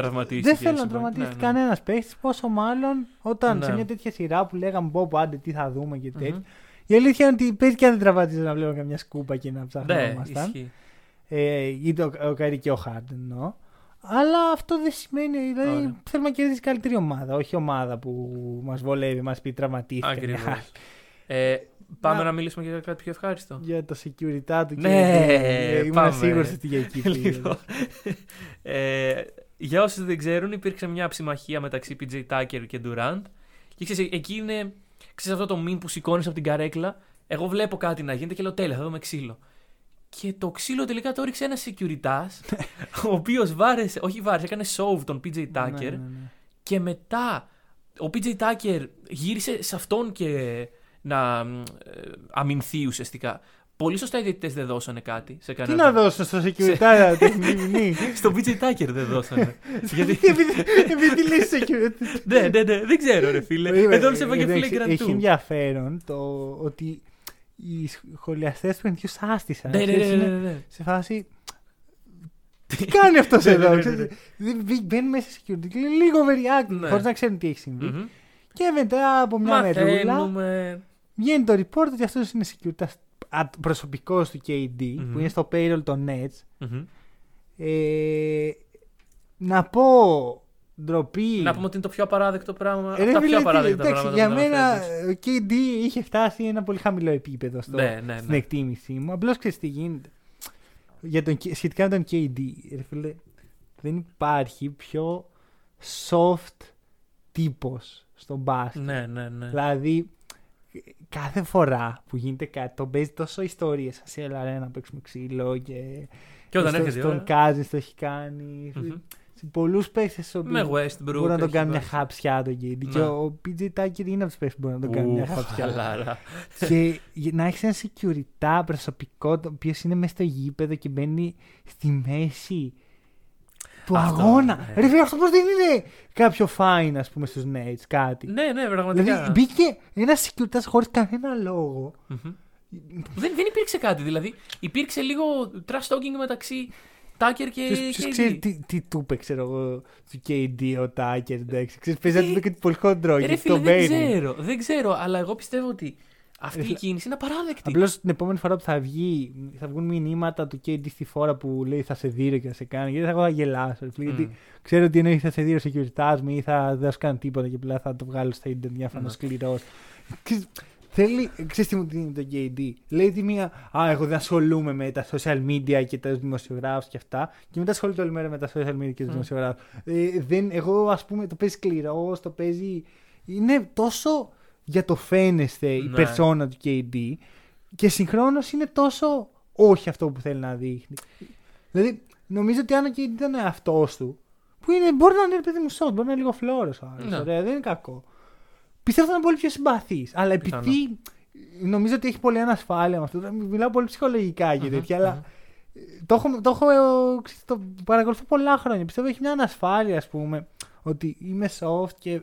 [SPEAKER 2] τραυματίστηκε.
[SPEAKER 1] δεν θέλω να
[SPEAKER 2] συμφωνώ.
[SPEAKER 1] τραυματίσει
[SPEAKER 2] Ναι, ναι.
[SPEAKER 1] κανένας παίχτη, πόσο μάλλον όταν
[SPEAKER 2] Ναι.
[SPEAKER 1] σε μια τέτοια σειρά που λέγαμε πω πω, άντε τι θα δούμε και τέτοια.
[SPEAKER 2] Μμμ.
[SPEAKER 1] Η αλήθεια είναι ότι παίζει και αν δεν τραυματίζει να βλέπω καμιά σκούπα και να
[SPEAKER 2] Ναι,
[SPEAKER 1] ψάχνομασταν.
[SPEAKER 2] ισχύει.
[SPEAKER 1] ε, είτε ο, ο Καρή και ο Χάρντεν εννοώ. Αλλά αυτό δεν σημαίνει. Δηλαδή
[SPEAKER 2] Ωραία.
[SPEAKER 1] θέλουμε να κερδίσει καλύτερη ομάδα. Όχι ομάδα που μας βολεύει, μας πει τραυματίστηκε.
[SPEAKER 2] Ακριβώς. Ε, πάμε
[SPEAKER 1] Να-
[SPEAKER 2] να μιλήσουμε για κάτι πιο ευχάριστο.
[SPEAKER 1] Για το security του
[SPEAKER 2] Ναι,
[SPEAKER 1] και ήμουν
[SPEAKER 2] πάμε.
[SPEAKER 1] σίγουρος ότι για εκεί πήγες.
[SPEAKER 2] Λοιπόν, ε, για όσους δεν ξέρουν, υπήρξε μια ψημαχία μεταξύ PJ Tucker και Durant. Και ξέρεις, εκεί είναι ξέρεις, αυτό το meme που σηκώνεις από την καρέκλα. Εγώ βλέπω κάτι να γίνεται και λέω τέλεια, θα δούμε ξύλο. Και το ξύλο τελικά το έριξε ένας securitas, ο οποίος βάρεσε, όχι βάρεσε, έκανε sove τον PJ Tucker.
[SPEAKER 1] Ναι, ναι, ναι.
[SPEAKER 2] Και μετά ο PJ Tucker γύρισε σε αυτόν και να ε, αμυνθεί ουσιαστικά. Πολύ σωστά οι διαιτητές δεν δώσανε κάτι σε
[SPEAKER 1] Τι
[SPEAKER 2] κανένα.
[SPEAKER 1] να δώσω στο security τεχνική μνήμη.
[SPEAKER 2] Στον PJ Tucker δεν δώσανε. Γιατί.
[SPEAKER 1] Επειδή επειδή λύσει security.
[SPEAKER 2] ναι, ναι, ναι, δεν ξέρω, ρε φίλε. Εδώ σε έφαγε
[SPEAKER 1] Εντάξει,
[SPEAKER 2] flagrant
[SPEAKER 1] Έχει
[SPEAKER 2] του.
[SPEAKER 1] ενδιαφέρον το ότι οι σχολιαστές του παιχνιδιού σάστησαν.
[SPEAKER 2] Ναι, ναι, ναι,
[SPEAKER 1] Ξέρεις,
[SPEAKER 2] ναι,
[SPEAKER 1] είναι
[SPEAKER 2] ναι, ναι.
[SPEAKER 1] Σε φάση. Τι κάνει αυτός
[SPEAKER 2] Ναι, ναι,
[SPEAKER 1] εδώ,
[SPEAKER 2] ναι,
[SPEAKER 1] ξέρεις.
[SPEAKER 2] ναι.
[SPEAKER 1] Δεν μπή- Μπαίνει μέσα σε security και λέει λίγο overreact,
[SPEAKER 2] Ναι.
[SPEAKER 1] χωρίς να ξέρουν τι έχει συμβεί.
[SPEAKER 2] Μμμ.
[SPEAKER 1] Και μετά από μια μερούλα
[SPEAKER 2] Μαθαίνουμε.
[SPEAKER 1] βγαίνει το report ότι αυτός είναι security προσωπικό του KD
[SPEAKER 2] Μμμ.
[SPEAKER 1] που είναι στο payroll των Nets.
[SPEAKER 2] Μμμ.
[SPEAKER 1] Ε, να πω ντροπή.
[SPEAKER 2] Να πούμε ότι είναι το πιο απαράδεκτο πράγμα.
[SPEAKER 1] Ε,
[SPEAKER 2] από
[SPEAKER 1] ρε
[SPEAKER 2] τα
[SPEAKER 1] φίλε,
[SPEAKER 2] πιο
[SPEAKER 1] τι-
[SPEAKER 2] απαράδεκτα
[SPEAKER 1] εντάξει,
[SPEAKER 2] πράγματα.
[SPEAKER 1] για
[SPEAKER 2] που
[SPEAKER 1] μένα
[SPEAKER 2] αναφέρεις.
[SPEAKER 1] ο KD είχε φτάσει ένα πολύ χαμηλό επίπεδο στο,
[SPEAKER 2] Ναι, ναι,
[SPEAKER 1] στην
[SPEAKER 2] ναι.
[SPEAKER 1] εκτίμησή μου. Απλώς ξέρεις τι γίνεται. για τον, σχετικά με τον KD. Ρε φίλε, δεν υπάρχει πιο soft τύπος στο μπάσκετ.
[SPEAKER 2] Ναι, ναι, ναι.
[SPEAKER 1] Δηλαδή, κάθε φορά που γίνεται κάτι, τον παίζει τόσο ιστορίες. Σα έλα να παίξουμε ξύλο και.
[SPEAKER 2] Και όταν
[SPEAKER 1] στο-
[SPEAKER 2] έρχεται η
[SPEAKER 1] Στον
[SPEAKER 2] ώρα.
[SPEAKER 1] Κάζι το έχει κάνει.
[SPEAKER 2] Μμμ.
[SPEAKER 1] Σε πολλούς παίχτες
[SPEAKER 2] Με Westbrook.
[SPEAKER 1] Μπορεί να τον
[SPEAKER 2] έχει
[SPEAKER 1] κάνει μια
[SPEAKER 2] βάσει.
[SPEAKER 1] χαψιά τον KD. Και
[SPEAKER 2] Ναι.
[SPEAKER 1] ο PJ Tucker είναι από τους παίχτες που μπορεί να τον κάνει μια
[SPEAKER 2] Ου,
[SPEAKER 1] χαψιά.
[SPEAKER 2] χαλάρα.
[SPEAKER 1] και για να έχεις ένα security προσωπικό, το οποίος είναι μέσα στο γήπεδο και μπαίνει στη μέση του
[SPEAKER 2] Αυτό,
[SPEAKER 1] αγώνα.
[SPEAKER 2] ναι.
[SPEAKER 1] Ρε φίλε, αυτό πώς δεν είναι κάποιο fine, ας πούμε, στους Nets, κάτι.
[SPEAKER 2] Ναι, ναι, πραγματικά.
[SPEAKER 1] Δηλαδή μπήκε ένα security χωρίς κανένα λόγο.
[SPEAKER 2] Μμμ. δεν, δεν υπήρξε κάτι. Δηλαδή υπήρξε λίγο trash talking μεταξύ Τάκερ και
[SPEAKER 1] Ποιος, ποιος
[SPEAKER 2] KD.
[SPEAKER 1] ξέρει τι, τι του είπε, ξέρω εγώ, του KD ο Τάκερ, εντάξει. Ξέρεις, παίζει να του είπε και πολύ χοντρό,
[SPEAKER 2] Ε, Ρε
[SPEAKER 1] γιατί
[SPEAKER 2] φίλε,
[SPEAKER 1] τον
[SPEAKER 2] δεν
[SPEAKER 1] παίρνει.
[SPEAKER 2] ξέρω, δεν ξέρω, αλλά εγώ πιστεύω ότι αυτή
[SPEAKER 1] Ρε
[SPEAKER 2] η
[SPEAKER 1] φίλε,
[SPEAKER 2] κίνηση είναι απαράδεκτη.
[SPEAKER 1] Απλώς την επόμενη φορά που θα βγει, θα βγουν μηνύματα του KD στη φορά που λέει θα σε δίνω και θα σε κάνει. Γιατί θα εγώ θα γελάσω. ρε φίλε,
[SPEAKER 2] Μμ.
[SPEAKER 1] Γιατί ξέρω ότι εννοεί θα σε δίνω σε security μου ή θα δεν θα σου κάνει τίποτα και απλά θα το βγάλω στα ίντερνετ για να φανώ
[SPEAKER 2] Ναι.
[SPEAKER 1] σκληρό. Θέλει, ξέρεις τι μου τι είναι το KD. Λέει τη μία, Α, εγώ δεν ασχολούμαι με τα social media και τα δημοσιογράφους και αυτά. Και μετά ασχολείται όλη μέρα με τα social media και τους
[SPEAKER 2] Μμ.
[SPEAKER 1] δημοσιογράφους. Ε, δεν, εγώ, ας πούμε, το παίζει σκληρός, το παίζει. Είναι τόσο για το φαίνεστε η
[SPEAKER 2] Ναι.
[SPEAKER 1] περσόνα του KD και συγχρόνως είναι τόσο όχι αυτό που θέλει να δείχνει. Δηλαδή, νομίζω ότι αν ο KD ήταν αυτό του, που είναι, μπορεί να είναι ρε παιδί μου soft, μπορεί να είναι λίγο φλόρος ο άλλος,
[SPEAKER 2] Ναι.
[SPEAKER 1] ωραία, δεν είναι κακό. Πιστεύω θα είναι πολύ πιο συμπαθής. Αλλά
[SPEAKER 2] Πιθανό.
[SPEAKER 1] επειδή νομίζω ότι έχει πολύ ανασφάλεια με αυτό, μιλάω πολύ ψυχολογικά και
[SPEAKER 2] Μμμ,
[SPEAKER 1] τέτοια, αλλά
[SPEAKER 2] μμμ.
[SPEAKER 1] το έχω, το, έχω, ε, ξέρεις, το παρακολουθώ πολλά χρόνια. Πιστεύω έχει μια ανασφάλεια, ας πούμε, ότι είμαι soft και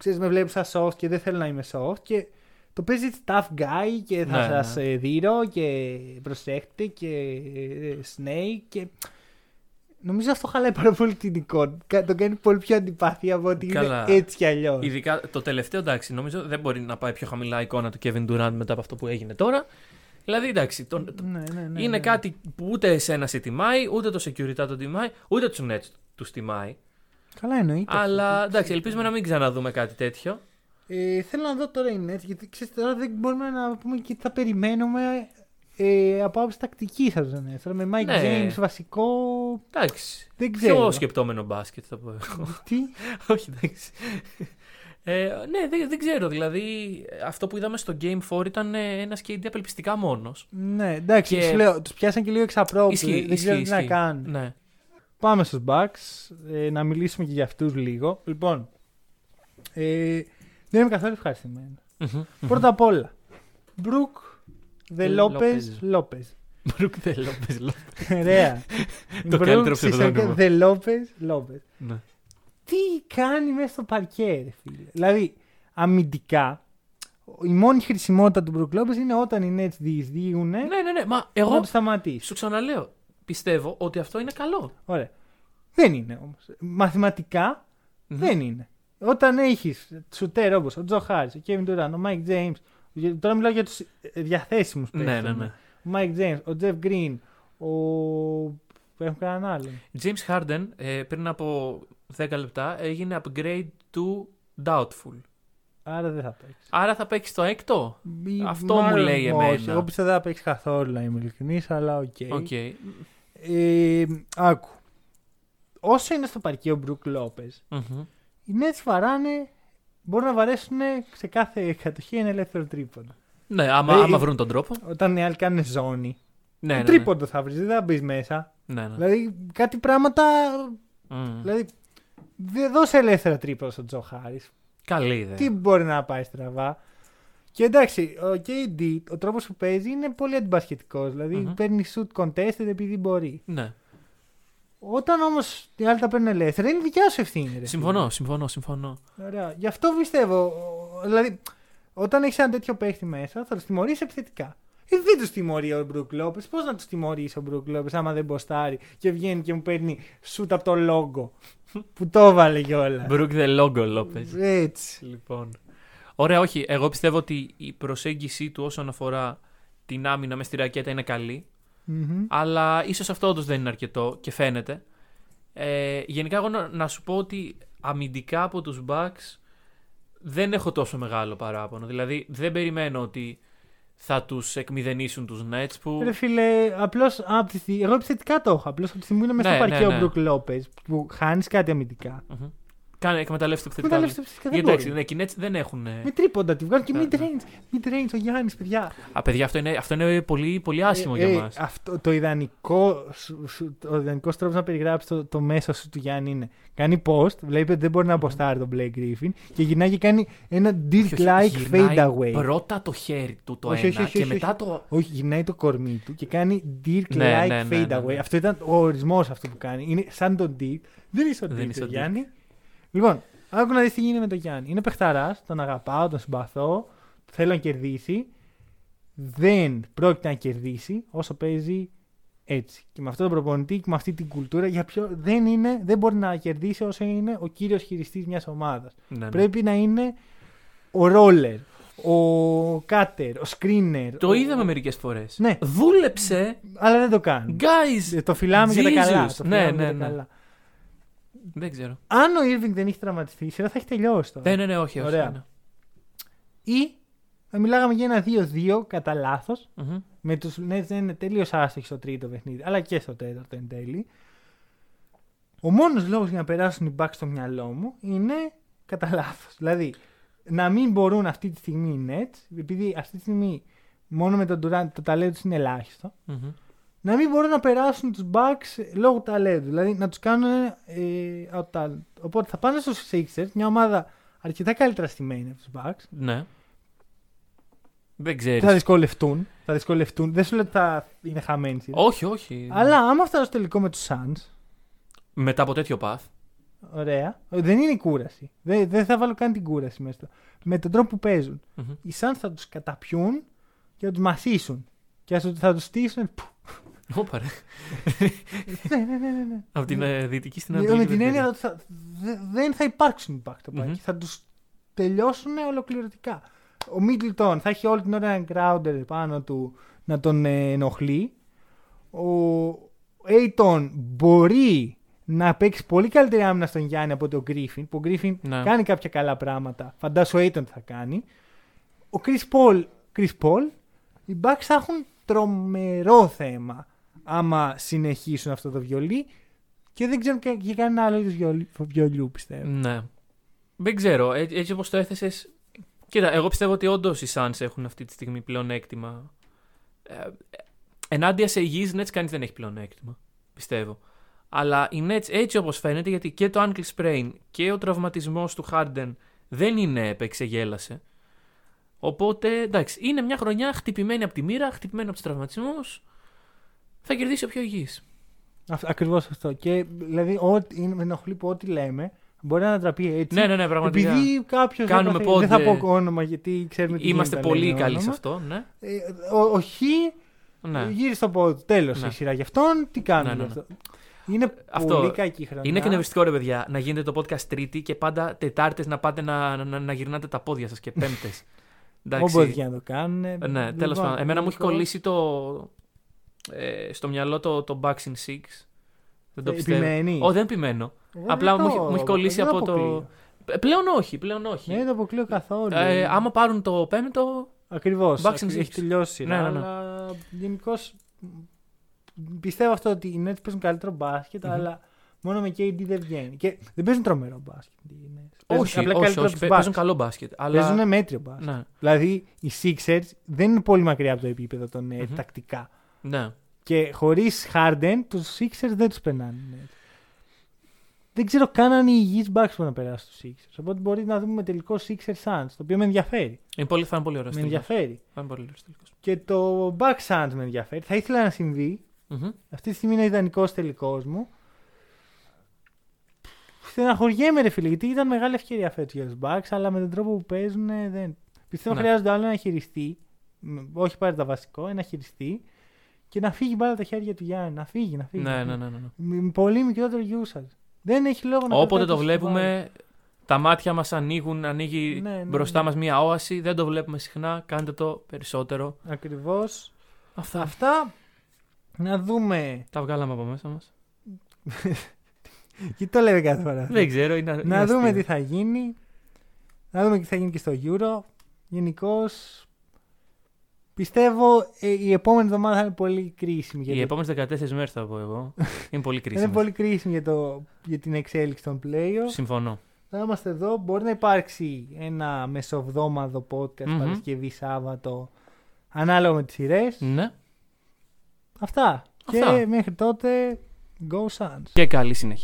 [SPEAKER 1] ξέρεις, με βλέπεις σαν soft και δεν θέλω να είμαι soft και το παίζει tough guy και θα
[SPEAKER 2] Ναι,
[SPEAKER 1] σας
[SPEAKER 2] ναι.
[SPEAKER 1] ε, δείρω και προσέχτε και ε, snake και νομίζω αυτό χαλάει πάρα πολύ την εικόνα. Κα- Το κάνει πολύ πιο αντιπαθή από ότι
[SPEAKER 2] Καλά.
[SPEAKER 1] είναι έτσι κι αλλιώς.
[SPEAKER 2] Ειδικά το τελευταίο εντάξει, νομίζω δεν μπορεί να πάει πιο χαμηλά η εικόνα του Kevin Durant μετά από αυτό που έγινε τώρα. Δηλαδή εντάξει, τον- το-
[SPEAKER 1] Ναι, ναι, ναι,
[SPEAKER 2] είναι
[SPEAKER 1] ναι.
[SPEAKER 2] κάτι που ούτε εσένα σε τιμάει, ούτε το security τον τιμάει, ούτε τους Nets τους τιμάει.
[SPEAKER 1] Καλά εννοείται.
[SPEAKER 2] Αλλά εντάξει, ελπίζουμε να μην ξαναδούμε κάτι τέτοιο.
[SPEAKER 1] Ε, θέλω να δω τώρα οι Nets, γιατί ξέρεις, τώρα δεν μπορούμε να πούμε και τι θα περιμένουμε ε, από άποψη τακτική σα. Ναι. Τώρα με Mike
[SPEAKER 2] Ναι.
[SPEAKER 1] James βασικό.
[SPEAKER 2] Εντάξει.
[SPEAKER 1] Δεν ξέρω.
[SPEAKER 2] Πιο σκεπτόμενο μπάσκετ θα πω εγώ.
[SPEAKER 1] Τι;
[SPEAKER 2] Όχι, εντάξει. Ε, ναι, δεν, δεν ξέρω. Δηλαδή, αυτό που είδαμε στο Game 4 ήταν ε, ένας KD απελπιστικά μόνος.
[SPEAKER 1] Ναι, εντάξει,
[SPEAKER 2] Και-
[SPEAKER 1] σου λέω, τους πιάσαν και λίγο εξαπρόπτου.
[SPEAKER 2] Ισχύει,
[SPEAKER 1] Δεν ξέρω
[SPEAKER 2] ισχύει,
[SPEAKER 1] τι να
[SPEAKER 2] ισχύει.
[SPEAKER 1] κάνουν.
[SPEAKER 2] Ναι.
[SPEAKER 1] Πάμε στους Bucks, ε, να μιλήσουμε και για αυτούς λίγο. Λοιπόν, ε, δεν είμαι καθόλου ευχαριστημένο.
[SPEAKER 2] Μμμ.
[SPEAKER 1] Πρώτα απ' όλα, Μπρουκ, Δε
[SPEAKER 2] Δε
[SPEAKER 1] Λόπez,
[SPEAKER 2] Λόπεζ.
[SPEAKER 1] Λόπez.
[SPEAKER 2] Μπρουκ δεν λέω, πες, λέω.
[SPEAKER 1] Ωραία.
[SPEAKER 2] Το καλύτερο ψευδόνυμο.
[SPEAKER 1] Δε Λόπez, Λόπez.
[SPEAKER 2] Ναι.
[SPEAKER 1] Τι κάνει μέσα στο παρκέ, ρε φίλε. Δηλαδή, αμυντικά, η μόνη χρησιμότητα του Μπρουκ Λόπez είναι όταν οι Nets διεισδύουν
[SPEAKER 2] ναι, ναι, ναι. Μα
[SPEAKER 1] να
[SPEAKER 2] εγώ
[SPEAKER 1] το σταματήσεις.
[SPEAKER 2] σου ξαναλέω. Πιστεύω ότι αυτό είναι καλό.
[SPEAKER 1] Ωραία. Δεν είναι όμως. Μαθηματικά
[SPEAKER 2] Μμμ.
[SPEAKER 1] δεν είναι. Όταν έχεις σουτέρ όπως ο Τζο Χάρη, ο Kevin Durant, ο Mike James. Τώρα μιλάω για τους διαθέσιμους
[SPEAKER 2] Ναι, ναι, ναι.
[SPEAKER 1] Ο Mike James, ο Jeff Green, ο. Έχουμε κανέναν άλλον.
[SPEAKER 2] James Harden ε, πριν από 10 λεπτά έγινε upgrade to doubtful.
[SPEAKER 1] Άρα δεν θα παίξει.
[SPEAKER 2] Άρα θα παίξει το έκτο;
[SPEAKER 1] Ή
[SPEAKER 2] Αυτό
[SPEAKER 1] μάλλον
[SPEAKER 2] μου λέει
[SPEAKER 1] όχι.
[SPEAKER 2] εμένα.
[SPEAKER 1] Εγώ πιστεύω δεν θα παίξει καθόλου να είμαι ειλικρινής, αλλά οκ.
[SPEAKER 2] Οκ.
[SPEAKER 1] Ε, άκου. Όσο είναι στο παρκέ ο ο Brook Lopez,
[SPEAKER 2] Μμμ.
[SPEAKER 1] οι Nets βαράνε. Μπορούν να βαρέσουν σε κάθε κατοχή ένα ελεύθερο τρίποντο.
[SPEAKER 2] Ναι, άμα,
[SPEAKER 1] Ε,
[SPEAKER 2] άμα
[SPEAKER 1] ε,
[SPEAKER 2] βρουν τον τρόπο.
[SPEAKER 1] Όταν οι άλλοι κάνουν ζώνη,
[SPEAKER 2] Ναι, ναι, ναι.
[SPEAKER 1] τρίποντο θα βρεις, δεν θα μπεις μέσα.
[SPEAKER 2] ναι, ναι.
[SPEAKER 1] Δηλαδή κάτι πράγματα.
[SPEAKER 2] Μμ.
[SPEAKER 1] Δηλαδή, δεν δώσε ελεύθερα τρίποντα στον Τζο Χάρη.
[SPEAKER 2] Καλή ιδέα.
[SPEAKER 1] Τι μπορεί να πάει στραβά. Και εντάξει, ο KD, ο τρόπος που παίζει είναι πολύ αντιπασχετικός. Δηλαδή
[SPEAKER 2] Μμμ.
[SPEAKER 1] παίρνει shoot contested επειδή μπορεί.
[SPEAKER 2] Ναι.
[SPEAKER 1] Όταν όμως οι άλλοι τα παίρνουν ελεύθερα, είναι δικιά σου ευθύνη. ρε
[SPEAKER 2] Συμφωνώ, συμφωνώ, συμφωνώ.
[SPEAKER 1] φίλε. Ωραία. Γι' αυτό πιστεύω. ο- Δηλαδή, όταν έχεις ένα τέτοιο παίχτη μέσα, θα τους τιμωρήσει επιθετικά. Ε, δεν τους τιμωρεί ο Μπρουκ Λόπες. Πώς να τους τιμωρήσει ο Μπρουκ Λόπες άμα δεν μποστάρει και βγαίνει και μου παίρνει σουτ από το λόγο. που το έβαλε κιόλας.
[SPEAKER 2] Μπρουκ the logo, Lopez.
[SPEAKER 1] Έτσι.
[SPEAKER 2] Λοιπόν. Ωραία, όχι. Εγώ πιστεύω ότι η προσέγγιση του όσον αφορά την άμυνα μες στη ρακέτα είναι καλή.
[SPEAKER 1] Μμμ.
[SPEAKER 2] Αλλά ίσως αυτό όντως δεν είναι αρκετό και φαίνεται. Ε, γενικά, εγώ να, να σου πω ότι αμυντικά από τους Bucks δεν έχω τόσο μεγάλο παράπονο. Δηλαδή, δεν περιμένω ότι θα τους εκμηδενήσουν τους Nets που.
[SPEAKER 1] Ρε φίλε, απλώς εγώ επιθετικά το έχω. Απλώς από τη στιγμή που είναι μέσα
[SPEAKER 2] Ναι,
[SPEAKER 1] στο παρκέ
[SPEAKER 2] ναι,
[SPEAKER 1] ο
[SPEAKER 2] ναι.
[SPEAKER 1] Μπρουκ Λόπε, που χάνεις κάτι αμυντικά.
[SPEAKER 2] Μμμ. Κάνε εκμεταλλεύστε το επιθετικά.
[SPEAKER 1] Εκμεταλλεύστε επιθετικά, δεν
[SPEAKER 2] Γιατί εντάξει,
[SPEAKER 1] μπορεί.
[SPEAKER 2] ναι, και οι Nets δεν έχουν. ε,
[SPEAKER 1] Με τρίποντα τη βγάζουν και
[SPEAKER 2] Ναι,
[SPEAKER 1] mid range. Mid range ο Γιάννης, παιδιά.
[SPEAKER 2] Α, παιδιά, αυτό είναι, αυτό είναι πολύ, πολύ άσχημο
[SPEAKER 1] Ε,
[SPEAKER 2] για
[SPEAKER 1] ε,
[SPEAKER 2] μας.
[SPEAKER 1] αυτό, το ιδανικό, σου- σου- ο ιδανικός τρόπος να περιγράψεις το, το μέσο σου του Γιάννη είναι κάνει post, βλέπει ότι δεν μπορεί να αποστάρει τον Blake Griffin και γυρνάει και κάνει ένα dick-like fade away.
[SPEAKER 2] Πρώτα το χέρι του το
[SPEAKER 1] Όχι,
[SPEAKER 2] ένα
[SPEAKER 1] όχι, όχι,
[SPEAKER 2] και
[SPEAKER 1] όχι,
[SPEAKER 2] μετά
[SPEAKER 1] όχι.
[SPEAKER 2] το.
[SPEAKER 1] Όχι, γυρνάει το κορμί του και κάνει dick-like
[SPEAKER 2] Ναι, ναι, ναι,
[SPEAKER 1] fade
[SPEAKER 2] ναι,
[SPEAKER 1] away.
[SPEAKER 2] ναι.
[SPEAKER 1] Αυτό ήταν ο ορισμός αυτό που κάνει. Είναι σαν τον dick. Δεν είσαι ο
[SPEAKER 2] Δεν
[SPEAKER 1] dick,
[SPEAKER 2] είσαι
[SPEAKER 1] ο
[SPEAKER 2] ο dick.
[SPEAKER 1] Γιάννη. Λοιπόν, άκου να δεις τι γίνεται με τον Γιάννη. Είναι παιχταράς, τον αγαπάω, τον συμπαθώ, θέλω να κερδίσει. Δεν πρόκειται να κερδίσει όσο παίζει έτσι. Και με αυτόν τον προπονητή και με αυτή την κουλτούρα, για ποιο δεν, είναι, δεν μπορεί να κερδίσει όσο είναι ο κύριος χειριστής μιας ομάδας.
[SPEAKER 2] Ναι, ναι.
[SPEAKER 1] Πρέπει να είναι ο ρόλερ, ο κάτερ, ο screener.
[SPEAKER 2] Το
[SPEAKER 1] ο-
[SPEAKER 2] είδαμε μερικές φορές.
[SPEAKER 1] Ναι.
[SPEAKER 2] Δούλεψε.
[SPEAKER 1] Αλλά δεν το κάνει.
[SPEAKER 2] Guys!
[SPEAKER 1] Ε, Το φυλάμε για τα καλά.
[SPEAKER 2] Jesus.
[SPEAKER 1] Το
[SPEAKER 2] Ναι,
[SPEAKER 1] φυλάμε
[SPEAKER 2] ναι,
[SPEAKER 1] για τα
[SPEAKER 2] ναι.
[SPEAKER 1] καλά.
[SPEAKER 2] Δεν ξέρω.
[SPEAKER 1] Αν ο Irving δεν είχε τραυματιστεί, η σειρά θα έχει τελειώσει τώρα.
[SPEAKER 2] Ναι, ναι, ναι, όχι. όχι
[SPEAKER 1] Ωραία.
[SPEAKER 2] ναι.
[SPEAKER 1] Ή θα μιλάγαμε για ένα 2-2 κατά λάθος.
[SPEAKER 2] Μμμ.
[SPEAKER 1] Με τους Nets να είναι τελείως άστοχοι στο τρίτο παιχνίδι, αλλά και στο τέταρτο εν τέλει. Ο μόνος λόγος για να περάσουν οι Bucks στο μυαλό μου είναι κατά λάθος. Δηλαδή, να μην μπορούν αυτή τη στιγμή οι Nets, επειδή αυτή τη στιγμή μόνο με τον Durant το ταλέντος του είναι ελάχιστο,
[SPEAKER 2] Μμμ.
[SPEAKER 1] Να μην μπορούν να περάσουν τους Bucks λόγω ταλέντου. Δηλαδή να τους κάνουν ε, out talent. Οπότε θα πάνε στους Sixers, μια ομάδα αρκετά καλύτερα στημένη από τους Bucks.
[SPEAKER 2] Ναι. Δεν ξέρεις.
[SPEAKER 1] Θα δυσκολευτούν. Θα δυσκολευτούν. Δεν σου λέω ότι θα είναι χαμένοι. η σειρά.
[SPEAKER 2] Όχι, όχι.
[SPEAKER 1] Αλλά άμα φτάσουν στο τελικό με τους Suns,
[SPEAKER 2] Μετά από τέτοιο path.
[SPEAKER 1] ωραία, δεν είναι η κούραση. Δεν, δεν θα βάλω καν την κούραση μέσα στο. Με τον τρόπο που παίζουν.
[SPEAKER 2] Μμμ.
[SPEAKER 1] Οι Suns θα τους καταπιούν και θα τους μασίσουν. Και θα, σου- θα τους στήσουν. Που.
[SPEAKER 2] Όπα, ρε.
[SPEAKER 1] ναι, ναι, ναι, ναι, ναι.
[SPEAKER 2] Από την ε, δυτική στην
[SPEAKER 1] Με,
[SPEAKER 2] ανατολική.
[SPEAKER 1] με την
[SPEAKER 2] δεν
[SPEAKER 1] έννοια
[SPEAKER 2] ξέρω.
[SPEAKER 1] ότι θα, δε- δεν θα υπάρξουν οι Bucks το
[SPEAKER 2] Μμμ.
[SPEAKER 1] Θα τους τελειώσουν ολοκληρωτικά. Ο Μίτλτον θα έχει όλη την ώρα έναν Crowder πάνω του να τον ε, ενοχλεί. Ο Aiton μπορεί να παίξει πολύ καλύτερη άμυνα στον Γιάννη από ότι ο Γκρίφιν. Που ο Γκρίφιν
[SPEAKER 2] Ναι.
[SPEAKER 1] κάνει κάποια καλά πράγματα. Φαντάσου ο Aiton τι θα κάνει. Ο Chris Paul, Chris Paul, οι Bucks θα έχουν τρομερό θέμα άμα συνεχίσουν αυτό το βιολί και δεν ξέρω και για κανένα άλλο είδου βιολί- βιολιού πιστεύω.
[SPEAKER 2] Ναι. Δεν ξέρω. Ε, έτσι όπως το έθεσες. Κοίτα, εγώ πιστεύω ότι όντως οι Suns έχουν αυτή τη στιγμή πλεονέκτημα. Ε, ε, ενάντια σε υγιεί Nets κανείς δεν έχει πλεονέκτημα. Πιστεύω. Αλλά οι Nets έτσι όπως φαίνεται, γιατί και το ankle sprain και ο τραυματισμός του Harden δεν είναι επεξεγέλασε. Οπότε εντάξει, είναι μια χρονιά χτυπημένη από τη μοίρα, χτυπημένη από τους τραυματισμούς. Θα κερδίσει ο πιο υγιής.
[SPEAKER 1] Ακριβώς αυτό. Και δηλαδή, ό,τι, είναι, με ενοχλεί που ό,τι λέμε μπορεί να ανατραπεί έτσι.
[SPEAKER 2] Ναι, ναι, ναι, πραγματικά.
[SPEAKER 1] Επειδή κάποιος.
[SPEAKER 2] Κάνουμε
[SPEAKER 1] Δεν
[SPEAKER 2] πόντε.
[SPEAKER 1] θα πω όνομα γιατί ξέρουμε τι
[SPEAKER 2] Είμαστε
[SPEAKER 1] γίνεται,
[SPEAKER 2] πολύ
[SPEAKER 1] λέμε
[SPEAKER 2] καλοί
[SPEAKER 1] όνομα.
[SPEAKER 2] σε αυτό, ναι.
[SPEAKER 1] Ε, ο, ο Χ
[SPEAKER 2] ναι.
[SPEAKER 1] γύρισε στο πόδι του. Τέλος
[SPEAKER 2] Ναι.
[SPEAKER 1] η σειρά γι' αυτόν. Τι κάνουμε
[SPEAKER 2] Ναι, ναι,
[SPEAKER 1] γι'
[SPEAKER 2] ναι.
[SPEAKER 1] αυτό; Είναι
[SPEAKER 2] Αυτό
[SPEAKER 1] πολύ κακή χρονιά.
[SPEAKER 2] Είναι και νευριστικό ρε παιδιά να γίνεται το podcast Τρίτη και πάντα Τετάρτες να πάτε να, να, να γυρνάτε τα πόδια σας και Πέμπτες.
[SPEAKER 1] Όποτε και να το κάνουν.
[SPEAKER 2] Ναι, τέλος
[SPEAKER 1] Λοιπόν,
[SPEAKER 2] πάντων. Εμένα μου έχει
[SPEAKER 1] λοιπόν,
[SPEAKER 2] κολλήσει το. Ε, στο μυαλό το, το Bucks in Six. Δεν το
[SPEAKER 1] Ε,
[SPEAKER 2] πιστεύω.
[SPEAKER 1] επιμένεις.
[SPEAKER 2] Ω, δεν επιμένω.
[SPEAKER 1] εγώ
[SPEAKER 2] Απλά
[SPEAKER 1] δεν
[SPEAKER 2] μου, έχει-
[SPEAKER 1] το-
[SPEAKER 2] μου έχει κολλήσει
[SPEAKER 1] δεν
[SPEAKER 2] από το.
[SPEAKER 1] αποκλείω.
[SPEAKER 2] Ε, Πλέον όχι, πλέον όχι.
[SPEAKER 1] Ναι, δεν το αποκλείω καθόλου.
[SPEAKER 2] ε, άμα πάρουν το πέμπτο.
[SPEAKER 1] Ακριβώς.
[SPEAKER 2] Bucks and
[SPEAKER 1] Έχει
[SPEAKER 2] Six.
[SPEAKER 1] τελειώσει η σειρά.
[SPEAKER 2] Ναι, ναι, ναι.
[SPEAKER 1] Αλλά γενικώς πιστεύω αυτό ότι οι Nets παίζουν καλύτερο μπάσκετ,
[SPEAKER 2] Μμμ.
[SPEAKER 1] αλλά μόνο με KD δεν βγαίνει. Και δεν παίζουν τρομερό μπάσκετ. οι Nets. Παίζουν
[SPEAKER 2] Όχι,
[SPEAKER 1] απλά
[SPEAKER 2] όχι,
[SPEAKER 1] καλύτερο
[SPEAKER 2] όχι,
[SPEAKER 1] από τους
[SPEAKER 2] παίζουν
[SPEAKER 1] Bucks.
[SPEAKER 2] καλό μπάσκετ. Αλλά...
[SPEAKER 1] Παίζουν μέτριο μπάσκετ.
[SPEAKER 2] Ναι,
[SPEAKER 1] Δηλαδή οι Sixers δεν είναι πολύ μακριά από το επίπεδο των Nets
[SPEAKER 2] Μμμ.
[SPEAKER 1] τακτικά.
[SPEAKER 2] Ναι.
[SPEAKER 1] Και χωρίς Harden, τους Sixers δεν τους περνάνε. οι Nets. Δεν ξέρω καν αν οι υγιείς Bucks μπορούν να περάσουν τους Sixers. Οπότε μπορεί να δούμε τελικό Sixers Suns, το οποίο με ενδιαφέρει.
[SPEAKER 2] Είναι πολύ, θα είναι πολύ ωραίος
[SPEAKER 1] Με ενδιαφέρει.
[SPEAKER 2] Θα είναι πολύ ωραίος τελικός.
[SPEAKER 1] Και το Bucks Suns με ενδιαφέρει. Θα ήθελα να συμβεί. Αυτή τη στιγμή είναι ο ιδανικός τελικός μου. Στεναχωριέμαι, ρε φίλε, γιατί ήταν μεγάλη ευκαιρία φέτος για τους Bucks, αλλά με τον τρόπο που παίζουν ε, δεν. Πιστεύω
[SPEAKER 2] Ναι.
[SPEAKER 1] χρειάζονται άλλο ένα χειριστή. μ, Όχι πάρει τα βασικό, ένα χειριστή. Και να φύγει μπάλα από τα χέρια του Γιάννη. Να φύγει, να φύγει.
[SPEAKER 2] Ναι,
[SPEAKER 1] να
[SPEAKER 2] ναι,
[SPEAKER 1] φύγει.
[SPEAKER 2] ναι, ναι, ναι.
[SPEAKER 1] Με με πολύ μικρότερο usage. Δεν έχει λόγο να
[SPEAKER 2] Όποτε
[SPEAKER 1] κρατάει
[SPEAKER 2] το
[SPEAKER 1] τόσο
[SPEAKER 2] βλέπουμε, τα μάτια μας ανοίγουν, ανοίγει
[SPEAKER 1] Ναι, ναι,
[SPEAKER 2] μπροστά
[SPEAKER 1] ναι.
[SPEAKER 2] μας μία όαση. Δεν το βλέπουμε συχνά. Κάντε το περισσότερο.
[SPEAKER 1] Ακριβώς.
[SPEAKER 2] Αυτά.
[SPEAKER 1] Αυτά. Να δούμε.
[SPEAKER 2] Τα βγάλαμε από μέσα μας.
[SPEAKER 1] Και το λέμε κάθε φορά.
[SPEAKER 2] Δεν ξέρω. Είναι, είναι
[SPEAKER 1] να δούμε
[SPEAKER 2] αστείο.
[SPEAKER 1] τι θα γίνει. Να δούμε τι θα γίνει και στο Euro. Γενικώς Πιστεύω ε, η επόμενη εβδομάδα θα είναι πολύ κρίσιμη. Για
[SPEAKER 2] Οι
[SPEAKER 1] το...
[SPEAKER 2] επόμενες 14 μέρες θα πω εγώ. Είναι πολύ
[SPEAKER 1] θα
[SPEAKER 2] κρίσιμο.
[SPEAKER 1] είναι πολύ κρίσιμη για, το... για την εξέλιξη των playoffs.
[SPEAKER 2] Συμφωνώ.
[SPEAKER 1] Θα είμαστε εδώ. Μπορεί να υπάρξει ένα μεσοβδόμαδο podcast
[SPEAKER 2] Μμμ.
[SPEAKER 1] Παρασκευή Σάββατο ανάλογα με τις σειρές.
[SPEAKER 2] Ναι.
[SPEAKER 1] Αυτά.
[SPEAKER 2] Αυτά.
[SPEAKER 1] Και μέχρι τότε, go Suns.
[SPEAKER 2] Και καλή συνέχεια.